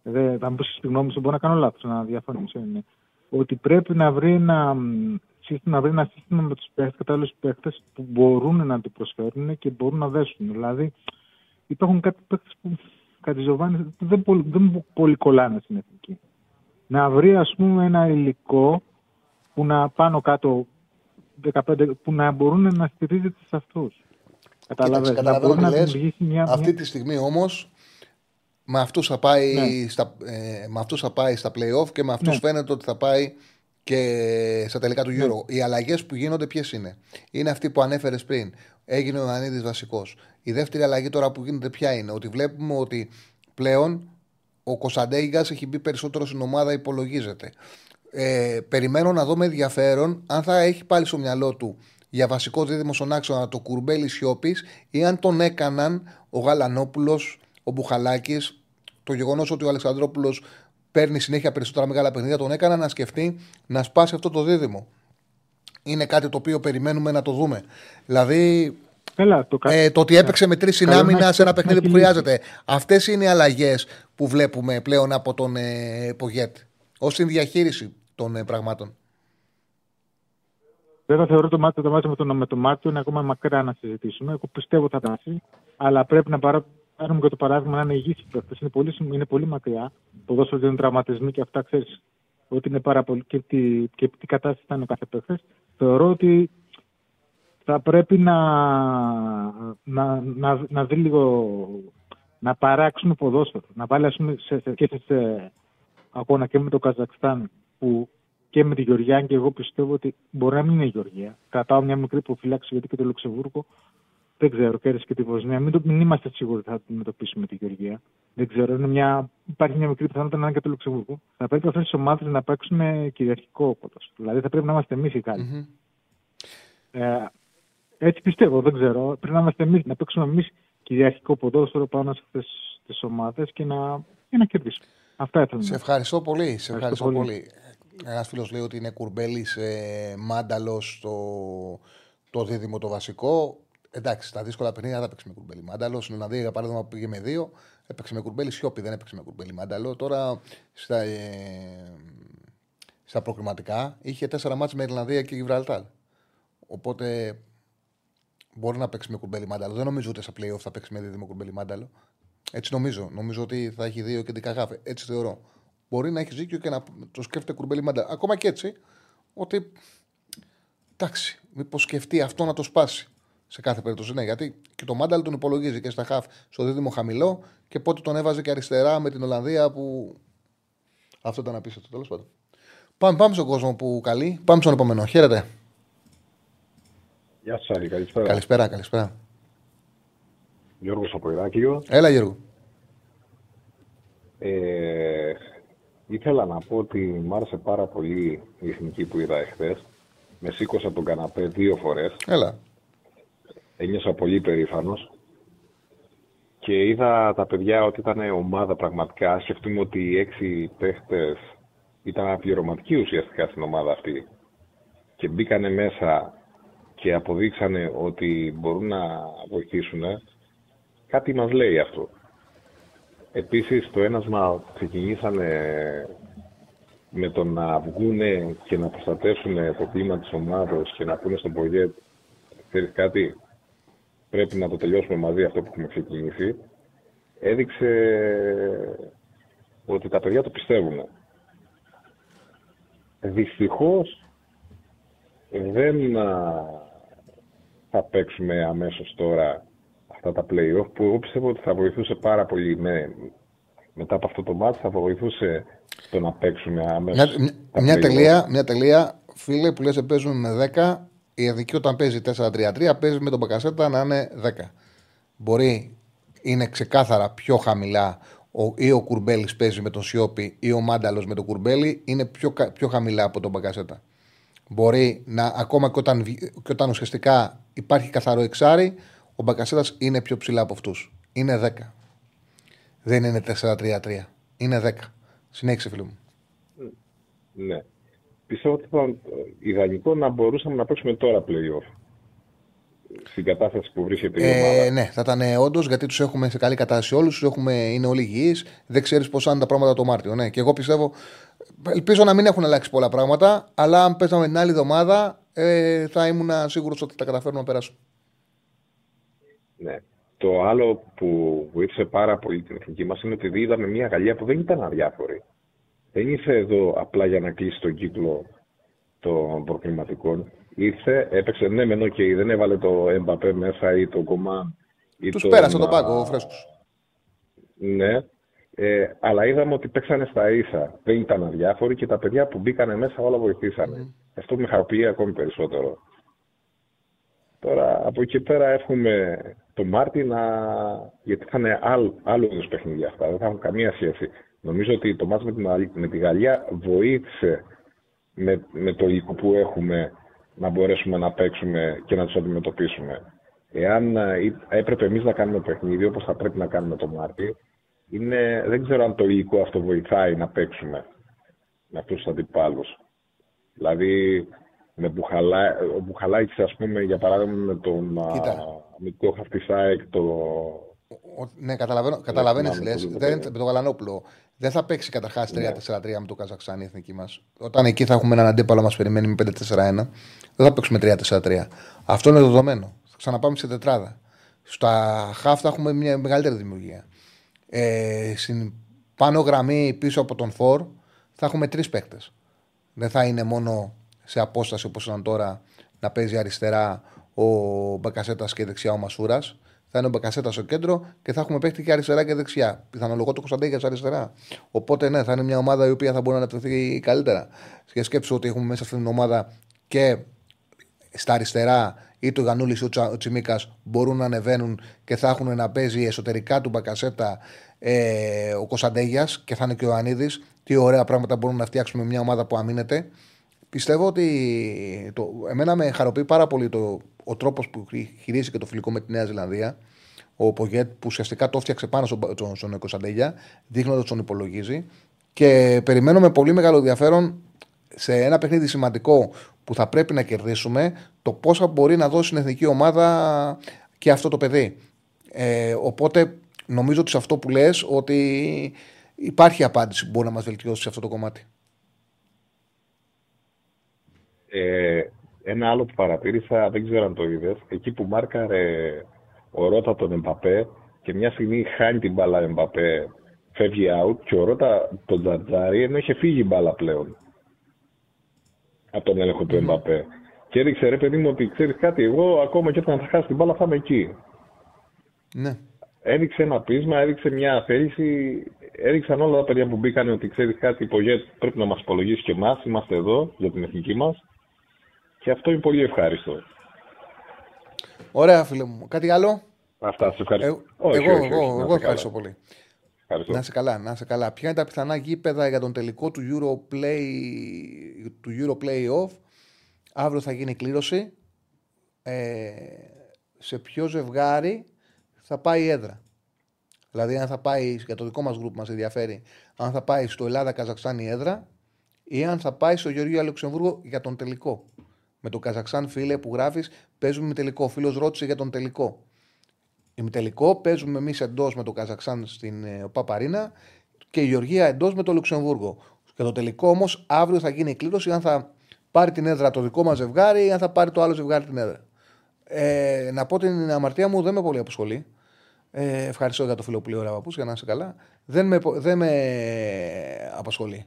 δεν, θα μου πεις στη γνώμη σου, μπορεί να κάνω λάθος, να διαφωνήσω, είναι ότι πρέπει να βρει ένα σύστημα, να βρει ένα σύστημα με τους παίχτες, κατάλληλους παίχτες που μπορούν να του προσφέρουν και μπορούν να δέσουν. Δηλαδή, υπάρχουν κάτι παίχτε που κάτι ζωβάνι δεν, πολύ, δεν πολύ κολλάνε στην εθνική. Να βρει, ας πούμε, ένα υλικό που να πάνω κάτω 15, που να μπορούν να στηρίζεται σε αυτούς. Καταλαβαίνω να μπορεί να δημιουργήσει μια. Αυτή τη στιγμή όμως με αυτούς θα, πάει ναι. στα, ε, με αυτούς θα πάει στα playoff και με αυτούς ναι. φαίνεται ότι θα πάει και στα τελικά του Euro. Ναι. Οι αλλαγές που γίνονται ποιες είναι; Είναι αυτή που ανέφερες πριν. Έγινε ο Ιωαννίδης βασικός. Η δεύτερη αλλαγή τώρα που γίνεται ποια είναι; Ότι βλέπουμε ότι πλέον ο Κωνσταντέγκα έχει μπει περισσότερο στην ομάδα, υπολογίζεται. Ε, περιμένω να δω με ενδιαφέρον αν θα έχει πάλι στο μυαλό του για βασικό δίδυμο στον άξονα το κουρμπέλι Σιώπης ή αν τον έκαναν ο Γαλανόπουλος, ο Μπουχαλάκης. Το γεγονός ότι ο Αλεξανδρόπουλος παίρνει συνέχεια περισσότερα μεγάλα παιχνίδια, τον έκανα να σκεφτεί να σπάσει αυτό το δίδυμο. Είναι κάτι το οποίο περιμένουμε να το δούμε. Δηλαδή, Έλα, το, ε, το ότι έπαιξε με τρεις συνάμυνα σε ένα παιχνίδι που χρειάζεται. Αυτές είναι οι αλλαγές που βλέπουμε πλέον από τον ε, Πογέτ ως διαχείριση των ε, πραγμάτων. Βέβαια θεωρώ το μάτι, το μάτι με, τον, με το Μάρτιο είναι ακόμα μακριά να συζητήσουμε. Εγώ πιστεύω θα φτάσει, αλλά πρέπει να παρά, πάρουμε και το παράδειγμα να είναι υγιεί οι παίχτε. Είναι πολύ, είναι πολύ μακριά. Ποδόσφαιρο είναι τραυματισμοί και αυτά ξέρεις ότι είναι πάρα πολύ. και τι, και τι κατάσταση θα είναι ο κάθε παίχτη. Θεωρώ ότι θα πρέπει να, να, να, να δει λίγο. να παράξουμε ποδόσφαιρο. Να βάλει, ας πούμε, σε, σε, και σε αγώνα και με το Καζακστάν που και με τη Γεωργία, και εγώ πιστεύω ότι μπορεί να μην είναι η Γεωργία. Κρατάω μια μικρή προφυλάξη γιατί και το Λουξεμβούργο δεν ξέρω, κέρδισε και τη Βοσνία. Μην, το, μην είμαστε σίγουροι ότι θα αντιμετωπίσουμε τη Γεωργία. Δεν ξέρω, είναι μια, υπάρχει μια μικρή πιθανότητα να είναι και το Λουξεμβούργο. Θα πρέπει αυτές τις ομάδες να παίξουν κυριαρχικό ποδόσφαιρο. Δηλαδή θα πρέπει να είμαστε εμείς οι καλοι Ε, έτσι πιστεύω, δεν ξέρω. Πρέπει να είμαστε εμείς, να παίξουμε εμείς κυριαρχικό ποδόσφαιρο πάνω σε αυτές τις ομάδες και να, και να κερδίσουμε. Αυτά ήθελα Σε ευχαριστώ πολύ. Σε ευχαριστώ, πολύ. πολύ. Ένας φίλος λέει ότι είναι κουρμπέλης ε, μάνταλος το, το δίδυμο το βασικό. Εντάξει, στα δύσκολα παιχνίδια δεν έπαιξε με κουρμπέλι μάνταλο. Στην Ολλανδία, για παράδειγμα, που πήγε με δύο, έπαιξε με κουρμπέλι σιώπη, δεν έπαιξε με κουρμπέλι μάνταλο. Τώρα στα, ε, στα προκριματικά είχε τέσσερα μάτια με Ιρλανδία και Γιβραλτάλ. Οπότε μπορεί να παίξει με κουρμπέλι μάνταλο. Δεν νομίζω ότι στα playoff θα παίξει με δίδυμο κουρμπέλι μάνταλο. Έτσι νομίζω. Νομίζω ότι θα έχει δύο κεντρικά γάφε. Έτσι θεωρώ. Μπορεί να έχει δίκιο και να το σκέφτεται κουρμπέλι μάνταλο. Ακόμα και έτσι, ότι. Εντάξει, μήπως σκεφτεί αυτό να το σπάσει σε κάθε περίπτωση. Ναι, γιατί και το μάνταλο τον υπολογίζει και στα χαφ στο δίδυμο χαμηλό και πότε τον έβαζε και αριστερά με την Ολλανδία που. Αυτό ήταν απίστευτο τέλος πάντων. Πάμε, πάμε στον κόσμο που καλεί. Πάμε στον επόμενο. Χαίρετε. Γεια σας, καλησπέρα. Καλησπέρα, καλησπέρα. Γιώργος από Ηράκλειο. Έλα, Γιώργο. Ε, ήθελα να πω ότι μ' άρεσε πάρα πολύ η εθνική που είδα εχθές. Με σήκωσε από τον καναπέ δύο φορές. Έλα. Ένιωσα πολύ περήφανο. Και είδα τα παιδιά ότι ήταν ομάδα πραγματικά. Σκεφτούμε ότι οι έξι παίχτες ήταν απληρωματικοί ουσιαστικά στην ομάδα αυτή. Και μπήκανε μέσα και αποδείξανε ότι μπορούν να βοηθήσουν. Κάτι μας λέει αυτό. Επίσης το ένασμα ξεκινήσανε με το να βγουν και να προστατεύσουν το κλίμα της ομάδας και να πούνε στον Πογέτ ξέρεις κάτι, πρέπει να το τελειώσουμε μαζί αυτό που έχουμε ξεκινήσει, έδειξε ότι τα παιδιά το πιστεύουν. Δυστυχώς δεν θα παίξουμε αμέσως τώρα αυτά τα play-off που εγώ πιστεύω ότι θα βοηθούσε πάρα πολύ με, μετά από αυτό το μάτι θα βοηθούσε το να παίξουμε αμέσως Μια, μια, τελεία, μια τελεία, φίλε που λες παίζουμε με 10 η εθνική όταν παίζει 4-3-3 παίζει με τον Μπακασέτα να είναι 10. Μπορεί, είναι ξεκάθαρα πιο χαμηλά ο, ή ο Κουρμπέλης παίζει με τον Σιώπη ή ο Μάνταλος με τον Κουρμπέλη είναι πιο, πιο χαμηλά από τον Μπακασέτα. Μπορεί να ακόμα και όταν, και όταν ουσιαστικά υπάρχει καθαρό εξάρι, ο Μπακασέτας είναι πιο ψηλά από αυτούς. Είναι 10. Δεν είναι 4-3-3. Είναι 10. Συνέχισε, φίλο μου. Ναι. Πιστεύω ότι ήταν ιδανικό να μπορούσαμε να παίξουμε τώρα playoff. Στην κατάσταση που βρίσκεται η ομάδα. Ε, ναι, θα ήταν όντως γιατί τους έχουμε σε καλή κατάσταση όλους. Είναι όλοι υγιείς. Δεν ξέρεις πώς θα είναι τα πράγματα το Μάρτιο. Ναι. Και εγώ πιστεύω. Ελπίζω να μην έχουν αλλάξει πολλά πράγματα. Αλλά αν παίζαμε την άλλη εβδομάδα, ε, θα ήμουν σίγουρος ότι τα καταφέρουμε να περάσουν. Ναι. Το άλλο που βοήθησε πάρα πολύ την εθνική μας είναι ότι είδαμε μια Γαλλία που δεν ήταν αδιάφορη. Δεν ήρθε εδώ απλά για να κλείσει τον κύκλο των προκληματικών. Ήρθε, έπαιξε ναι, μεν okay, δεν έβαλε το Εμπαπέ μέσα ή το Κομάν. Τους πέρασε τον πάγκο, φρέσκος. Ναι, ε, αλλά είδαμε ότι παίξανε στα ίσα. Δεν ήταν αδιάφοροι και τα παιδιά που μπήκανε μέσα όλα βοηθήσανε. Mm. Αυτό με χαροποιεί ακόμη περισσότερο. Τώρα από εκεί πέρα έχουμε το Μάρτι να. γιατί θα είναι άλλο, άλλο είδους παιχνίδια αυτά. Δεν θα έχουν καμία σχέση. Νομίζω ότι το μάτι με, με τη Γαλλία βοήθησε με, με το υλικό που έχουμε να μπορέσουμε να παίξουμε και να τους αντιμετωπίσουμε. Εάν ε, έπρεπε εμείς να κάνουμε παιχνίδι όπως θα πρέπει να κάνουμε το Μάρτι, είναι, δεν ξέρω αν το υλικό αυτό βοηθάει να παίξουμε με αυτούς τους αντιπάλους. Δηλαδή, με Μπουχαλά, ο Μπουχαλάκης, ας πούμε, για παράδειγμα, με τον μικρό Χαφτισάεκ, το... ναι, καταλαβαίνω, καταλαβαίνεις, λες, δεν, με τον Γαλανόπουλο. Δεν θα παίξει καταρχάς 3-4-3 ναι. με το Καζακστάν η εθνική μας. Όταν εκεί θα έχουμε έναν αντίπαλο μας περιμένει με 5-4-1, δεν θα παίξουμε 3-4-3. Αυτό είναι δεδομένο. Θα ξαναπάμε σε τετράδα. Στα χαφ θα έχουμε μια μεγαλύτερη δημιουργία. Ε, στην πάνω γραμμή πίσω από τον Φορ θα έχουμε τρεις παίκτες. Δεν θα είναι μόνο σε απόσταση όπως ήταν τώρα να παίζει αριστερά ο Μπακασέτας και δεξιά ο Μασούρας. Θα είναι ο Μπακασέτα στο κέντρο και θα έχουμε παίχτη και αριστερά και δεξιά. Πιθανολογώ το Κωνσταντέγια αριστερά. Οπότε ναι, θα είναι μια ομάδα η οποία θα μπορεί να ανατρεθεί καλύτερα. Και σκέψω ότι έχουμε μέσα στην ομάδα και στα αριστερά ή το Γανούλη ή ο Τσιμίκας μπορούν να ανεβαίνουν και θα έχουν να παίζει εσωτερικά του Μπακασέτα ε, ο Κωνσταντέγιας και θα είναι και ο Ανίδη. Τι ωραία πράγματα μπορούν να φτιάξουμε μια ομάδα που αμήνεται. Πιστεύω ότι το, εμένα με χαροποιεί πάρα πολύ το, ο τρόπος που χειρίζεται το φιλικό με τη Νέα Ζηλανδία. Ο Πογέτ που ουσιαστικά το φτιάξε πάνω στον, στον, στον Κωνσταντέγια, δείχνοντας τον υπολογίζει. Και περιμένω με πολύ μεγάλο ενδιαφέρον σε ένα παιχνίδι σημαντικό που θα πρέπει να κερδίσουμε το πόσα μπορεί να δώσει στην εθνική ομάδα και αυτό το παιδί. Ε, οπότε νομίζω ότι σε αυτό που λες ότι υπάρχει απάντηση που μπορεί να μας βελτιώσει σε αυτό το κομμάτι. Ε, ένα άλλο που παρατήρησα, δεν ξέρω αν το είδες, εκεί που μάρκαρε ο Ρώτα τον Εμπαπέ και μια στιγμή χάνει την μπάλα Εμπαπέ, φεύγει out και ο Ρώτα τον Τζατζάρι ενώ είχε φύγει η μπάλα πλέον από τον έλεγχο του Εμπαπέ. Και έδειξε ρε παιδί μου ότι ξέρεις κάτι, εγώ ακόμα και όταν θα χάσει την μπάλα θα είμαι εκεί. Ναι. Έδειξε ένα πείσμα, έδειξε μια θέληση. Έδειξαν όλα τα παιδιά που μπήκαν ότι ξέρεις κάτι, η πρέπει να μας υπολογίσει και εμάς. Είμαστε εδώ για την εθνική μας. Και αυτό είναι πολύ ευχάριστο. Ωραία, φίλε μου. Κάτι άλλο; Αυτά, σε ευχαριστώ. Ε, όχι, εγώ, όχι, όχι, εγώ, εγώ ευχαριστώ πολύ. Ευχαριστώ. Να σε καλά, να σε καλά. Ποια είναι τα πιθανά γήπεδα για τον τελικό του Europlay, του Europlay Off; Αύριο θα γίνει κλήρωση. Ε, σε ποιο ζευγάρι θα πάει η έδρα; Δηλαδή, αν θα πάει για το δικό μας γκρουπ, μας ενδιαφέρει, αν θα πάει στο Ελλάδα-Καζακστάν η έδρα ή αν θα πάει στο Γεωργία Λουξεμβούργο για τον τελικό; Με το Καζακστάν, φίλε που γράφεις, παίζουμε με τελικό. Ο φίλος ρώτησε για τον τελικό. τελικό παίζουμε εμείς εντός με το Καζακστάν στην ε, Παπαρίνα και η Γεωργία εντός με το Λουξεμβούργο. Και το τελικό όμως αύριο θα γίνει η κλήρωση αν θα πάρει την έδρα το δικό μας ζευγάρι ή αν θα πάρει το άλλο ζευγάρι την έδρα. Ε, να πω την αμαρτία μου δεν με πολύ αποσχολεί. Ε, ευχαριστώ για το φίλο που λέει ωραία για να είσαι καλά. Δεν με, δεν με απασχολεί.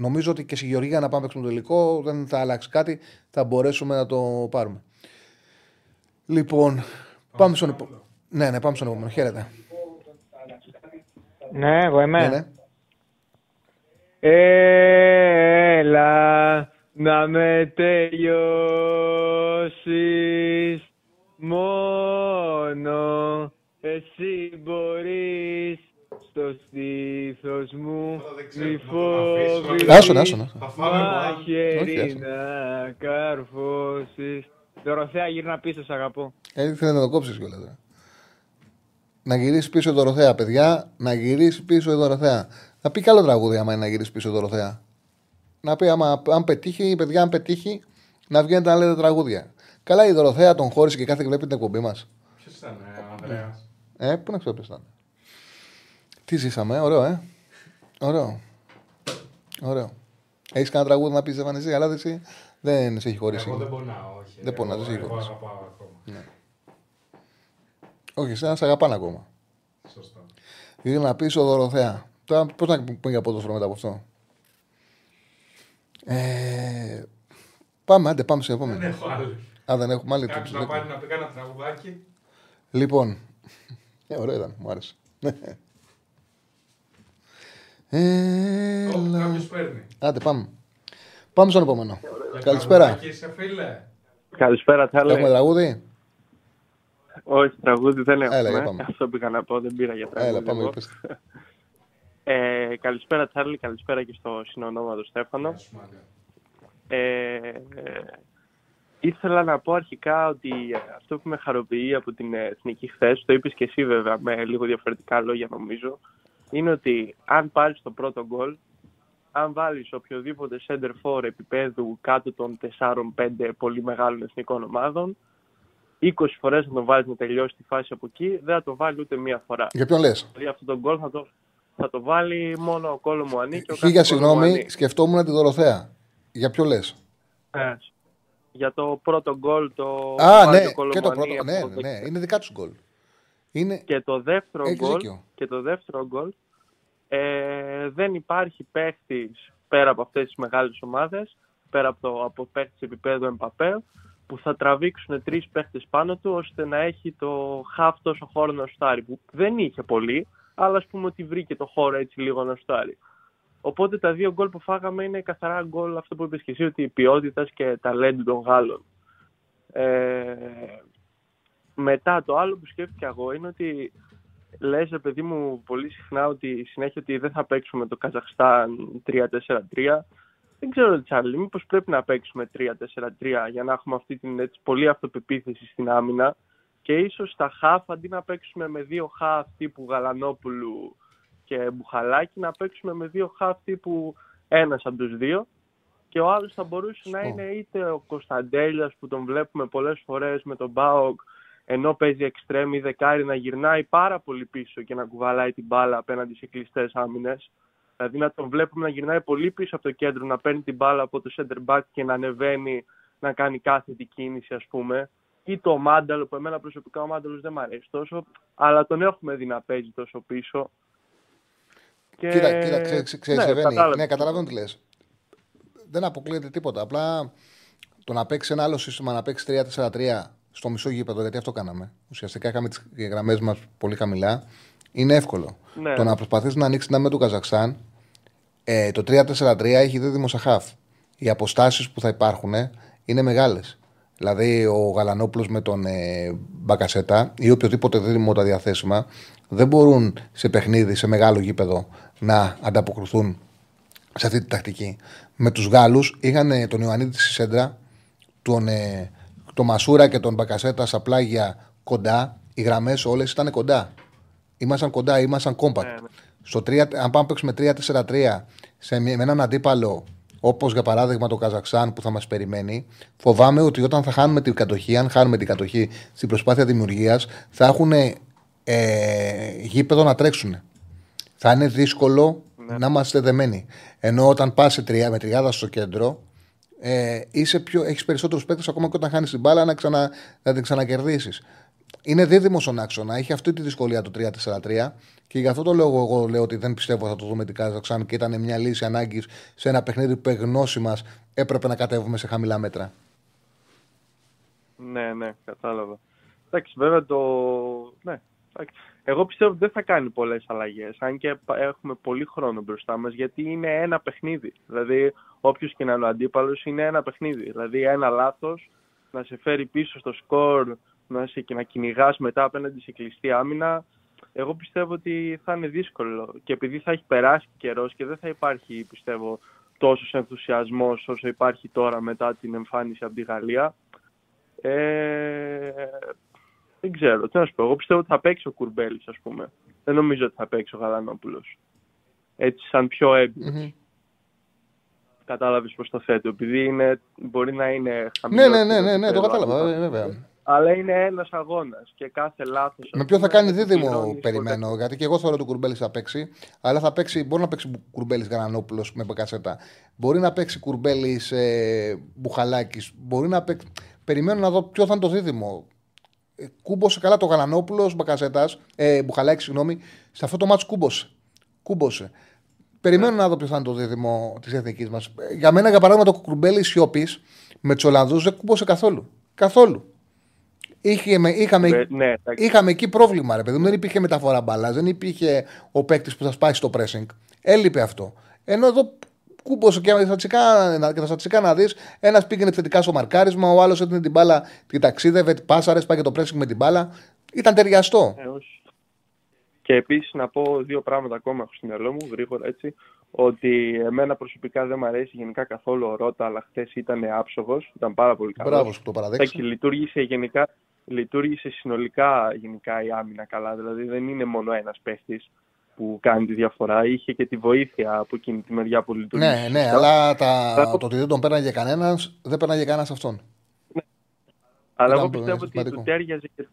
Νομίζω ότι και στη Γεωργία να πάμε στο τελικό δεν θα αλλάξει κάτι. Θα μπορέσουμε να το πάρουμε. Λοιπόν, πάμε στον επόμενο. Ναι, ναι, πάμε στον επόμενο. Χαίρετε. Ναι, εγώ είμαι. Ναι, ναι. Έλα να με τελειώσεις μόνο εσύ μπορείς στο στήθος μου μη φόβεις Άσον, άσον Μαχαίρι να καρφώσεις Δωροθέα γύρνα πίσω, σ' αγαπώ. Ε, ήθελε να το κόψεις κιόλας. Να γυρίσεις πίσω η Δωροθέα, παιδιά. Να γυρίσεις πίσω η Δωροθέα. Θα πει καλό τραγούδι άμα είναι να γυρίσεις πίσω η Δωροθέα. Να πει άμα, αν πετύχει, παιδιά, αν πετύχει, να βγαίνετε να λέτε τραγούδια. Καλά η Δωροθέα τον χώρισε και κάθε βλέπει την εκπομπή μας. Ποιος ήταν, ε, Ανδρέας; Ε, πού να ξέρω ποιος ήταν. Τι ζήσαμε, ωραίο, ε. Ωραίο. Ωραίο. Έχεις κανένα τραγούδι να πεις Ευανεσία, αλλά εσύ δεν σε έχει χωρίσει. Εγώ δεν πονάω, όχι. Δεν πονάω, δεν σε έχει χωρίσει. Ναι. Όχι, εσένα σε αγαπάνε ακόμα. Σωστά. Ήθελα να πεις ο Δωροθέα. Τώρα πώς να πούμε για ποδόσφαιρο μετά από αυτό; Ε, πάμε, άντε, πάμε σε επόμενο. Δεν έχω άλλη. Α, δεν έχουμε άλλη. Κάποιος να πάρει να πει ένα τραγουδάκι. Λοιπόν, (laughs) ε, ωραίο ήταν, μου άρεσε. (laughs) Έλα. Κάποιος παίρνει. Άντε, πάμε. Πάμε στον επόμενο. Καλησπέρα. Καλησπέρα, Τσάρλε. Έχουμε τραγούδι; Όχι, τραγούδι δεν έχουμε. Έλα, Αυτό πήγα να πω, δεν πήρα για τραγούδι. Έλα, πάμε. Ε, καλησπέρα Τσάρλι, καλησπέρα και στο συνονόματο Στέφανο. Ε, ήθελα να πω αρχικά ότι αυτό που με χαροποιεί από την εθνική χθες, το είπες και εσύ βέβαια με λίγο διαφορετικά λόγια νομίζω, είναι ότι αν πάρεις το πρώτο γκολ, αν βάλεις οποιοδήποτε center for επίπεδου κάτω των 4-5 πολύ μεγάλων εθνικών ομάδων, 20 φορές να τον βάλεις να τελειώσει τη φάση από εκεί, δεν θα το βάλει ούτε μία φορά. Για ποιον λες; Δηλαδή αυτό το γκολ θα το, θα το βάλει μόνο ο κόλλο μου ανήκει. Χίλια συγγνώμη, σκεφτόμουν τη Δωροθέα. Για ποιο λες; Ε, για το πρώτο γκολ το. Α, ναι, και το πρώτο. Ναι, ναι, είναι δικά τους γκολ. Είναι... Και το δεύτερο γκολ. Και το δεύτερο γκολ. Ε, δεν υπάρχει παίχτης πέρα από αυτές τις μεγάλες ομάδες, πέρα από, το, από παίχτης επίπεδου Εμπαπέ, που θα τραβήξουν τρεις παίχτες πάνω του ώστε να έχει το χαφ τόσο χώρο να στάρει. Που δεν είχε πολύ, αλλά ας πούμε ότι βρήκε το χώρο έτσι λίγο να στάρει. Οπότε τα δύο γκολ που φάγαμε είναι καθαρά γκολ αυτό που είπες και εσύ, ότι η ποιότητας και ταλέντου των Γάλλων. Ε, μετά το άλλο που σκέφτηκα εγώ είναι ότι λες παιδί μου πολύ συχνά ότι συνέχεια ότι δεν θα παίξουμε το Καζαχστάν 3-4-3. Δεν ξέρω Τσάρλι, μήπως πρέπει να παίξουμε 3-4-3 για να έχουμε αυτή την έτσι, πολύ αυτοπεποίθηση στην άμυνα και ίσως στα χαφ αντί να παίξουμε με δύο χαφ τύπου Γαλανόπουλου και Μπουχαλάκη να παίξουμε με δύο χαφ τύπου ένας από τους δύο και ο άλλος θα μπορούσε να είναι είτε ο Κωνσταντέλιας που τον βλέπουμε πολλές φορές με τον Μπάοκ ενώ παίζει εξτρέμι ή δεκάρι να γυρνάει πάρα πολύ πίσω και να κουβαλάει την μπάλα απέναντι σε κλειστές άμυνες. Δηλαδή να τον βλέπουμε να γυρνάει πολύ πίσω από το κέντρο, να παίρνει την μπάλα από το center back και να ανεβαίνει να κάνει κάθετη κίνηση, ας πούμε. Ή το Μάνταλο, που εμένα προσωπικά ο Μάνταλος δεν μου αρέσει τόσο, αλλά τον έχουμε δει να παίζει τόσο πίσω. Και... Κοίτα, κοίτα, ξέρει, ναι, ναι, καταλαβαίνω τι λες. Δεν αποκλείεται τίποτα. Απλά το να παίξει ένα άλλο σύστημα, να παίξει 3-4-3 στο μισό γήπεδο, γιατί αυτό κάναμε. Ουσιαστικά είχαμε τις γραμμές μας πολύ χαμηλά. Είναι εύκολο. Ναι. Το να προσπαθήσει να ανοίξεις την με του Καζακστάν, ε, το 3-4-3 έχει δίδυμο σαχάφ. Οι αποστάσεις που θα υπάρχουν είναι μεγάλες. Δηλαδή, ο Γαλανόπουλος με τον ε, Μπακασέτα ή οποιοδήποτε δίδυμο τα διαθέσιμα δεν μπορούν σε παιχνίδι, σε μεγάλο γήπεδο να ανταποκριθούν σε αυτή τη τακτική. Με τους Γάλλους είχαν τον Ιωαννίδη στη Σέντρα, τον, ε, τον Μασούρα και τον Μπακασέτα στα πλάγια κοντά. Οι γραμμές όλες ήταν κοντά. Ήμασταν κοντά, ήμασταν κόμπακτ. Ναι, ναι. Στο 3, αν πάμε παίξουμε 3-4-3 σε, με έναν αντίπαλο όπως για παράδειγμα το Καζακστάν που θα μας περιμένει, φοβάμαι ότι όταν θα χάνουμε την κατοχή, αν χάνουμε την κατοχή στην προσπάθεια δημιουργίας, θα έχουν ε, γήπεδο να τρέξουν. Θα είναι δύσκολο ναι. να είμαστε δεμένοι. Ενώ όταν πας με τριάδα στο κέντρο, ε, είσαι πιο, έχεις περισσότερους παίκτες ακόμα και όταν χάνεις την μπάλα να, ξανα, να την ξανακερδίσεις. Είναι δίδυμος ο άξονα. Έχει αυτή τη δυσκολία το 3-4-3 και γι' αυτό το λόγο εγώ λέω ότι δεν πιστεύω θα το δούμε την Κάζαξαν και ήταν μια λύση ανάγκης σε ένα παιχνίδι που γνώση μας έπρεπε να κατέβουμε σε χαμηλά μέτρα. Ναι, ναι, κατάλαβα. Εντάξει, βέβαια το. Ναι, εγώ πιστεύω ότι δεν θα κάνει πολλές αλλαγές. Αν και έχουμε πολύ χρόνο μπροστά μας, γιατί είναι ένα παιχνίδι. Δηλαδή, όποιος και να είναι ο αντίπαλος, είναι ένα παιχνίδι. Δηλαδή, ένα λάθος να σε φέρει πίσω στο σκορ, να σε και να κυνηγάς μετά απέναντι σε κλειστή άμυνα. Εγώ πιστεύω ότι θα είναι δύσκολο. Και επειδή θα έχει περάσει καιρός και δεν θα υπάρχει, πιστεύω, τόσος ενθουσιασμός όσο υπάρχει τώρα μετά την εμφάνιση από τη Γαλλία. Ε, δεν ξέρω. Τι να σου πω. Εγώ πιστεύω ότι θα παίξει ο Κουρμπέλης, ας πούμε. Δεν νομίζω ότι θα παίξει ο Γαλανόπουλος. Έτσι, σαν πιο έμπειρος. Mm-hmm. Κατάλαβες πώς το θέτω. Επειδή είναι, μπορεί να είναι χαμηλός. Ναι, ναι, ναι, ναι, το κατάλαβα. Βέβαια. Αλλά είναι ένας αγώνας και κάθε λάθος. Με ποιο θα κάνει δίδυμο, περιμένω. Γιατί και εγώ θεωρώ ότι ο Κουρμπέλης θα παίξει. Αλλά θα παίξει, μπορεί να παίξει Κουρμπέλης Γαλανόπουλος με μπακασέτα. Μπορεί να παίξει Κουρμπέλης ε, Μπουχαλάκης. Μπορεί να παίξει. Περιμένω να δω ποιο θα είναι το δίδυμο. Ε, κούμπωσε καλά το Γαλανόπουλος Μπακασέτα, ε, Μπουχαλάκης, συγγνώμη, σε αυτό το μάτσο κούμπωσε. Κούμπωσε. Περιμένω να δω ποιο θα είναι το δίδυμο της εθνική μας. Ε, για μένα, για παράδειγμα, το Κουρμπέλη Σιώπης με τους Ολλανδούς δεν κούμπωσε καθόλου. Καθόλου. Είχαμε, είχαμε, ναι, ναι, είχαμε εκεί πρόβλημα, ρε παιδί Δεν υπήρχε μεταφορά μπαλά, δεν υπήρχε ο παίκτης που θα σπάσει το pressing. Έλειπε αυτό. Ενώ εδώ κούμπωσε και θα τσικά να δεις. Ένας πήγαινε επιθετικά στο μαρκάρισμα, ο άλλος έδινε την μπάλα, την ταξίδευε, πάσαρες, πάει το pressing με την μπάλα. Ήταν ταιριαστό. Ε, και επίσης να πω δύο πράγματα ακόμα στο μυαλό μου, γρήγορα έτσι. Ότι εμένα προσωπικά δεν μου αρέσει γενικά καθόλου ο Ρότα, αλλά χθες ήταν άψογος. Ήταν πάρα πολύ καλός. Μπράβο που το παραδέχεσαι. Λειτουργήσε γενικά, λειτουργήσε συνολικά γενικά η άμυνα καλά. Δηλαδή δεν είναι μόνο ένας παίχτης που κάνει τη διαφορά. Είχε και τη βοήθεια από εκείνη τη μεριά που λειτουργήσε. Ναι, ναι, αλλά τα... το ότι δεν τον πέρναγε κανένας, δεν πέρναγε κανένας αυτόν. Ναι. Αλλά εγώ πιστεύω ότι του τέριαζε, και,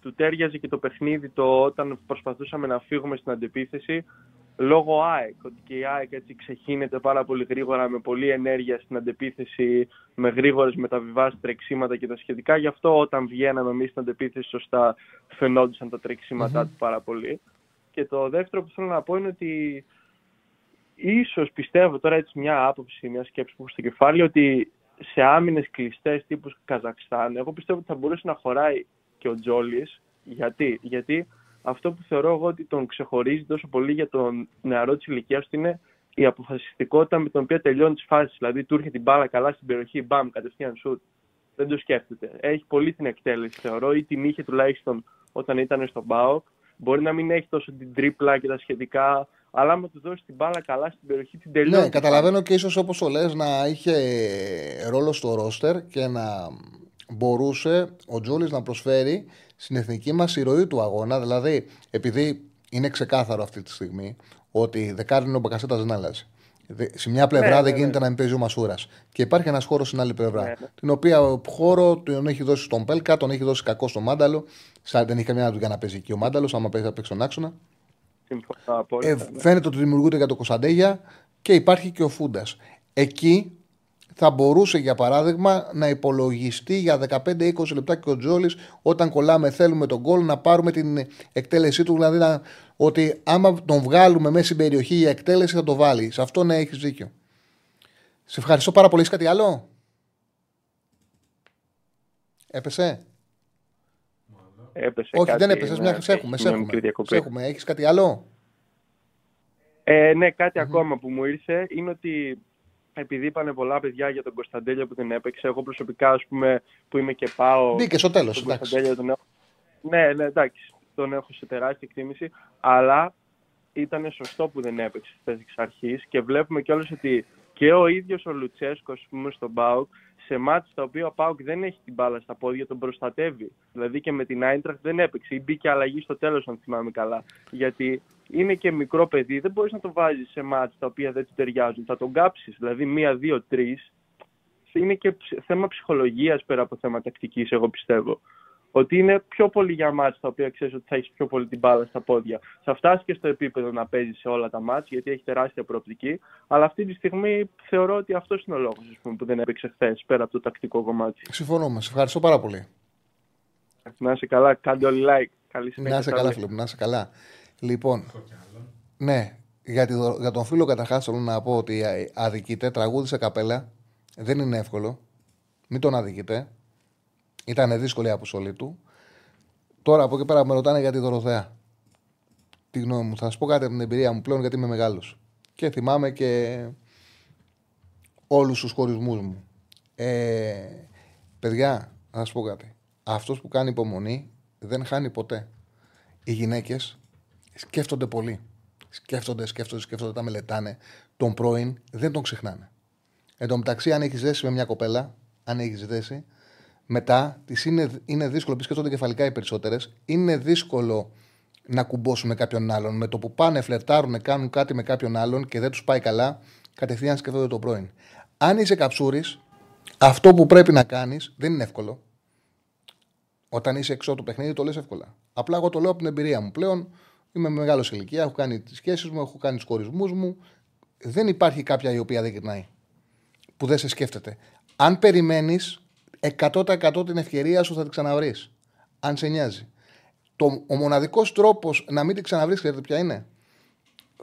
του τέριαζε και το παιχνίδι το όταν προσπαθούσαμε να φύγουμε στην αντεπίθεση λόγω ΑΕΚ, ότι και η ΑΕΚ έτσι ξεχύνεται πάρα πολύ γρήγορα με πολλή ενέργεια στην αντεπίθεση, με γρήγορες μεταβιβάσεις, τρεξίματα και τα σχετικά. Γι' αυτό όταν βγαίναμε εμείς στην αντεπίθεση σωστά φαινόντουσαν τα τρεξίματά του πάρα πολύ. Και το δεύτερο που θέλω να πω είναι ότι ίσως πιστεύω τώρα έτσι μια άποψη, μια σκέψη που έχω στο κεφάλι, ότι σε άμυνες κλειστές τύπους Καζακστάν, εγώ πιστεύω ότι θα μπορούσε να χωράει και ο Τζόλης. Γιατί, Γιατί αυτό που θεωρώ εγώ ότι τον ξεχωρίζει τόσο πολύ για τον νεαρό της ηλικίας του είναι η αποφασιστικότητα με την οποία τελειώνει τις φάσεις. Δηλαδή, του έρχεται την μπάλα καλά στην περιοχή, μπαμ, κατευθείαν σουτ. Δεν το σκέφτεται. Έχει πολύ την εκτέλεση, θεωρώ, ή την είχε τουλάχιστον όταν ήταν στον ΠΑΟΚ. Μπορεί να μην έχει τόσο την τρίπλα και τα σχετικά, αλλά άμα του δώσει την μπάλα καλά στην περιοχή, την τελειώνει. Ναι, καταλαβαίνω και ίσως όπως το λες να είχε ρόλο στο ρόστερ και να μπορούσε ο Τζούλης να προσφέρει στην εθνική μας η ροή του αγώνα. Δηλαδή, επειδή είναι ξεκάθαρο αυτή τη στιγμή ότι δεκάρινο μπακασέτας δεν αλλάζει. Σε μια πλευρά ναι, δεν ναι, γίνεται ναι. να μην παίζει ο Μασούρας. Και υπάρχει ένας χώρος στην άλλη πλευρά. Ναι, ναι. Την οποία χώρο τον έχει δώσει στον Πέλκα, τον έχει δώσει κακό στο Μάνταλο. Σαν δεν έχει καμιά δουλειά να παίζει εκεί ο Μάνταλος, άμα παίζει να παίξει τον άξονα. Ε, φαίνεται ότι δημιουργούνται για το Κωνσταντέγια και υπάρχει και ο Φούντας. Εκεί θα μπορούσε για παράδειγμα να υπολογιστεί για 15-20 λεπτά και ο Τζόλης όταν κολλάμε, θέλουμε τον γκολ να πάρουμε την εκτέλεσή του. Δηλαδή να, ότι άμα τον βγάλουμε μέσα στην περιοχή για εκτέλεση θα το βάλει. Σε αυτό ναι, έχεις δίκιο. Σε ευχαριστώ πάρα πολύ. Έχεις κάτι άλλο; Έπεσε; Έπεσε Όχι, κάτι, δεν έπεσε. ναι, Μια σε έχουμε. έχει Σε μια μικρή έχουμε. διακοπή. Σε έχουμε. Έχεις κάτι άλλο; Ε, ναι, κάτι ακόμα που μου ήρθε είναι ότι επειδή είπανε πολλά παιδιά για τον Κωνσταντέλια που δεν έπαιξε, εγώ προσωπικά ας πούμε, που είμαι και πάω. Μπήκε στο τέλος. τον Κωνσταντέλια τον έχω. Ναι, ναι, εντάξει, τον έχω σε τεράστια εκτίμηση, αλλά ήταν σωστό που δεν έπαιξε εξ αρχής και βλέπουμε κιόλας ότι και ο ίδιος ο Λουτσέσκος, ας πούμε, στον Πάουκ, σε μάτς τα οποία ο Πάουκ δεν έχει την μπάλα στα πόδια, τον προστατεύει. Δηλαδή και με την Άιντραχτ δεν έπαιξε. Ή μπήκε αλλαγή στο τέλος, αν θυμάμαι καλά. Γιατί είναι και μικρό παιδί, δεν μπορείς να το βάζεις σε μάτς τα οποία δεν του ταιριάζουν. Θα τον κάψεις, δηλαδή μία, δύο, τρεις. Είναι και ψ- θέμα ψυχολογίας πέρα από θέμα τακτικής, εγώ πιστεύω. Ότι είναι πιο πολύ για μάτς τα οποία ξέρεις ότι θα έχεις πιο πολύ την μπάλα στα πόδια. Θα φτάσεις και στο επίπεδο να παίζεις σε όλα τα μάτς, γιατί έχει τεράστια προοπτική. Αλλά αυτή τη στιγμή θεωρώ ότι αυτός είναι ο λόγος που δεν έπαιξε χθες, πέρα από το τακτικό κομμάτι. Συμφωνούμε. Σε ευχαριστώ πάρα πολύ. Να είσαι καλά, κάντε όλοι like. Καλή συνέχεια. Να είσαι καλά, φίλε μου, να είσαι καλά. Λοιπόν, ναι, για, τη δο- για τον φίλο καταρχάς θέλω να πω ότι ε, αδικείται, τραγούδισε καπέλα. Δεν είναι εύκολο. Μην τον αδικείτε. Ήταν δύσκολη η αποστολή του. Τώρα από εκεί πέρα με ρωτάνε για τη Δωροθέα. Τη γνώμη μου. Θα σα πω κάτι από την εμπειρία μου πλέον γιατί είμαι μεγάλος. Και θυμάμαι και όλους τους χωρισμούς μου. Ε, παιδιά, να σα πω κάτι. Αυτός που κάνει υπομονή δεν χάνει ποτέ. Οι γυναίκες σκέφτονται πολύ. Σκέφτονται, σκέφτονται, σκέφτονται, τα μελετάνε. Τον πρώην δεν τον ξεχνάνε. Εν τω μεταξύ, αν έχεις δέσει με μια κοπέλα, αν έχεις δέσει, μετά τις είναι, είναι δύσκολο, επειδή σκέφτονται κεφαλικά οι περισσότερες, είναι δύσκολο να κουμπώσουν με κάποιον άλλον. Με το που πάνε, φλερτάρουν, κάνουν κάτι με κάποιον άλλον και δεν τους πάει καλά, κατευθείαν σκέφτονται τον πρώην. Αν είσαι καψούρης, αυτό που πρέπει να κάνεις δεν είναι εύκολο. Όταν είσαι εξώ του παιχνίδι, το λες εύκολα. Απλά εγώ το λέω από την εμπειρία μου. Πλέον είμαι μεγάλο σε ηλικία, έχω κάνει τις σχέσεις μου, έχω κάνει τους χωρισμούς μου. Δεν υπάρχει κάποια η οποία δεν γυρνάει. Που δεν σε σκέφτεται. Αν περιμένεις, 100% την ευκαιρία σου θα την ξαναβρεις. Αν σε νοιάζει. Το, ο μοναδικός τρόπος να μην την ξαναβρείς, ξέρετε ποια είναι;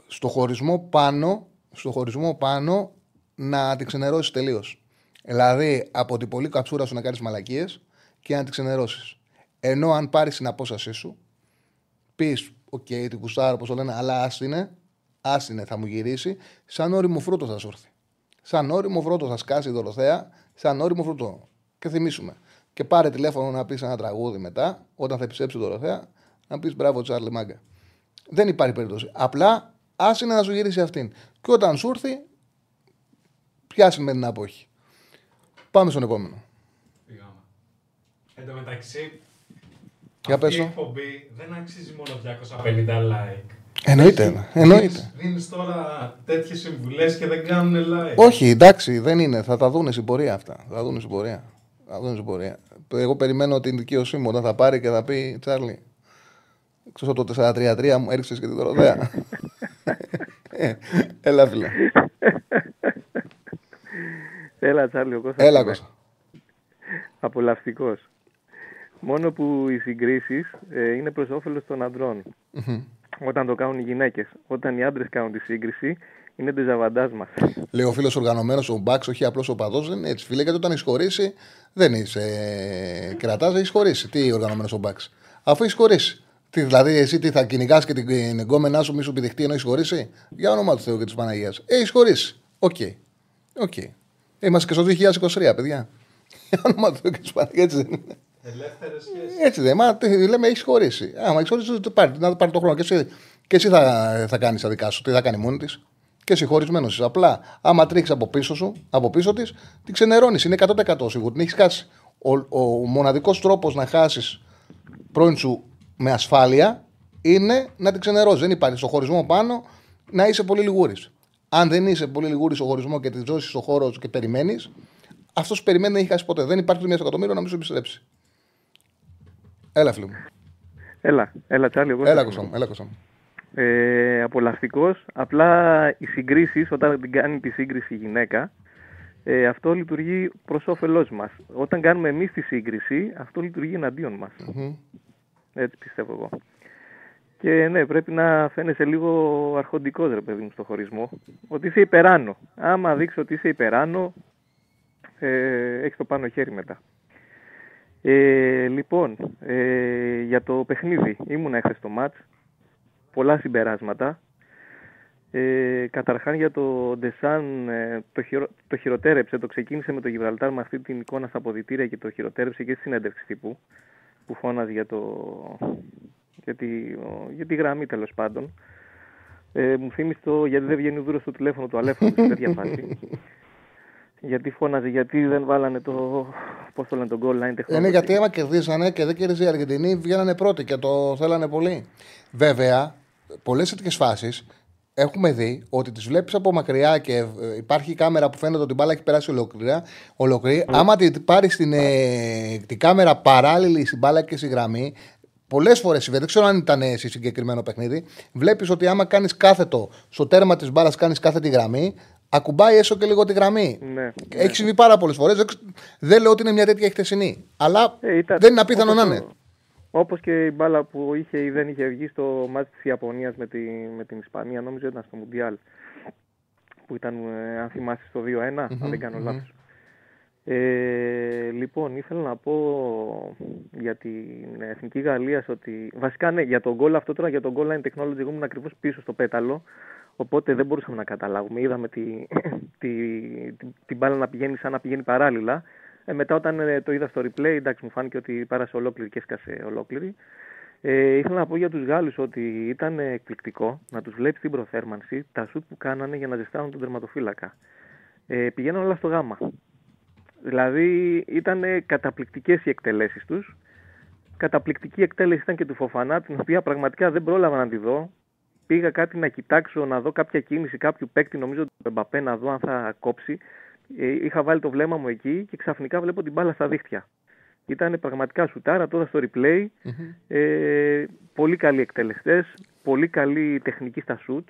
Στο χωρισμό πάνω, στο χωρισμό πάνω να την ξενερώσεις τελείως. Δηλαδή από την πολύ καψούρα σου να κάνεις μαλακίες και να την ξενερώσεις. Ενώ αν πάρεις την απόστασή σου, πεις: Οκ, την γουστάρω, όπως το λένε, αλλά άσ' τηνε, άσ' τηνε, θα μου γυρίσει, σαν ώριμο φρούτο θα σου έρθει. Σαν ώριμο φρούτο θα σκάσει η Δωροθέα, σαν όριμο φρούτο. Και θυμίσουμε. Και πάρε τηλέφωνο να πεις ένα τραγούδι μετά, όταν θα επιστρέψει η δωροθέα, να πεις μπράβο, Τσάρλι Μάγκα. Δεν υπάρχει περίπτωση. Απλά άσυνε να σου γυρίσει αυτήν. Και όταν σου έρθει, πιάσει με την απόχη. Πάμε στον επόμενο. Πήγαμε. Εν τω μεταξύ, Για αυτή πες η το. εκπομπή δεν αξίζει μόνο 250 like. Εννοείται. Εννοείται. Δίνεις τώρα τέτοιες συμβουλές και δεν κάνουν like. Όχι, εντάξει, δεν είναι. Θα τα δουν στην πορεία αυτά. Θα τα δουν στην πορεία. Θα τα δουν στην πορεία. Εγώ περιμένω την δικαίωσή μου όταν θα πάρει και θα πει Τσάρλι. Ξέρω το 4-3-3 μου έριξες και την Δωροδέα. Ε, (laughs) Έλα, φίλε. Έλα, Τσάρλι, ο Κώστας Έλα, είμαι. Κώστα. Απολαυστικός. Μόνο που οι συγκρίσεις ε, είναι προς όφελος των ανδρών. Μμμ. Όταν το κάνουν οι γυναίκες. Όταν οι άντρες κάνουν τη σύγκριση, είναι ντεζαβαντάζ μας. Λέει ο φίλος οργανωμένος, ο Μπάξ, όχι απλώς οπαδός. Δεν είναι έτσι, φίλε, γιατί όταν έχεις χωρίσει, δεν είσαι ε, κρατά, έχεις χωρίσει. Τι οργανωμένος ο Μπάξ. Αφού έχεις χωρίσει. Τι, δηλαδή, εσύ τι θα κυνηγάς και την γκόμενά σου, μη σου πηδηχτεί ενώ έχεις χωρίσει; Για όνομα του Θεού και της Παναγίας. Έχεις χωρίσει. OK. OK. Είμαστε και στο 2023, παιδιά. (laughs) Για όνομα του Θεού και της Παναγίας, έτσι δεν είναι. Ελεύθερες σχέσεις. Έτσι δεν είναι. Μα τι, λέμε, έχεις χωρίσει. Άμα έχεις χωρίσει, το πάρει, να πάρει το χρόνο. Και εσύ, και εσύ θα, θα κάνεις τα δικά σου. Τι θα κάνει μόνη της; Και εσύ χωρισμένο είσαι. Απλά, άμα τρίξει από πίσω σου, από πίσω της, την ξενερώνεις. Είναι 100% σίγουρο. Την έχεις χάσει. Ο, ο μοναδικός τρόπος να χάσεις πρώην σου με ασφάλεια είναι να την ξενερώσεις. Δεν υπάρχει στο χωρισμό πάνω να είσαι πολύ λιγούρης. Αν δεν είσαι πολύ λιγούρης στο χωρισμό και τη δώσει στο χώρο σου και περιμένεις, αυτός που περιμένει δεν έχει χάσει ποτέ. Δεν υπάρχει το μία στο εκατομμύριο να μην σου επιστρέψει. Έλα, φίλε μου. Έλα, έλα, Τσάρλι, εγώ. Έλα, Κώστα μου. Έλα, Κώστα μου. Ε, απολαυστικός. Απλά οι συγκρίσεις, όταν την κάνει τη σύγκριση η γυναίκα, Ε, αυτό λειτουργεί προς όφελός μας. Όταν κάνουμε εμείς τη σύγκριση, αυτό λειτουργεί εναντίον μας. Έτσι πιστεύω εγώ. Και ναι, πρέπει να φαίνεσαι λίγο αρχοντικός, ρε παιδί μου, στο χωρισμό. Ότι είσαι υπεράνω. Άμα δείξει ότι είσαι υπεράνω, ε, έχεις το πάνω χέρι μετά. Ε, λοιπόν, ε, για το παιχνίδι, ήμουν έχθε στο μάτς, πολλά συμπεράσματα. Ε, καταρχάν για το Ντεσάν ε, το, χειρο, το χειροτέρεψε, το ξεκίνησε με το Γιβραλτάρ με αυτή την εικόνα στα αποδητήρια και το χειροτέρεψε και στη συνέντευξη τύπου που φώναζε για, το, για, τη, για τη γραμμή τέλος πάντων. Ε, μου θύμισε το γιατί δεν βγαίνει δούρος στο τηλέφωνο του Αλέφαντο σε τέτοια φάση. γιατί φώναζε, γιατί δεν βάλανε το. Πώς το λένε, το goal line τεχνολογία. Είναι γιατί άμα κερδίσανε και δεν κερδίζει η Αργεντινή, βγαίνανε πρώτοι και το θέλανε πολύ. Βέβαια, πολλές τέτοιες φάσεις έχουμε δει ότι τις βλέπεις από μακριά και ε, υπάρχει κάμερα που φαίνεται ότι η μπάλα έχει περάσει ολόκληρα. ολόκληρη. Mm. Άμα την πάρεις την, ε, την κάμερα παράλληλη στην μπάλα και στη γραμμή, πολλές φορές δεν ξέρω αν ήταν σε συγκεκριμένο παιχνίδι, βλέπεις ότι άμα κάνεις κάθετο στο τέρμα της μπάλας, κάνεις κάθετη γραμμή, ακουμπάει έσω και λίγο τη γραμμή. Ναι, έχει ναι. συμβεί πάρα πολλές φορές. Δεν λέω ότι είναι μια τέτοια χτεσινή. Αλλά ε, ήταν, δεν είναι απίθανο να είναι. Όπως και η μπάλα που είχε ή δεν είχε βγει στο μάτι της Ιαπωνίας με, τη, με την Ισπανία, νομίζω ήταν στο Μουντιάλ. Που ήταν, ε, αν θυμάσαι, στο 2-1, mm-hmm, αν δεν κάνω mm-hmm. λάθος. Ε, λοιπόν, ήθελα να πω για την Εθνική Γαλλίας ότι. Βασικά, ναι, για τον γκολ αυτό τώρα, για τον goal line technology, εγώ ήμουν ακριβώς πίσω στο πέταλο. Οπότε δεν μπορούσαμε να καταλάβουμε. Είδαμε τη, (clears throat) τη, τη, την μπάλα να πηγαίνει σαν να πηγαίνει παράλληλα. Ε, μετά όταν ε, το είδα στο replay, εντάξει μου φάνηκε ότι πέρασε ολόκληρη και έσκασε ολόκληρη. Ε, ήθελα να πω για τους Γάλλους ότι ήταν εκπληκτικό να τους βλέπεις στην προθέρμανση τα σουτ που κάνανε για να ζεστάνουν τον τερματοφύλακα. Ε, πηγαίνουν όλα στο γάμα. Δηλαδή ήταν καταπληκτικές οι εκτελέσεις τους. Καταπληκτική εκτέλεση ήταν και του Φοφανά, την οποία πραγματικά δεν πρόλαβα να τη δω. Πήγα κάτι να κοιτάξω, να δω κάποια κίνηση κάποιου παίκτη, νομίζω του Μπαπέ, να δω αν θα κόψει. Ε, είχα βάλει το βλέμμα μου εκεί και ξαφνικά βλέπω την μπάλα στα δίχτυα. Ήταν πραγματικά σουτάρα, τώρα στο replay. Ε, πολύ καλοί εκτελεστές, πολύ καλή τεχνική στα σουτ.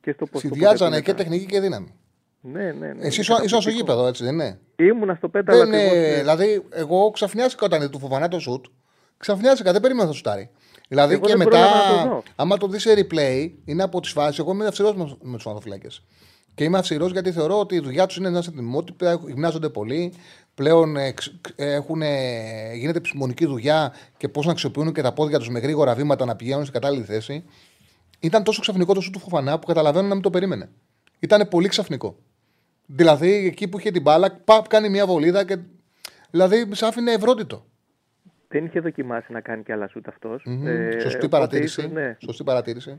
Και στο Συνδυάζανε και τεχνική και δύναμη. Ναι, ναι, ναι. Εσύ ήσουν στο γήπεδο, έτσι δεν είναι; Ήμουνα στο πέταλο. Ναι, ναι. Δηλαδή, εγώ ξαφνιάστηκα όταν του φοβανά το σουτ. Ξαφνιάστηκα, δεν περίμενα να το σουτάρει. Δηλαδή εγώ και μετά, άμα το δεις σε replay, είναι από τις φάσεις. Εγώ είμαι αυστηρό με τους ανθρωφυλάκε. Και είμαι αυστηρός γιατί θεωρώ ότι η δουλειά τους είναι να ετοιμότητα, γυμνάζονται πολύ. Πλέον έχουν, γίνεται επιστημονική δουλειά και πώς να αξιοποιούν και τα πόδια τους με γρήγορα βήματα να πηγαίνουν σε κατάλληλη θέση. Ήταν τόσο ξαφνικό το σου του Φοφανά που καταλαβαίνω να μην το περίμενε. Ήταν πολύ ξαφνικό. Δηλαδή εκεί που είχε την μπάλα, παπ, κάνει μια βολίδα και. Δηλαδή σ' άφηνε ευρώτητο. Δεν είχε δοκιμάσει να κάνει και άλλα σουτ αυτός. Mm-hmm. Ε, Σωστή, παρατήρηση. ναι. Σωστή παρατήρηση.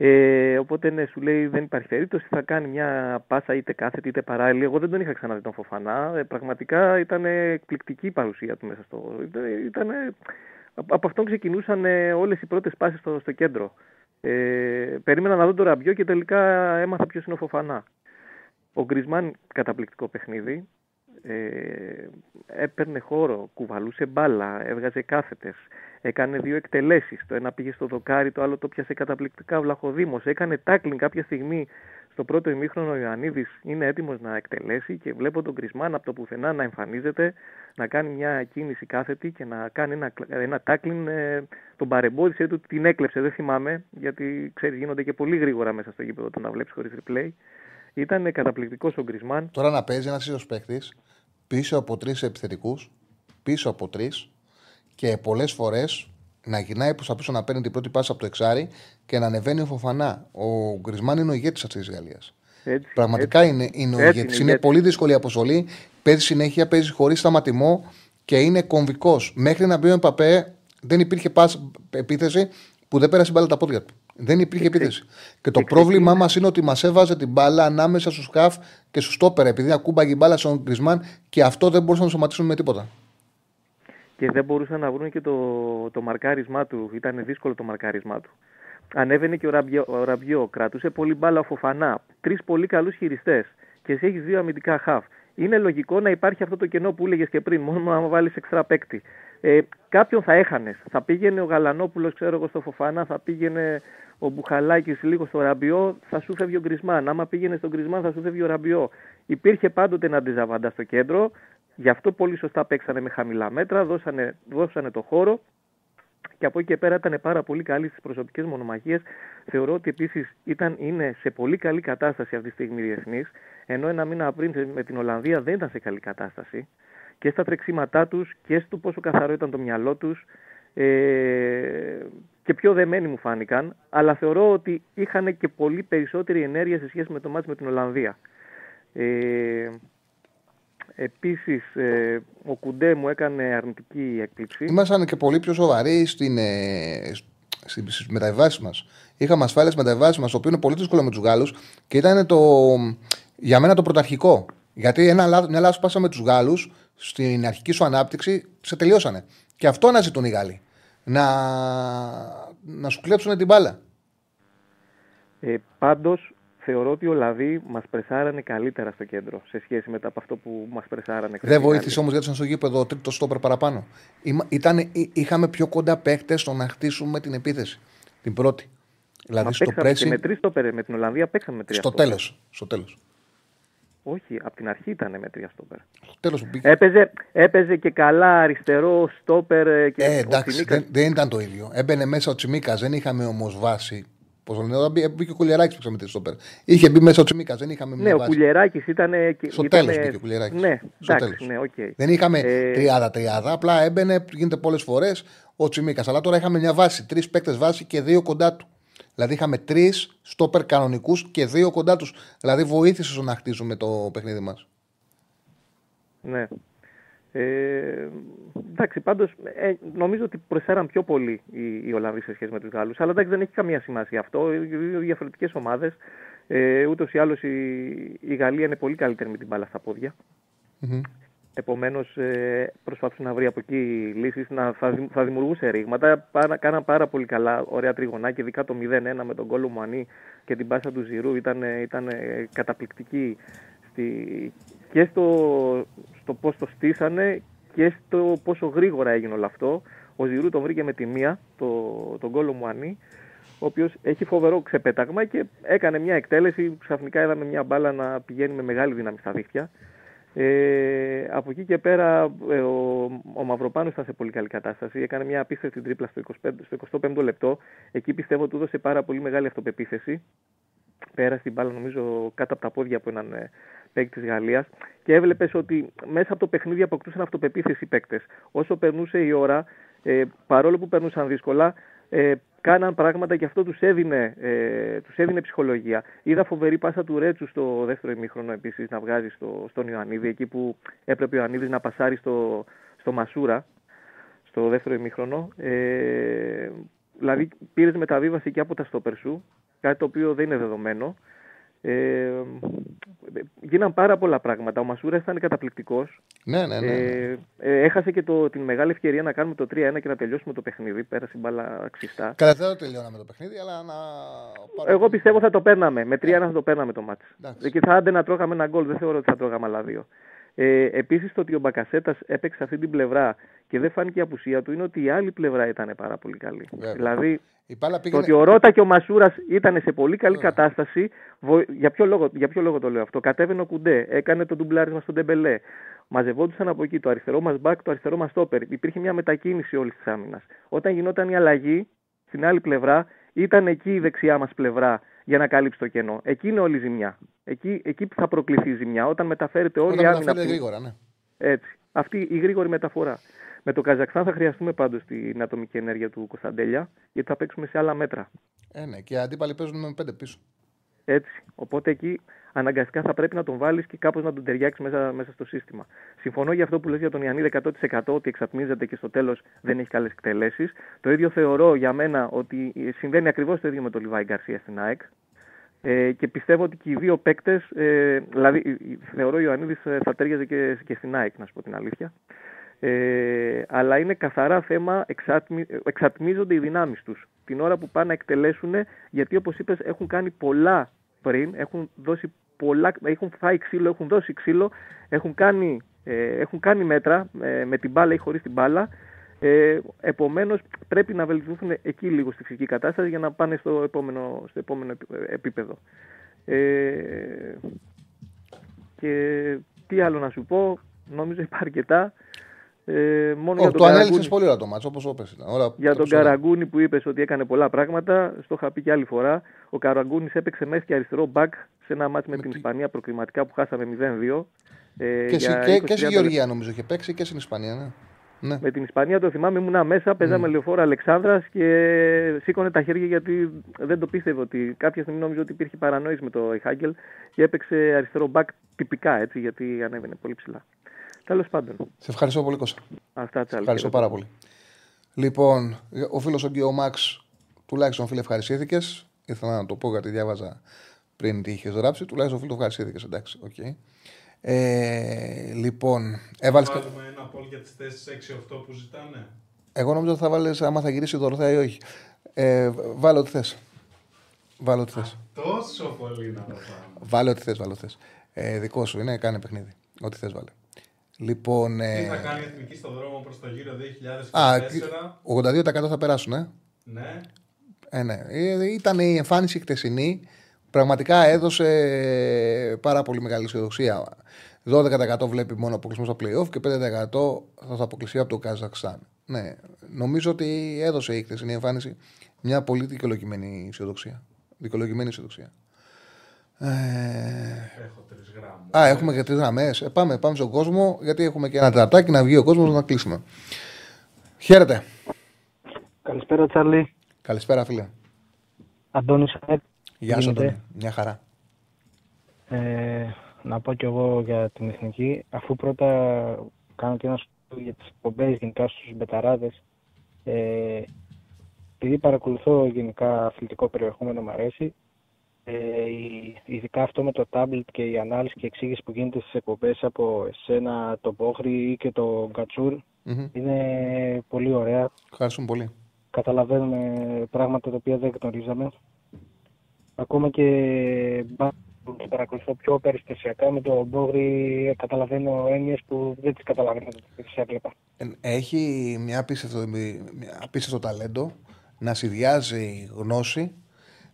Ε, οπότε ναι, σου λέει δεν υπάρχει περίπτωση, θα κάνει μια πάσα είτε κάθετη είτε παράλληλη. Εγώ δεν τον είχα ξαναδεί τον Φοφανά. Ε, πραγματικά ήταν εκπληκτική η παρουσία του μέσα στο. Ήταν, από αυτόν ξεκινούσαν όλες οι πρώτες πάσει στο, στο κέντρο. Ε, περίμενα να δω το ραμπιό και τελικά έμαθα ποιος είναι ο Φοφανά. Ο Γκρισμάν καταπληκτικό παιχνίδι. Ε, έπαιρνε χώρο, κουβαλούσε μπάλα, έβγαζε κάθετες, έκανε δύο εκτελέσεις. Το ένα πήγε στο δοκάρι, το άλλο το πιάσε καταπληκτικά ο Βλαχοδήμος. Έκανε τάκλιν κάποια στιγμή στο πρώτο ημίχρονο ο Ιωαννίδης είναι έτοιμος να εκτελέσει και βλέπω τον Κρισμάν από το πουθενά να εμφανίζεται, να κάνει μια κίνηση κάθετη και να κάνει ένα, ένα τάκλιν, ε, τον παρεμπόδισε του, την έκλεψε, δεν θυμάμαι, γιατί ξέρεις γίνονται και πολύ γρήγορα μέσα στο γήπεδο το να βλέπεις χωρίς replay. Ήταν καταπληκτικός ο Γκρισμάν. Τώρα να παίζει ένας ίσω παίκτης πίσω από τρεις επιθετικούς, πίσω από τρεις και πολλές φορές να γυρνάει προς τα πίσω να παίρνει την πρώτη πάση από το εξάρι και να ανεβαίνει ο Φοφανά. Ο Γκρισμάν είναι ο ηγέτης αυτής της Γαλλίας. Πραγματικά έτσι, είναι, είναι ο ηγέτης. Είναι, είναι πολύ δύσκολη η αποστολή. Παίζει συνέχεια, παίζει χωρίς σταματημό και είναι κομβικός. Μέχρι να μπει ο Εμπαπέ, δεν υπήρχε πάση, επίθεση που δεν πέρασε μπάλα τα πόδια του. Δεν υπήρχε επίθεση. Και το πρόβλημά μας είναι ότι μας έβαζε την μπάλα ανάμεσα στους χαφ και στους στόπερ, επειδή ακούμπαγε η μπάλα στον Γκρισμάν και αυτό δεν μπορούσαν να το σωματίσουν με τίποτα. Και δεν μπορούσαν να βρουν και το, το μαρκάρισμά του. Ήταν δύσκολο το μαρκάρισμά του. Ανέβαινε και ο Ραμπιό, ο Ραμπιό κρατούσε πολύ μπάλα ο Φοφανά. Τρεις πολύ καλούς χειριστές. Και εσύ έχεις δύο αμυντικά χαφ. Είναι λογικό να υπάρχει αυτό το κενό που έλεγες και πριν, μόνο να βάλεις εξτρά παίκτη ε, κάποιον θα έχανες. Θα πήγαινε ο Γαλανόπουλος, ξέρω εγώ, στο Φοφάνα, θα πήγαινε ο Μπουχαλάκης λίγο στο ραμπιό, θα σου φεύγει ο Γκρισμάν. Άμα πήγαινε στον Γκρισμάν, θα σου φεύγει ο ραμπιό. Υπήρχε πάντοτε ένα αντιζαβάντα στο κέντρο. Γι' αυτό πολύ σωστά παίξανε με χαμηλά μέτρα, δώσανε, δώσανε το χώρο και από εκεί και πέρα ήταν πάρα πολύ καλή στις προσωπικές μονομαχίες. Θεωρώ ότι επίσης είναι σε πολύ καλή κατάσταση αυτή τη στιγμή διεθνής, ενώ ένα μήνα πριν με την Ολλανδία δεν ήταν σε καλή κατάσταση. Και στα τρεξίματά τους και στο πόσο καθαρό ήταν το μυαλό τους ε, και πιο δεμένοι μου φάνηκαν. Αλλά θεωρώ ότι είχαν και πολύ περισσότερη ενέργεια σε σχέση με το μάτι με την Ολλανδία. Ε, Επίσης, ε, ο Κουντέ μου έκανε αρνητική έκπληξη. Ήμασταν και πολύ πιο σοβαροί στην, ε, στις μεταβάσει μας. Είχαμε ασφάλειες μεταβάσει μας, το οποίο είναι πολύ δύσκολο με τους Γάλλους και ήταν το, για μένα το πρωταρχικό. Γιατί ένα, μια λάθος πάσα με τους Γάλλους στην αρχική σου ανάπτυξη σε τελειώσανε. Και αυτό αναζητούν οι Γάλλοι. Να, να σου κλέψουν την μπάλα. Ε, Πάντως, θεωρώ ότι ο Λαδί μας πρεσάρανε καλύτερα στο κέντρο σε σχέση με αυτό που μας πρεσάρανε. Δεν βοήθησε όμως γιατί ήταν στο γήπεδο ο τρίτο στόπερ παραπάνω. Ήτανε, είχαμε πιο κοντά παίχτες στο να χτίσουμε την επίθεση. Την πρώτη. Δηλαδή Μα στο πρέσι. Με τρεις στόπερ με την Ολλανδία παίξαμε με τρία στο τέλος. Στο τέλος. Όχι, από την αρχή ήταν με τρία στόπερ. Τέλος έπαιζε, έπαιζε και καλά αριστερό στόπερ. Ε, και ε, εντάξει, δεν, δεν, ήταν το ίδιο. Έμπαινε μέσα ο Τσιμίκας, δεν είχαμε όμως βάση Πώ το λένε, μπήκε ο Κουλιεράκη που με στο πέρα. Είχε μπει μέσα ο Τσιμίκας, δεν είχαμε Ναι, ο Κουλιεράκη ήταν. Στο ήταν... τέλος μπήκε ο Κουλιεράκη. Ναι, στο εντάξει, ναι, okay. Δεν είχαμε ε... τριάδα-τριάδα, απλά έμπαινε, γίνεται πολλές φορές ο Τσιμίκας. Αλλά τώρα είχαμε μια βάση, τρεις παίκτες βάση και δύο κοντά του. Δηλαδή είχαμε τρεις στόπερ κανονικούς και δύο κοντά τους. Δηλαδή βοήθησε στο να χτίζουμε το παιχνίδι μας. Ναι. Ε, εντάξει, πάντως ε, νομίζω ότι προσφέραν πιο πολύ οι, οι Ολλανδοί σε σχέση με τους Γάλλους. Αλλά εντάξει, δεν έχει καμία σημασία αυτό. Δύο διαφορετικές ομάδες. Ε, Ούτως ή άλλως η, η Γαλλία είναι πολύ καλύτερη με την μπάλα στα πόδια. Mm-hmm. Επομένως, ε, προσπαθούσε να βρει από εκεί λύσεις. Θα, θα δημιουργούσε ρήγματα. κάναν πάρα πολύ καλά, ωραία τριγωνάκια. Ειδικά το 0-1 με τον κόλλο Μουανί και την πάσα του Ζηρού ήταν, ήταν καταπληκτική στη, και στο, στο πώς το στήσανε και στο πόσο γρήγορα έγινε όλο αυτό. Ο Ζηρού τον βρήκε με τη μία, το, τον κόλλο Μουανί, ο οποίος έχει φοβερό ξεπέταγμα και έκανε μια εκτέλεση. Ξαφνικά είδαμε μια μπάλα να πηγαίνει με μεγάλη δύναμη στα δίχτυα. Ε, από εκεί και πέρα ε, ο, ο Μαυροπάνος ήταν σε πολύ καλή κατάσταση. Έκανε μια απίστευτη τρίπλα στο, 25, στο 25ο λεπτό. Εκεί πιστεύω του έδωσε πάρα πολύ μεγάλη αυτοπεποίθηση. Πέρασε την μπάλα νομίζω κάτω από τα πόδια από έναν ε, παίκτη της Γαλλίας και έβλεπες ότι μέσα από το παιχνίδι αποκτούσαν αυτοπεποίθηση οι παίκτες. Όσο περνούσε η ώρα, ε, παρόλο που περνούσαν δύσκολα, ε, κάναν πράγματα και αυτό τους έδινε, ε, τους έδινε ψυχολογία. Είδα φοβερή πάσα του Ρέτσου στο δεύτερο ημίχρονο επίσης να βγάζει στο, στον Ιωαννίδη, εκεί που έπρεπε ο Ιωαννίδης να πασάρει στο, στο Μασούρα, στο δεύτερο ημίχρονο. Ε, δηλαδή πήρες μεταβίβαση και από τα στόπερ σου, κάτι το οποίο δεν είναι δεδομένο. Ε, γίναν πάρα πολλά πράγματα. Ο Μασούρας ήταν καταπληκτικός. Ναι, ναι, ναι. Ε, ε, έχασε και το, την μεγάλη ευκαιρία να κάνουμε το 3-1 και να τελειώσουμε το παιχνίδι. Πέρασε η μπάλα ξυστά. Καλά, δεν το τελειώναμε το παιχνίδι, αλλά να. Εγώ πιστεύω θα το παίρναμε. Με 3-1 θα το παίρναμε το μάτι. Εκεί θα άντε να τρώγαμε ένα γκολ. Δεν θεωρώ ότι θα τρώγαμε άλλα δύο. Ε, Επίσης, το ότι ο Μπακασέτας έπαιξε αυτή την πλευρά και δεν φάνηκε η απουσία του είναι ότι η άλλη πλευρά ήταν πάρα πολύ καλή. Βέβαια. Δηλαδή, πήγαινε... το ότι ο Ρότα και ο Μασούρας ήταν σε πολύ καλή Βέβαια. κατάσταση. Για, ποιο λόγο, για ποιο λόγο το λέω αυτό; Κατέβαινε ο Κουντέ, έκανε το ντουμπλάρισμα στον Τεμπελέ. Μαζευόντουσαν από εκεί το αριστερό μας μπακ, το αριστερό μας τόπερ. Υπήρχε μια μετακίνηση όλης της άμυνας. Όταν γινόταν η αλλαγή, στην άλλη πλευρά, ήταν εκεί η δεξιά μας πλευρά για να καλύψει το κενό. Εκεί είναι όλη η ζημιά. Εκεί, εκεί που θα προκληθεί η ζημιά. Όταν μεταφέρεται όλη η άμυνα. γρήγορα, ναι. Έτσι. Αυτή η γρήγορη μεταφορά. Με το Καζακστάν θα χρειαστούμε πάντως την ατομική ενέργεια του Κωνσταντέλια, γιατί θα παίξουμε σε άλλα μέτρα. Ε, ναι, και οι αντίπαλοι παίζουν με πέντε πίσω. Έτσι. Οπότε εκεί αναγκαστικά θα πρέπει να τον βάλεις και κάπως να τον ταιριάξεις μέσα, μέσα στο σύστημα. Συμφωνώ για αυτό που λες για τον Ιαννίδη 100% ότι εξατμίζεται και στο τέλος δεν έχει καλές εκτελέσεις. Το ίδιο θεωρώ για μένα ότι συμβαίνει ακριβώς το ίδιο με τον Λιβάη Γκαρσία στην ΑΕΚ. Ε, και πιστεύω ότι και οι δύο παίκτες, ε, δηλαδή θεωρώ ο Ιωαννίδης ε, θα τέριαζε και, και στην ΑΕΚ, να σου πω την αλήθεια. Ε, αλλά είναι καθαρά θέμα εξατμι, εξατμίζονται οι δυνάμεις τους την ώρα που πάνε να εκτελέσουν, γιατί όπως είπες, έχουν κάνει πολλά πριν, έχουν δώσει πολλά, έχουν φάει ξύλο, έχουν δώσει ξύλο, έχουν κάνει, ε, έχουν κάνει μέτρα ε, με την μπάλα ή χωρίς την μπάλα Ε, Επομένως, πρέπει να βελτιωθούν εκεί λίγο στη φυσική κατάσταση για να πάνε στο επόμενο, στο επόμενο επίπεδο. Ε, και τι άλλο να σου πω, νομίζω υπάρχει αρκετά. Ε, μόνο για τον το ανέλησες πολύ ώρα το μάτσο, όπως όπε ήταν. για τον Καραγκούνη που είπες ότι έκανε πολλά πράγματα, στο είχα πει και άλλη φορά. Ο Καραγκούνης έπαιξε μέσα και αριστερό μπακ σε ένα μάτσο με, με την Ισπανία προκριματικά που χάσαμε 0-2. Ε, και, και, και στη Γεωργία νομίζω είχε παίξει και στην Ισπανία. Ναι. Ναι. Με την Ισπανία το θυμάμαι, ήμουν μέσα, παίζαμε mm. λεωφόρο Αλεξάνδρας και σήκωνε τα χέρια γιατί δεν το πίστευε ότι κάποια στιγμή νόμιζε ότι υπήρχε παρανόηση με το Ιχάγκελ και έπαιξε αριστερό μπακ τυπικά έτσι γιατί ανέβαινε πολύ ψηλά. Τέλος πάντων. Σε ευχαριστώ πολύ, Κώστα. Αυτά Σε ευχαριστώ πάρα πολύ. Λοιπόν, ο φίλος ο Μαξ, τουλάχιστον φίλε, ευχαριστήθηκες. Ήθελα να το πω γιατί διάβαζα πριν τι είχες γράψει. Τουλάχιστον φίλος, ευχαριστήθηκες. Εντάξει, okay. Ε, λοιπόν, έβαλες. Θα βάλουμε ένα πόλ για τις θέσεις 6-8 που ζητάνε. Εγώ νομίζω ότι θα βάλεις άμα θα γυρίσει η Δωροθέα ή όχι. Ε, βάλω ό,τι θες. Βάλω ό,τι θες. Τόσο πολύ να το πάμε. Βάλω ό,τι θες, βάλω θες. Ε, δικό σου είναι, κάνε παιχνίδι. Ό,τι θες, βάλε. Λοιπόν, ε... Τι θα κάνει η Εθνική στον δρόμο προς το γύρο 2024. Α, 82% θα περάσουν, ε. Ναι. Ε, ναι. Ε, ήταν η εμφάνιση χτεσινή. Πραγματικά έδωσε πάρα πολύ μεγάλη αισιοδοξία. 12% βλέπει μόνο αποκλεισμός στα playoff και 5% θα αποκλειστεί από το Καζακστάν. Ναι, νομίζω ότι έδωσε η χθεσινή εμφάνιση μια πολύ δικαιολογημένη αισιοδοξία. Δικαιολογημένη αισιοδοξία. Ε... Έχω τρεις γράμμε. Α, έχουμε και τρεις γραμμές. Ε, πάμε, πάμε στον κόσμο, γιατί έχουμε και ένα τρατάκι να βγει ο κόσμος να κλείσουμε. Χαίρετε. Καλησπέρα, Τσάρλι. Καλησπέρα, φίλε. Αντώνη Γεια σου, Αντώνη. Μια χαρά. Ε, να πω κι εγώ για την εθνική, αφού πρώτα κάνω και ένα σχόλιο για τις εκπομπές γενικά στους μπεταράδες. Ε, επειδή παρακολουθώ γενικά αθλητικό περιεχόμενο, μου αρέσει. Ε, ειδικά αυτό με το tablet και η ανάλυση και εξήγηση που γίνεται στις εκπομπές από εσένα, τον Πόχρη ή και τον κατσουρ είναι πολύ ωραία. Ευχαριστούμε πολύ. Καταλαβαίνουμε πράγματα τα οποία δεν γνωρίζαμε. Ακόμα και που παρακολουθώ πιο περιστασιακά με τον Μπόγρι καταλαβαίνω έννοιες που δεν τις καταλαβαίνω σε έβλεπα. Έχει μια απίστευτο, μια απίστευτο ταλέντο να συνδυάζει γνώση,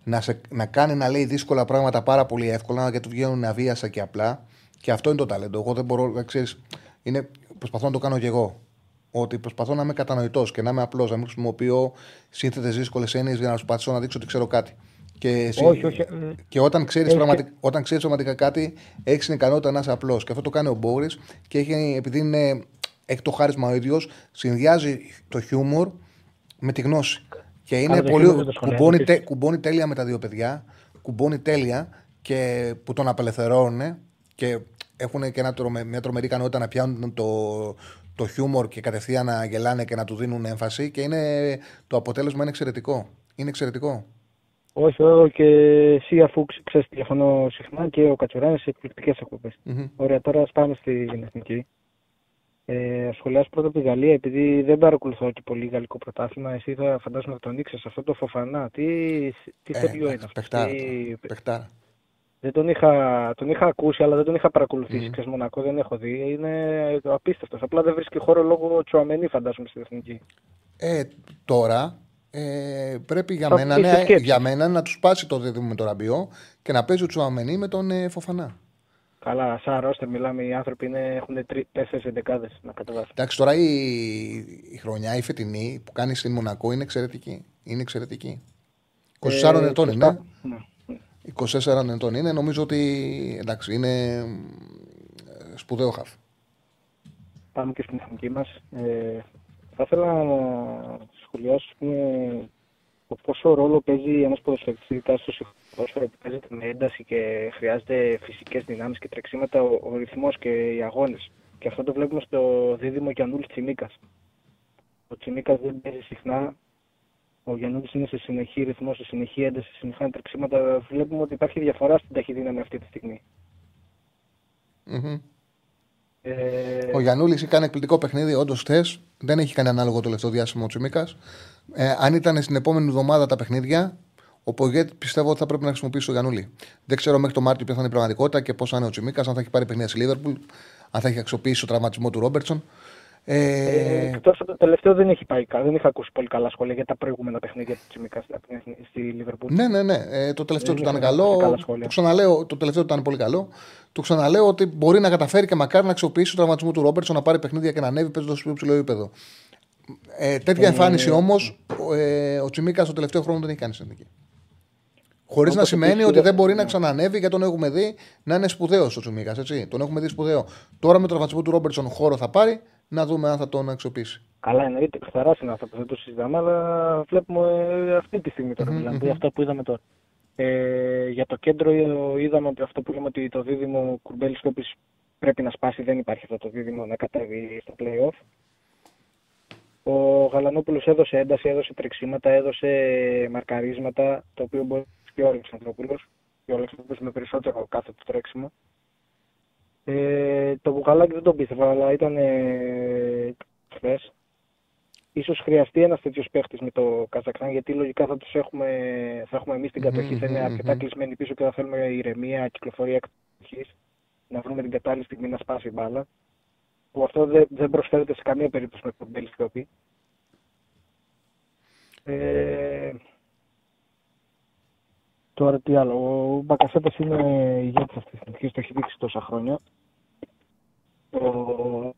να, σε, να κάνει να λέει δύσκολα πράγματα πάρα πολύ εύκολα και του βγαίνουν αβίαστα και απλά. Και αυτό είναι το ταλέντο. Εγώ δεν μπορώ, να ξέρεις, είναι, προσπαθώ να το κάνω κι εγώ. Ότι προσπαθώ να είμαι κατανοητός και να είμαι απλός, να μην χρησιμοποιώ σύνθετες δύσκολες έννοιες για να σου πατήσω να δείξω ότι ξέρω κάτι. Και, όχι, όχι. και όταν ξέρεις έχει... πραγματικά, ξέρεις πραγματικά κάτι, έχεις την ικανότητα να είσαι απλός. Και αυτό το κάνει ο Μπόρις και έχει, επειδή είναι, έχει το χάρισμα ο ίδιος, συνδυάζει το χιούμορ με τη γνώση. Και είναι πολύ. Κουμπώνει, τε, κουμπώνει τέλεια με τα δύο παιδιά. Κουμπώνει τέλεια και που τον απελευθερώνουν και έχουν και ένα, μια τρομερή ικανότητα να πιάνουν το, το χιούμορ και κατευθείαν να γελάνε και να του δίνουν έμφαση. Και είναι, το αποτέλεσμα είναι εξαιρετικό. Είναι εξαιρετικό. Όχι, όχι, και εσύ αφού ξέρεις τηλεφωνώ συχνά και ο Κατσουράνη σε εκπληκτικές εκπομπές. Mm-hmm. Ωραία, τώρα α πάμε στην εθνική. Ε, σχολιάσω πρώτα από τη Γαλλία, επειδή δεν παρακολουθώ και πολύ γαλλικό πρωτάθλημα. Εσύ θα φαντάζομαι να τον ήξερες αυτό το φοφανά. Τι, τι ε, είναι αυτό. Παιχτάρα. Τι... Δεν τον είχα, τον είχα ακούσει, αλλά δεν τον είχα παρακολουθήσει. Mm. Ξέρεις, Μονακό δεν έχω δει. Είναι απίστευτος. Απλά δεν βρίσκει χώρο λόγω Τσουαμένη, φαντάζομαι, στην εθνική. Ε, τώρα ε, πρέπει για μένα, ναι, για μένα να τους σπάσει το δίδυμο με τον Ραμπιό και να παίζει ο Τσουαμενί με τον ε, Φοφανά. Καλά, σαν ρόστερ μιλάμε, οι άνθρωποι είναι, έχουν τέσσερις εντεκάδες να κατεβάσουν. Εντάξει, τώρα η, η χρονιά, η φετινή που κάνεις στην Μονακό είναι εξαιρετική. Είναι εξαιρετική. 24 ε, ετών είναι. Ναι. 24 ετών είναι. Νομίζω ότι εντάξει, είναι ε, σπουδαίο χαφ. Πάμε και στην εθνική μας. Ε, θα ήθελα να σχολιάσουμε το πόσο ρόλο παίζει ένας ποδοσφαιριστής στο ποδόσφαιρο που παίζεται με ένταση και χρειάζεται φυσικές δυνάμεις και τρεξίματα, ο, ο ρυθμός και οι αγώνες. Και αυτό το βλέπουμε στο δίδυμο Γιαννούλη Τσιμίκας. Ο Τσιμίκας δεν παίζει συχνά. Ο Γιαννούλη είναι σε συνεχή ρυθμό, σε συνεχή ένταση, σε συνεχή τρεξίματα. Βλέπουμε ότι υπάρχει διαφορά στην ταχυδύναμη αυτή τη στιγμη ε... Ο Γιανούλης κάνει εκπληκτικό παιχνίδι, όντως χθε. Δεν έχει κάνει ανάλογο το τελευταίο διάστημα ο Τσιμίκας. Ε, αν ήταν στην επόμενη εβδομάδα τα παιχνίδια, ο Πογέτ πιστεύω ότι θα πρέπει να χρησιμοποιήσει τον Γιανούλη. Δεν ξέρω μέχρι το Μάρτιο ποια θα είναι η πραγματικότητα και πώ θα είναι ο Τσιμίκας, αν θα έχει πάρει παιχνίδια στη Λίβερπουλ, αν θα έχει αξιοποιήσει το τραυματισμό του Ρόμπερτσον. Ε... Ε, το τελευταίο δεν έχει πάει καλά. Δεν είχα ακούσει πολύ καλά σχόλια για τα προηγούμενα παιχνίδια του Τσιμίκα στη Λιβερπούλ. Ναι, ναι, ναι. Ε, το τελευταίο του ήταν καλό. Το, ξαναλέω, το τελευταίο του ήταν πολύ καλό. Του ξαναλέω ότι μπορεί να καταφέρει και μακάρι να αξιοποιήσει το τραυματισμό του Ρόμπερτσον να πάρει παιχνίδια και να ανέβει παίζοντας στο ψηλό επίπεδο. Ε, τέτοια ε, εμφάνιση όμως ε, ο Τσιμίκας στο τελευταίο χρόνο δεν έχει κάνει συνδική. Χωρίς να σημαίνει ότι δεν μπορεί να ξανανεύει γιατί τον έχουμε δει να είναι σπουδαίος ο Τσιμίκας. Τον έχουμε δει σπουδαίο. Τώρα με τον τραυματισμό του Ρόμπερτσον χώρο θα πάρει να δούμε αν θα τον αξιοποιήσει. Καλά, εννοείται. Καθαρά είναι αυτό που δεν το συζητάμε, αλλά βλέπουμε αυτή τη στιγμή τώρα. Mm-hmm. Δηλαδή αυτό που είδαμε τώρα. Ε, για το κέντρο είδαμε ότι αυτό που είπαμε ότι το δίδυμο Κουρμπέλης Σκόπη πρέπει να σπάσει. Δεν υπάρχει αυτό το δίδυμο να κατέβει στο playoff. Ο Γαλανόπουλος έδωσε ένταση, έδωσε τρεξίματα, έδωσε μαρκαρίσματα, το οποίο μπορεί και ο Αλεξανδρόπουλος. Και ο Αλεξανδρόπουλος με περισσότερο κάθε του τρέξιμο. Ε, το Μπουγαλάκι δεν τον πίστευα, αλλά ήταν ε, χθες. Ίσως χρειαστεί ένας τέτοιος παίχτης με το Καζακστάν, γιατί λογικά θα τους έχουμε, θα έχουμε εμείς την κατοχή. Θα είναι αρκετά κλεισμένοι πίσω και θα θέλουμε ηρεμία, κυκλοφορία κατοχή. Να βρούμε την κατάλληλη στιγμή να σπάσει η μπάλα. Που αυτό δεν, δεν προσφέρεται σε καμία περίπτωση με τον Μπέλης Ε, τώρα τι άλλο. Ο Μπακασέτας είναι ηγέτης αυτής της στιγμή. Το έχει δείξει τόσα χρόνια το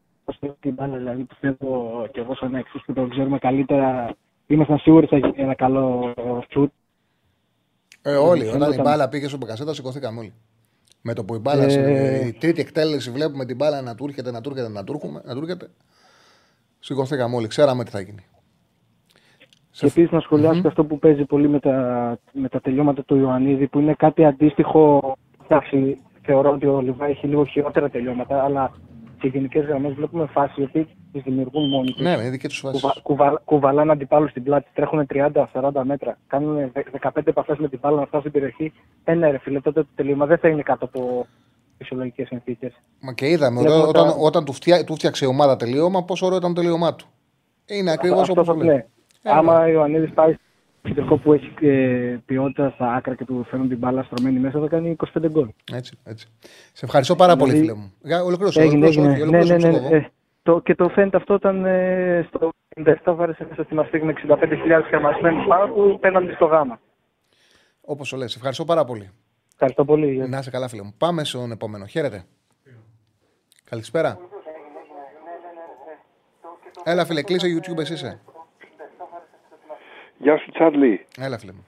την μπάλα, δηλαδή πιστεύω και εγώ σαν εξής που το ξέρουμε καλύτερα, ήμασταν σίγουροι θα γίνει ένα καλό σουτ. Ε, όλοι, όταν η μπάλα πήγε στο Μπεκασέτα, σηκωθήκαμε όλοι. Με το που η μπάλα, ε... η τρίτη εκτέλεση βλέπουμε την μπάλα να του έρχεται, να του έρχεται, να του έρχεται, σηκωθήκαμε όλοι, ξέραμε τι θα γίνει. Και επίσης να σχολιάσω mm-hmm. αυτό που παίζει πολύ με τα, με τα τελειώματα του Ιωαννίδη, που είναι κάτι αντίστοιχο. Εντάξει, θεωρώ ότι ο Λιβά έχει λίγο χειρότερα τελειώματα, αλλά σε γενικές γραμμές βλέπουμε φάσει οι οποίε τις δημιουργούν μόνοι τους. Ναι, είναι δική τους φάση. Κουβα, κουβα, κουβαλάνε αντιπάλους στην πλάτη, τρέχουν 30-40 μέτρα, κάνουν 15 επαφές με την μπάλα να φτάσουν στην περιοχή. Ένα ρε φίλε, τότε το τελείωμα δεν θα είναι κάτω από φυσιολογικές συνθήκες. Μα και είδαμε όταν, όταν, όταν του, φτιά, του φτιάξε η ομάδα τελείωμα, πόσο ωραίο ήταν το τελείωμά του. Είναι ακριβώς όπως λέει. Ναι. Άμα ο Ιωαννίδης πάει κεντρικό που έχει ε, ποιότητα στα άκρα και του φέρνουν την μπάλα στρωμένη μέσα θα κάνει 25 γκολ. Έτσι, έτσι. Σε ευχαριστώ πάρα πολύ, δηλαδή, φίλε μου. Ολοκλήρωσε. Έγινε, έγινε. Ναι, ναι, ναι, ναι. Το, και το φαίνεται αυτό όταν ε, στο 57 βάρεσε μέσα στη Μαστίγ με 65.000 κρεμασμένους πάνω που πέναντι στο γάμα. Όπως το λες. Ευχαριστώ πάρα πολύ. Ευχαριστώ πολύ. Να είσαι καλά, φίλε μου. Πάμε στον επόμενο. Χαίρετε. Καλησπέρα. Έλα, φίλε, κλείσε YouTube, εσύ είσαι. Γεια σου Τσάρλι. Έλα φίλε μου.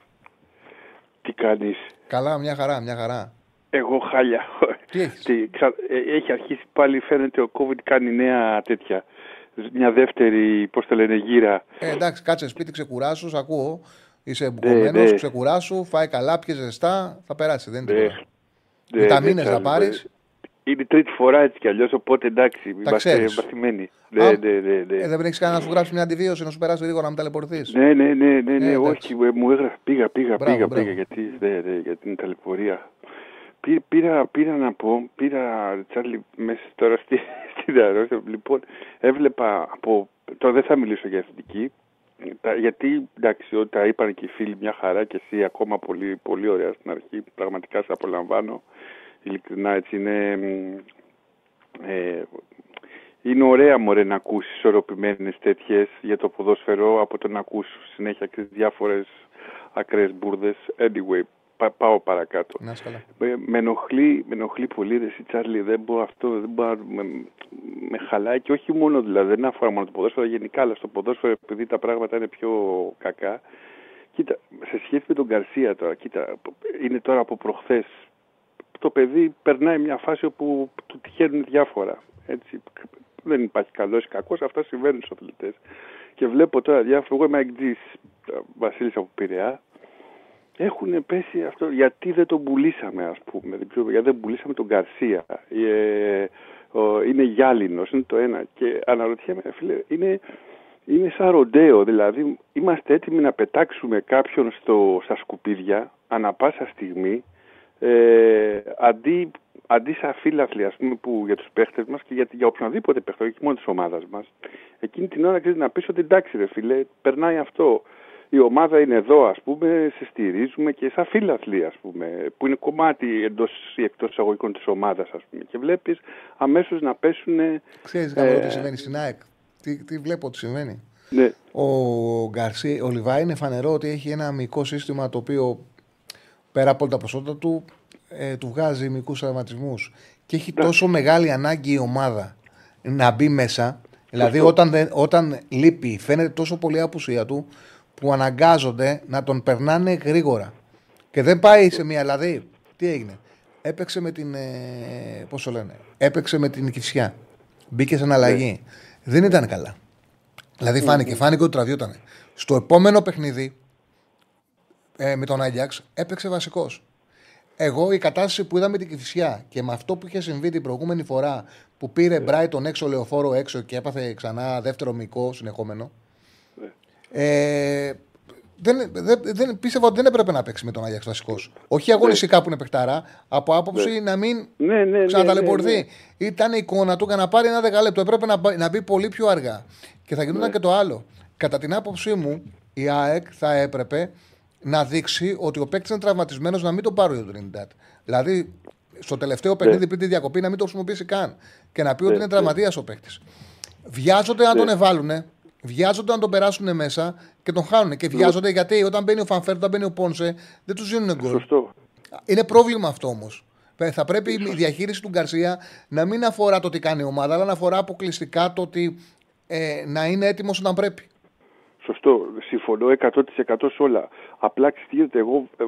Τι κάνεις; Καλά, μια χαρά, μια χαρά. Εγώ χάλια. Τι έχεις; Τι, ε, έχει αρχίσει πάλι φαίνεται ο COVID κάνει νέα τέτοια. Μια δεύτερη, πώς το λένε, γύρα. Ε, εντάξει, κάτσε σπίτι, ξεκουράσου, ακούω. Είσαι εμποκομμένος, ναι, ναι. ξεκουράσου, φάει καλά, πιέζε ζεστά, θα περάσει, δεν είναι τίποτα. Ναι, Βιταμίνες να πάρεις. Είναι η τρίτη φορά έτσι κι αλλιώς, οπότε εντάξει, είμαστε μαθημένοι. Ναι, ναι, ναι, ναι. Ε, δεν έχεις κανένα να σου γράψει μια αντιβίωση να σου περάσει λίγο να μην ταλαιπωρηθείς; Ναι, ναι, ναι, ναι, ναι, ε, όχι, ε, μου έγραφε, πήγα, πήγα, μπράβο, πήγα, μπράβο. πήγα, γιατί, ναι, ναι, για την ταλαιπωρία. Πήρα, πήρα να πω, πήρα, Τσάρλι, μέσα τώρα στη, (laughs) στην αρρώστια, λοιπόν, έβλεπα από, τώρα δεν θα μιλήσω για εθνική, γιατί εντάξει, ό,τι τα είπαν και οι φίλοι μια χαρά και εσύ ακόμα πολύ, πολύ ωραία στην αρχή, πραγματικά σε απολαμβάνω. Ειλικρινά έτσι είναι, ε, είναι ωραία μωρέ να ακούσεις ισορροπημένες τέτοιες για το ποδόσφαιρο από το να ακούσει συνέχεια και διάφορες ακραίες μπουρδες. Anyway, πάω παρακάτω. Να με, με, ενοχλεί, με ενοχλεί πολύ ρε εσύ Τσάρλι, δεν μπορώ αυτό, δεν μπορώ, με, με χαλάει και όχι μόνο δηλαδή, δεν αφορά μόνο το ποδόσφαιρο, γενικά, αλλά στο ποδόσφαιρο επειδή τα πράγματα είναι πιο κακά. Κοίτα, σε σχέση με τον Καρσία τώρα, κοίτα, είναι τώρα από προχθές το παιδί περνάει μια φάση όπου του τυχαίνουν διάφορα. Έτσι. Δεν υπάρχει καλός ή κακός, αυτά συμβαίνουν στους αθλητές. Και βλέπω τώρα διάφορα. Εγώ είμαι εκτζή Βασίλης από Πειραιά. Έχουν πέσει αυτό. Γιατί δεν τον πουλήσαμε, ας πούμε. Δεν ξέρω, γιατί δεν πουλήσαμε τον Καρσία. Ε, είναι γυάλινος, είναι το ένα. Και αναρωτιέμαι, φίλε, είναι, είναι σαν ροντέο. Δηλαδή, είμαστε έτοιμοι να πετάξουμε κάποιον στο, στα σκουπίδια ανα πάσα στιγμή ε, αντί, αντί σαν φίλαθλοι ας πούμε, που για τους παίχτες μας και για, για οποιονδήποτε παίχτη, όχι μόνο της ομάδας μας, εκείνη την ώρα ξέρεις να πεις ότι εντάξει ρε φίλε, περνάει αυτό. Η ομάδα είναι εδώ, ας πούμε, σε στηρίζουμε και σαν φίλαθλοι, ας πούμε, που είναι κομμάτι εντός ή εκτός εισαγωγικών της ομάδας, ας πούμε. Και βλέπεις αμέσως να πέσουν... Ξέρεις, ε, τι συμβαίνει στην ΑΕΚ. τι, τι βλέπω ότι συμβαίνει. Ναι. Ο, Γκαρσί, ο Λιβάη είναι φανερό ότι έχει ένα αμυντικό σύστημα το οποίο πέρα από όλα τα ποσότητα του ε, του βγάζει μικρού τραυματισμούς. Και έχει τόσο μεγάλη ανάγκη η ομάδα να μπει μέσα. Δηλαδή, όταν, δεν, όταν λείπει, φαίνεται τόσο πολύ η απουσία του που αναγκάζονται να τον περνάνε γρήγορα. Και δεν πάει σε μια. Δηλαδή, τι έγινε; Έπαιξε με την. Ε, Πώς το λένε. Έπαιξε με την Κισιά. Μπήκε σε αναλλαγή. Δεν ήταν καλά. Δηλαδή φάνηκε, φάνηκε ότι τραβιόταν. Στο επόμενο παιχνίδι ε, με τον Άγιαξ έπαιξε βασικός. Εγώ η κατάσταση που είδαμε την Κυφυσιά και με αυτό που είχε συμβεί την προηγούμενη φορά που πήρε Μπράι τον έξω λεωφόρο έξω και έπαθε ξανά δεύτερο μικό συνεχόμενο. Ε, δεν, δεν, δεν, πίστευα ότι δεν έπρεπε να παίξει με τον Άγιαξ βασικός. Όχι αγωνιστικά που είναι παιχτάρα, από άποψη να μην ναι, ναι, ξαναταλαιπωρηθεί. Ναι, Ήταν η εικόνα του για να πάρει ένα δεκαλέπτο. Έπρεπε να, να μπει πολύ πιο αργά. Και θα γινόταν και το άλλο. Κατά την άποψή μου, η ΑΕΚ θα έπρεπε να δείξει ότι ο παίκτης είναι τραυματισμένος να μην τον πάρει ο Τρινιντάτ. Δηλαδή, στο τελευταίο παιχνίδι πριν τη διακοπή να μην το χρησιμοποιήσει καν και να πει ότι είναι τραυματίας ο παίκτης. Βιάζονται να τον εβάλουν, βιάζονται να τον περάσουν μέσα και τον χάνουν. Και βιάζονται γιατί όταν μπαίνει ο Φανφέρ, όταν μπαίνει ο Πόνσε, δεν τους δίνουν γκολ. Είναι πρόβλημα αυτό όμως. Θα πρέπει η διαχείριση του Γκαρσία να μην αφορά το τι κάνει η ομάδα, αλλά να αφορά αποκλειστικά το ότι ε, να είναι έτοιμος όταν πρέπει. Σωστό. Συμφωνώ 100% σε όλα. Απλά ξέρετε, εγώ, ε,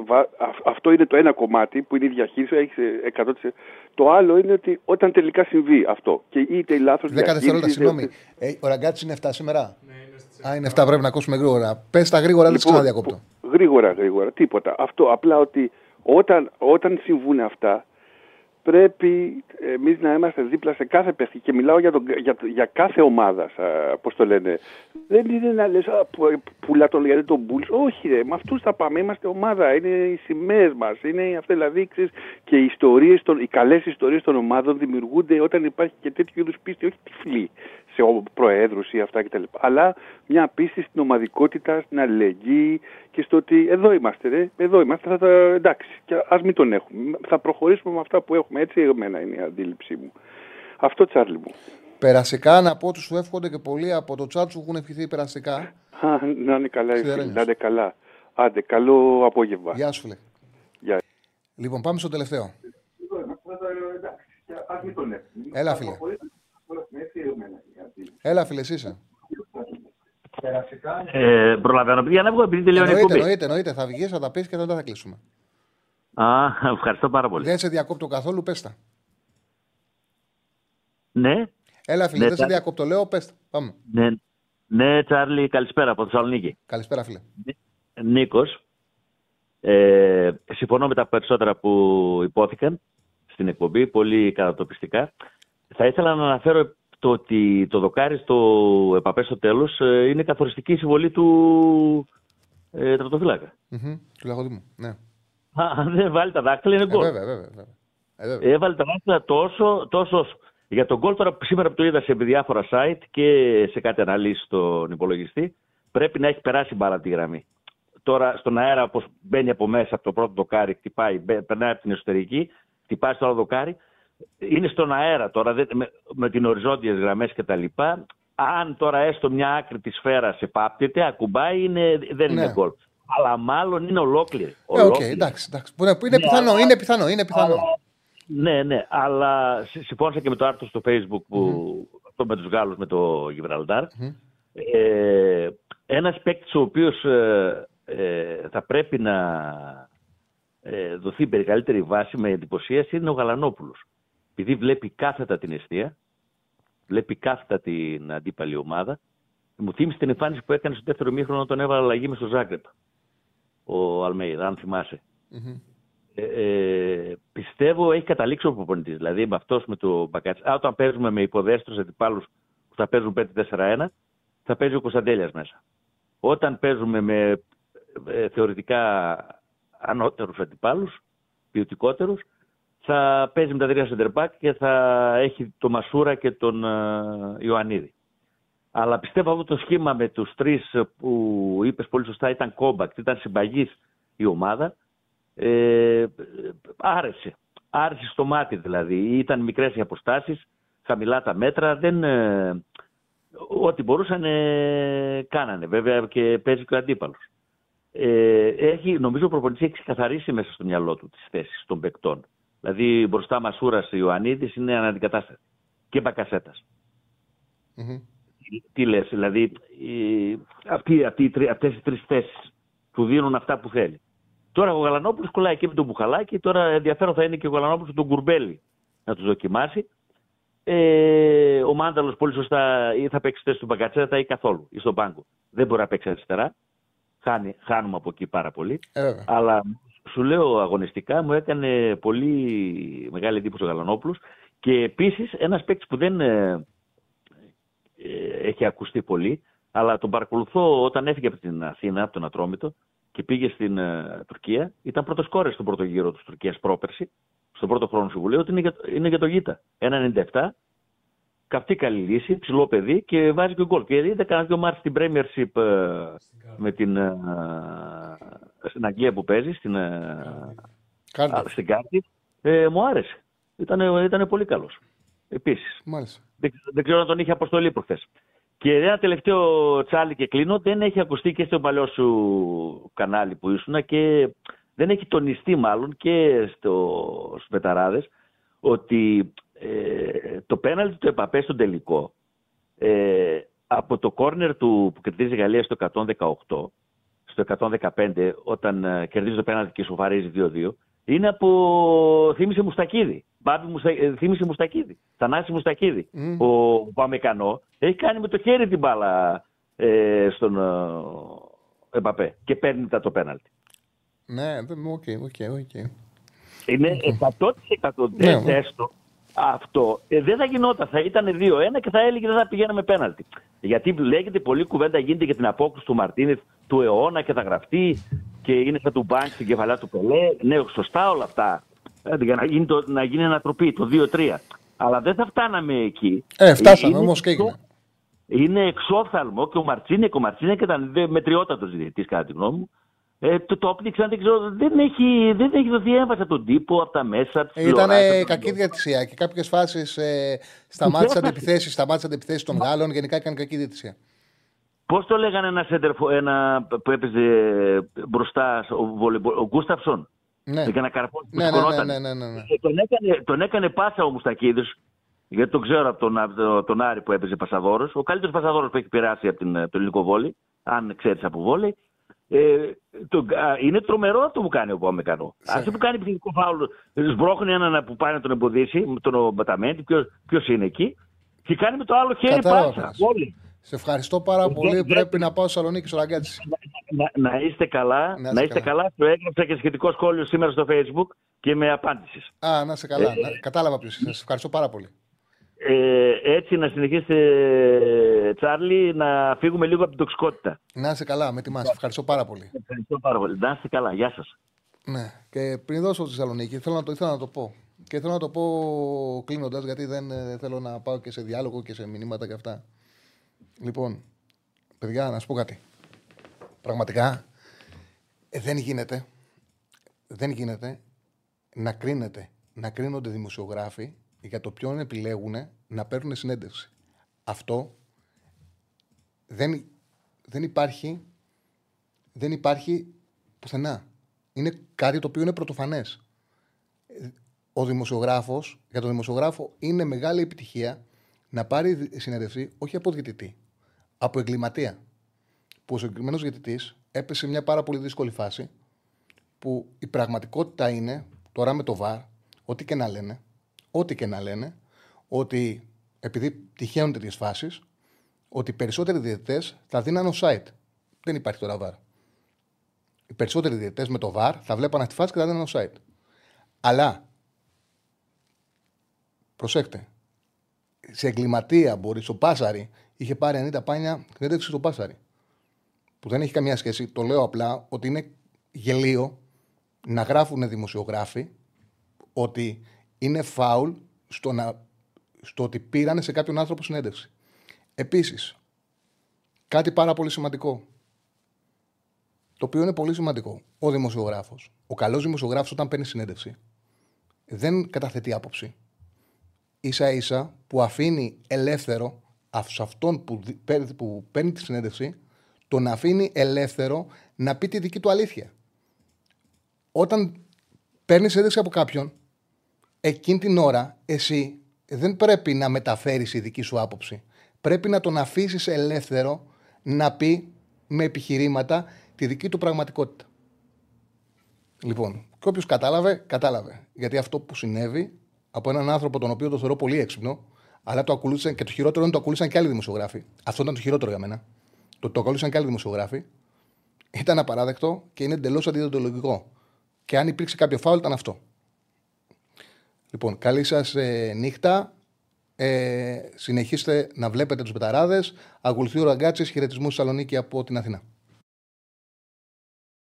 αυτό είναι το ένα κομμάτι που είναι η διαχείριση, έχεις 100%. Το άλλο είναι ότι όταν τελικά συμβεί αυτό και είτε η λάθος διαχείριση. 10 δευτερόλεπτα, συγγνώμη. Ε, ο Ραγκάτσι είναι 7 σήμερα; Ναι, είναι στις Α, είναι 7, πρέπει να ακούσουμε γρήγορα. Πες τα γρήγορα, δεν λοιπόν, ξαναδιακόπτω. Γρήγορα, γρήγορα. Τίποτα. Αυτό απλά ότι όταν, όταν συμβούν αυτά, πρέπει εμείς να είμαστε δίπλα σε κάθε παίχτη και μιλάω για, τον, για, για κάθε ομάδα, πώς το λένε. Δεν είναι να λες πουλά τον γιατί τον Μπούλ. Όχι, ρε, με αυτούς θα πάμε. Είμαστε ομάδα. Είναι οι σημαίες μας. Είναι αυτέ δηλαδή και οι, ιστορίες οι καλές ιστορίες των ομάδων δημιουργούνται όταν υπάρχει και τέτοιου είδους πίστη. Όχι τυφλή σε προέδρους ή αυτά κτλ. Αλλά μια πίστη στην ομαδικότητα, στην αλληλεγγύη και στο ότι εδώ είμαστε, ρε, εδώ είμαστε, θα, θα, εντάξει, και ας μην τον έχουμε. Θα προχωρήσουμε με αυτά που έχουμε. Έτσι εμένα είναι η αντίληψή μου. Αυτό τσάρλι μου. Περασικά να πω ότι σου εύχονται και πολλοί από το τσάτ σου έχουν ευχηθεί περασικά. Α, να είναι καλά, να είναι καλά. Άντε, καλό απόγευμα. Γεια σου, φίλε. Γεια. Λοιπόν, πάμε στο τελευταίο. Έλα, φίλε. Έλα, φίλε, είσαι. Ε, προλαβαίνω, παιδιά, να βγω επειδή τελειώνει η εκπομπή. Εννοείται, εννοείται. Θα βγεις, θα τα πεις και μετά θα κλείσουμε. Α, (laughs) ευχαριστώ πάρα πολύ. Δεν σε διακόπτω καθόλου, πέστα. Ναι. Έλα, φίλε, ναι, δεν σε διακόπτω, λέω, πέστα. Πάμε. Ναι, ναι, Τσάρλι, καλησπέρα από Θεσσαλονίκη. Καλησπέρα, φίλε. Νίκος. Ε, συμφωνώ με τα περισσότερα που υπόθηκαν στην εκπομπή, πολύ κατατοπιστικά. Θα ήθελα να αναφέρω το ότι το δοκάρι στο επαπέ στο τέλος ε, είναι καθοριστική συμβολή του ε, τερματοφυλάκα. Mm-hmm, του Λαγοδήμου, ναι. Αν δεν βάλει τα δάχτυλα είναι γκολ. Ε, βέβαια, βέβαια. βέβαια. Ε, Έβαλε τα δάχτυλα τόσο, τόσο. Για το γκολ τώρα σήμερα που το είδα σε διάφορα site και σε κάτι αναλύσεις στον υπολογιστή, πρέπει να έχει περάσει μπάλα τη γραμμή. Τώρα στον αέρα, όπως μπαίνει από μέσα από το πρώτο δοκάρι, χτυπάει, περνάει από την εσωτερική, χτυπάει στο άλλο δοκάρι, είναι στον αέρα τώρα με, με την οριζόντιες γραμμές και τα λοιπά. Αν τώρα έστω μια άκρη της σφαίρας εφάπτεται, ακουμπάει, είναι, δεν είναι ναι. γκολ. Αλλά μάλλον είναι ολόκληρη. Ε, OK, okay, εντάξει, εντάξει. Είναι, είναι, ναι, πιθανό, είναι πιθανό, είναι πιθανό. ναι, ναι, αλλά συμφώνησα και με το άρθρο στο facebook που, mm-hmm. αυτό με τους Γάλλους με το Γιβραλτάρ. Mm-hmm. Ε, ένας παίκτης ο οποίος ε, ε, θα πρέπει να ε, δοθεί μεγαλύτερη βάση με εντυπωσίαση είναι ο Γαλανόπουλος επειδή βλέπει κάθετα την αιστεία, βλέπει κάθετα την αντίπαλη ομάδα, μου θύμισε την εμφάνιση που έκανε στο δεύτερο μήχρονο όταν έβαλε αλλαγή μες στο Ζάγκρεπ. Ο Αλμέιδα, αν θυμασαι Ε, ε, πιστεύω έχει καταλήξει ο προπονητής. Δηλαδή με αυτός με το μπακάτσι. όταν παίζουμε με υποδέστρου αντιπάλους που θα παίζουν 5-4-1, θα παίζει ο Κωνσταντέλιας μέσα. Όταν παίζουμε με ε, θεωρητικά ανώτερους αντιπάλους, ποιοτικότερους, θα παίζει με τα τρία σεντερμπάκ και θα έχει το Μασούρα και τον uh, Ιωαννίδη. Αλλά πιστεύω αυτό το σχήμα με τους τρεις που είπες πολύ σωστά ήταν κόμπακτ, ήταν συμπαγής η ομάδα. Ε, άρεσε. Άρεσε στο μάτι δηλαδή. Ήταν μικρές οι αποστάσεις, χαμηλά τα μέτρα. Δεν, ε, ό,τι μπορούσαν ε, κάνανε. Βέβαια και παίζει και ο αντίπαλος. Ε, έχει, νομίζω ο προπονητής έχει ξεκαθαρίσει μέσα στο μυαλό του τις θέσεις των παικτών. Δηλαδή μπροστά Μασούρα Ιωαννίδης είναι αναντικατάστατη. Και μπακασετα Τι λες, δηλαδή αυτοί, αυτοί, αυτές οι τρεις θέσεις που δίνουν αυτά που θέλει. Τώρα ο Γαλανόπουλος κολλάει και με τον Μπουχαλάκη. Τώρα ενδιαφέρον θα είναι και ο Γαλανόπουλος τον Κουρμπέλη να τους δοκιμάσει. Ε, ο Μάνταλο πολύ σωστά ή θα παίξει θέση του Μπαγκατσέτα ή καθόλου ή στον πάγκο. Δεν μπορεί να παίξει αριστερά. Χάνει, χάνουμε από εκεί πάρα πολύ. Ε, Αλλά σου λέω αγωνιστικά μου έκανε πολύ μεγάλη εντύπωση ο Γαλανόπουλος. Και επίσης ένας παίκτης που δεν ε, ε, έχει ακουστεί πολύ, αλλά τον παρακολουθώ όταν έφυγε από την Αθήνα, από τον Ατρόμητο και πήγε στην ε, Τουρκία. Ήταν πρώτος κόρε στον πρώτο γύρο της Τουρκίας πρόπερση στον πρώτο χρόνο συμβουλίου ότι είναι για, είναι για το Γήτα. 1,97. Καυτή καλή λύση, ψηλό παιδί και βάζει και γκολ. Και είδε κανένα δύο μάτια στην Premiership ε, με την, ε, στην Αγγλία που παίζει, στην, ε, στην Κάρτη. Ε, μου άρεσε. Ήταν, ήταν πολύ καλός. Επίσης. Δεν, δεν ξέρω αν τον είχε αποστολή προχθές. Και ένα τελευταίο τσάλι και κλείνω, δεν έχει ακουστεί και στο παλιό σου κανάλι που ήσουν και δεν έχει τονιστεί μάλλον και στο, στους Πεταράδες ότι ε, το πέναλτι του Επαπέ στο τελικό ε, από το κόρνερ του που κερδίζει η Γαλλία στο 118 στο 115 όταν ε, κερδίζει το πέναλτι και ισοφαρίζει 2-2 είναι από θύμισε Μουστακίδη. Μπάμπη Μουστα... Ε, θύμισε Μουστακίδη. Θανάση Μουστακίδη. Mm. Ο, ο Ουπαμεκανό έχει κάνει με το χέρι την μπάλα ε, στον ε, Εμπαπέ και παίρνει τα το πέναλτι. Ναι, OK, OK, OK. Είναι 100% ναι, ναι. Δες το αυτό. Ε, δεν θα γινόταν. Θα ήταν 2-1 και θα έλεγε δεν θα πηγαίναμε πέναλτι. Γιατί λέγεται πολλή κουβέντα γίνεται για την απόκριση του Μαρτίνεθ του αιώνα και θα γραφτεί και είναι σαν του Μπάνκ στην κεφαλιά του Πελέ. Ναι, σωστά όλα αυτά. Ε, για να γίνει, το, να γίνει ανατροπή το 2-3. Αλλά δεν θα φτάναμε εκεί. Ε, φτάσαμε όμως και έγινε. Είναι εξόφθαλμο και ο Μαρτσίνεκ, ο Μαρτσίνεκ ήταν μετριότατος διαιτητής κατά τη γνώμη μου. Ε, το, το όπνιξαν, δεν ξέρω, δεν έχει, δεν έχει δοθεί έμφαση από τον τύπο, από τα μέσα. Ε, Ήταν κακή διατησία και κάποιες φάσεις ε, σταμάτησαν αντιπιθέσει σταμάτησαν αντιπιθέσει των Γάλλων. Γενικά έκανε κακή διατησία. Πώς το λέγανε ένα σέντερφο, ένα που έπαιζε μπροστά, ο, ο Γκούσταυσον; Ναι. Έκανε καρπός ναι, ναι, ναι, ναι, ναι, ναι. Τον, έκανε, τον έκανε πάσα ο Μουστακίδης, γιατί τον ξέρω από τον, τον, τον Άρη που έπαιζε Πασαδόρο. Ο καλύτερος Πασαδόρο που έχει περάσει από την, το ελληνικό βόλι, αν ξέρεις από βόλι. Ε, το, α, είναι τρομερό αυτό που κάνει ο Πόμεκανο. Αυτό που κάνει επιθυμικό φάουλ, σμπρώχνει έναν που πάει να τον εμποδίσει, τον Μπαταμέντη, ποιος είναι εκεί, και κάνει με το άλλο χέρι πάσα. Όλοι. Σε ευχαριστώ πάρα πολύ. Πρέπει να πάω στο Σαλονίκη στο Ραγκάτσι. Να, να, να, είστε καλά. Να, να είστε καλά. καλά. Το έγραψα και σχετικό σχόλιο σήμερα στο Facebook και με απάντηση. Α, να είστε καλά. Ε, κατάλαβα ποιος είσαι. Σας ευχαριστώ πάρα πολύ. Ε, έτσι να συνεχίσετε, Τσάρλι, να φύγουμε λίγο από την τοξικότητα. Να είσαι καλά, με τιμάς. Ευχαριστώ πάρα πολύ. Ευχαριστώ πάρα πολύ. Να είστε καλά. Γεια σας. Ναι. Και πριν δώσω στη Θεσσαλονίκη, θέλω να το, ήθελα να το πω. Και θέλω να το πω κλείνοντας, γιατί δεν ε, θέλω να πάω και σε διάλογο και σε μηνύματα και αυτά. Λοιπόν, παιδιά, να σου πω κάτι. Πραγματικά ε, δεν γίνεται, δεν γίνεται να κρίνεται, να κρίνονται δημοσιογράφοι για το ποιον επιλέγουν να παίρνουν συνέντευξη. Αυτό δεν, δεν υπάρχει δεν υπάρχει πουθενά. Είναι κάτι το οποίο είναι πρωτοφανές. Ο δημοσιογράφος, για τον δημοσιογράφο είναι μεγάλη επιτυχία να πάρει συνέντευξη όχι από διαιτητή, από εγκληματία. Που ο συγκεκριμένος διαιτητής έπεσε μια πάρα πολύ δύσκολη φάση που η πραγματικότητα είναι, τώρα με το βαρ, ό,τι και να λένε, ό,τι και να λένε, ότι επειδή τυχαίνουν τέτοιες φάσεις, ότι οι περισσότεροι διαιτητές θα δίνανε ο site. Δεν υπάρχει τώρα βαρ. Οι περισσότεροι διαιτητές με το βαρ θα βλέπανε αυτή τη φάση και θα δίνανε ο site. Αλλά προσέχτε. Σε εγκληματία μπορεί, ο Πάσαρη είχε πάρει Ανίτα Πάνια συνέντευξη στο Πάσαρη. Που δεν έχει καμία σχέση. Το λέω απλά ότι είναι γελίο να γράφουν δημοσιογράφοι ότι είναι φάουλ στο, να, στο ότι πήρανε σε κάποιον άνθρωπο συνέντευξη. Επίσης, κάτι πάρα πολύ σημαντικό. Το οποίο είναι πολύ σημαντικό. Ο δημοσιογράφος, ο καλός δημοσιογράφος, όταν παίρνει συνέντευξη, δεν καταθέτει άποψη. σα ίσα που αφήνει ελεύθερο σε αυτόν που, που παίρνει τη συνέντευξη, τον αφήνει ελεύθερο να πει τη δική του αλήθεια. Όταν παίρνει συνέντευξη από κάποιον, εκείνη την ώρα εσύ δεν πρέπει να μεταφέρεις η δική σου άποψη. Πρέπει να τον αφήσεις ελεύθερο να πει με επιχειρήματα τη δική του πραγματικότητα. Λοιπόν, και όποιος κατάλαβε, κατάλαβε. Γιατί αυτό που συνέβη από έναν άνθρωπο τον οποίο το θεωρώ πολύ έξυπνο, αλλά το ακολούθησαν και το χειρότερο είναι το ακολούθησαν και άλλοι δημοσιογράφοι. Αυτό ήταν το χειρότερο για μένα. Το, το ακολούθησαν και άλλοι δημοσιογράφοι. Ήταν απαράδεκτο και είναι εντελώς αντιδοντολογικό. Και αν υπήρξε κάποιο φάουλ, ήταν αυτό. Λοιπόν, καλή σας ε, νύχτα. Ε, συνεχίστε να βλέπετε τους πεταράδες. Ακολουθεί ο Ραγκάτσης. Χαιρετισμούς Θεσσαλονίκη από την Αθήνα.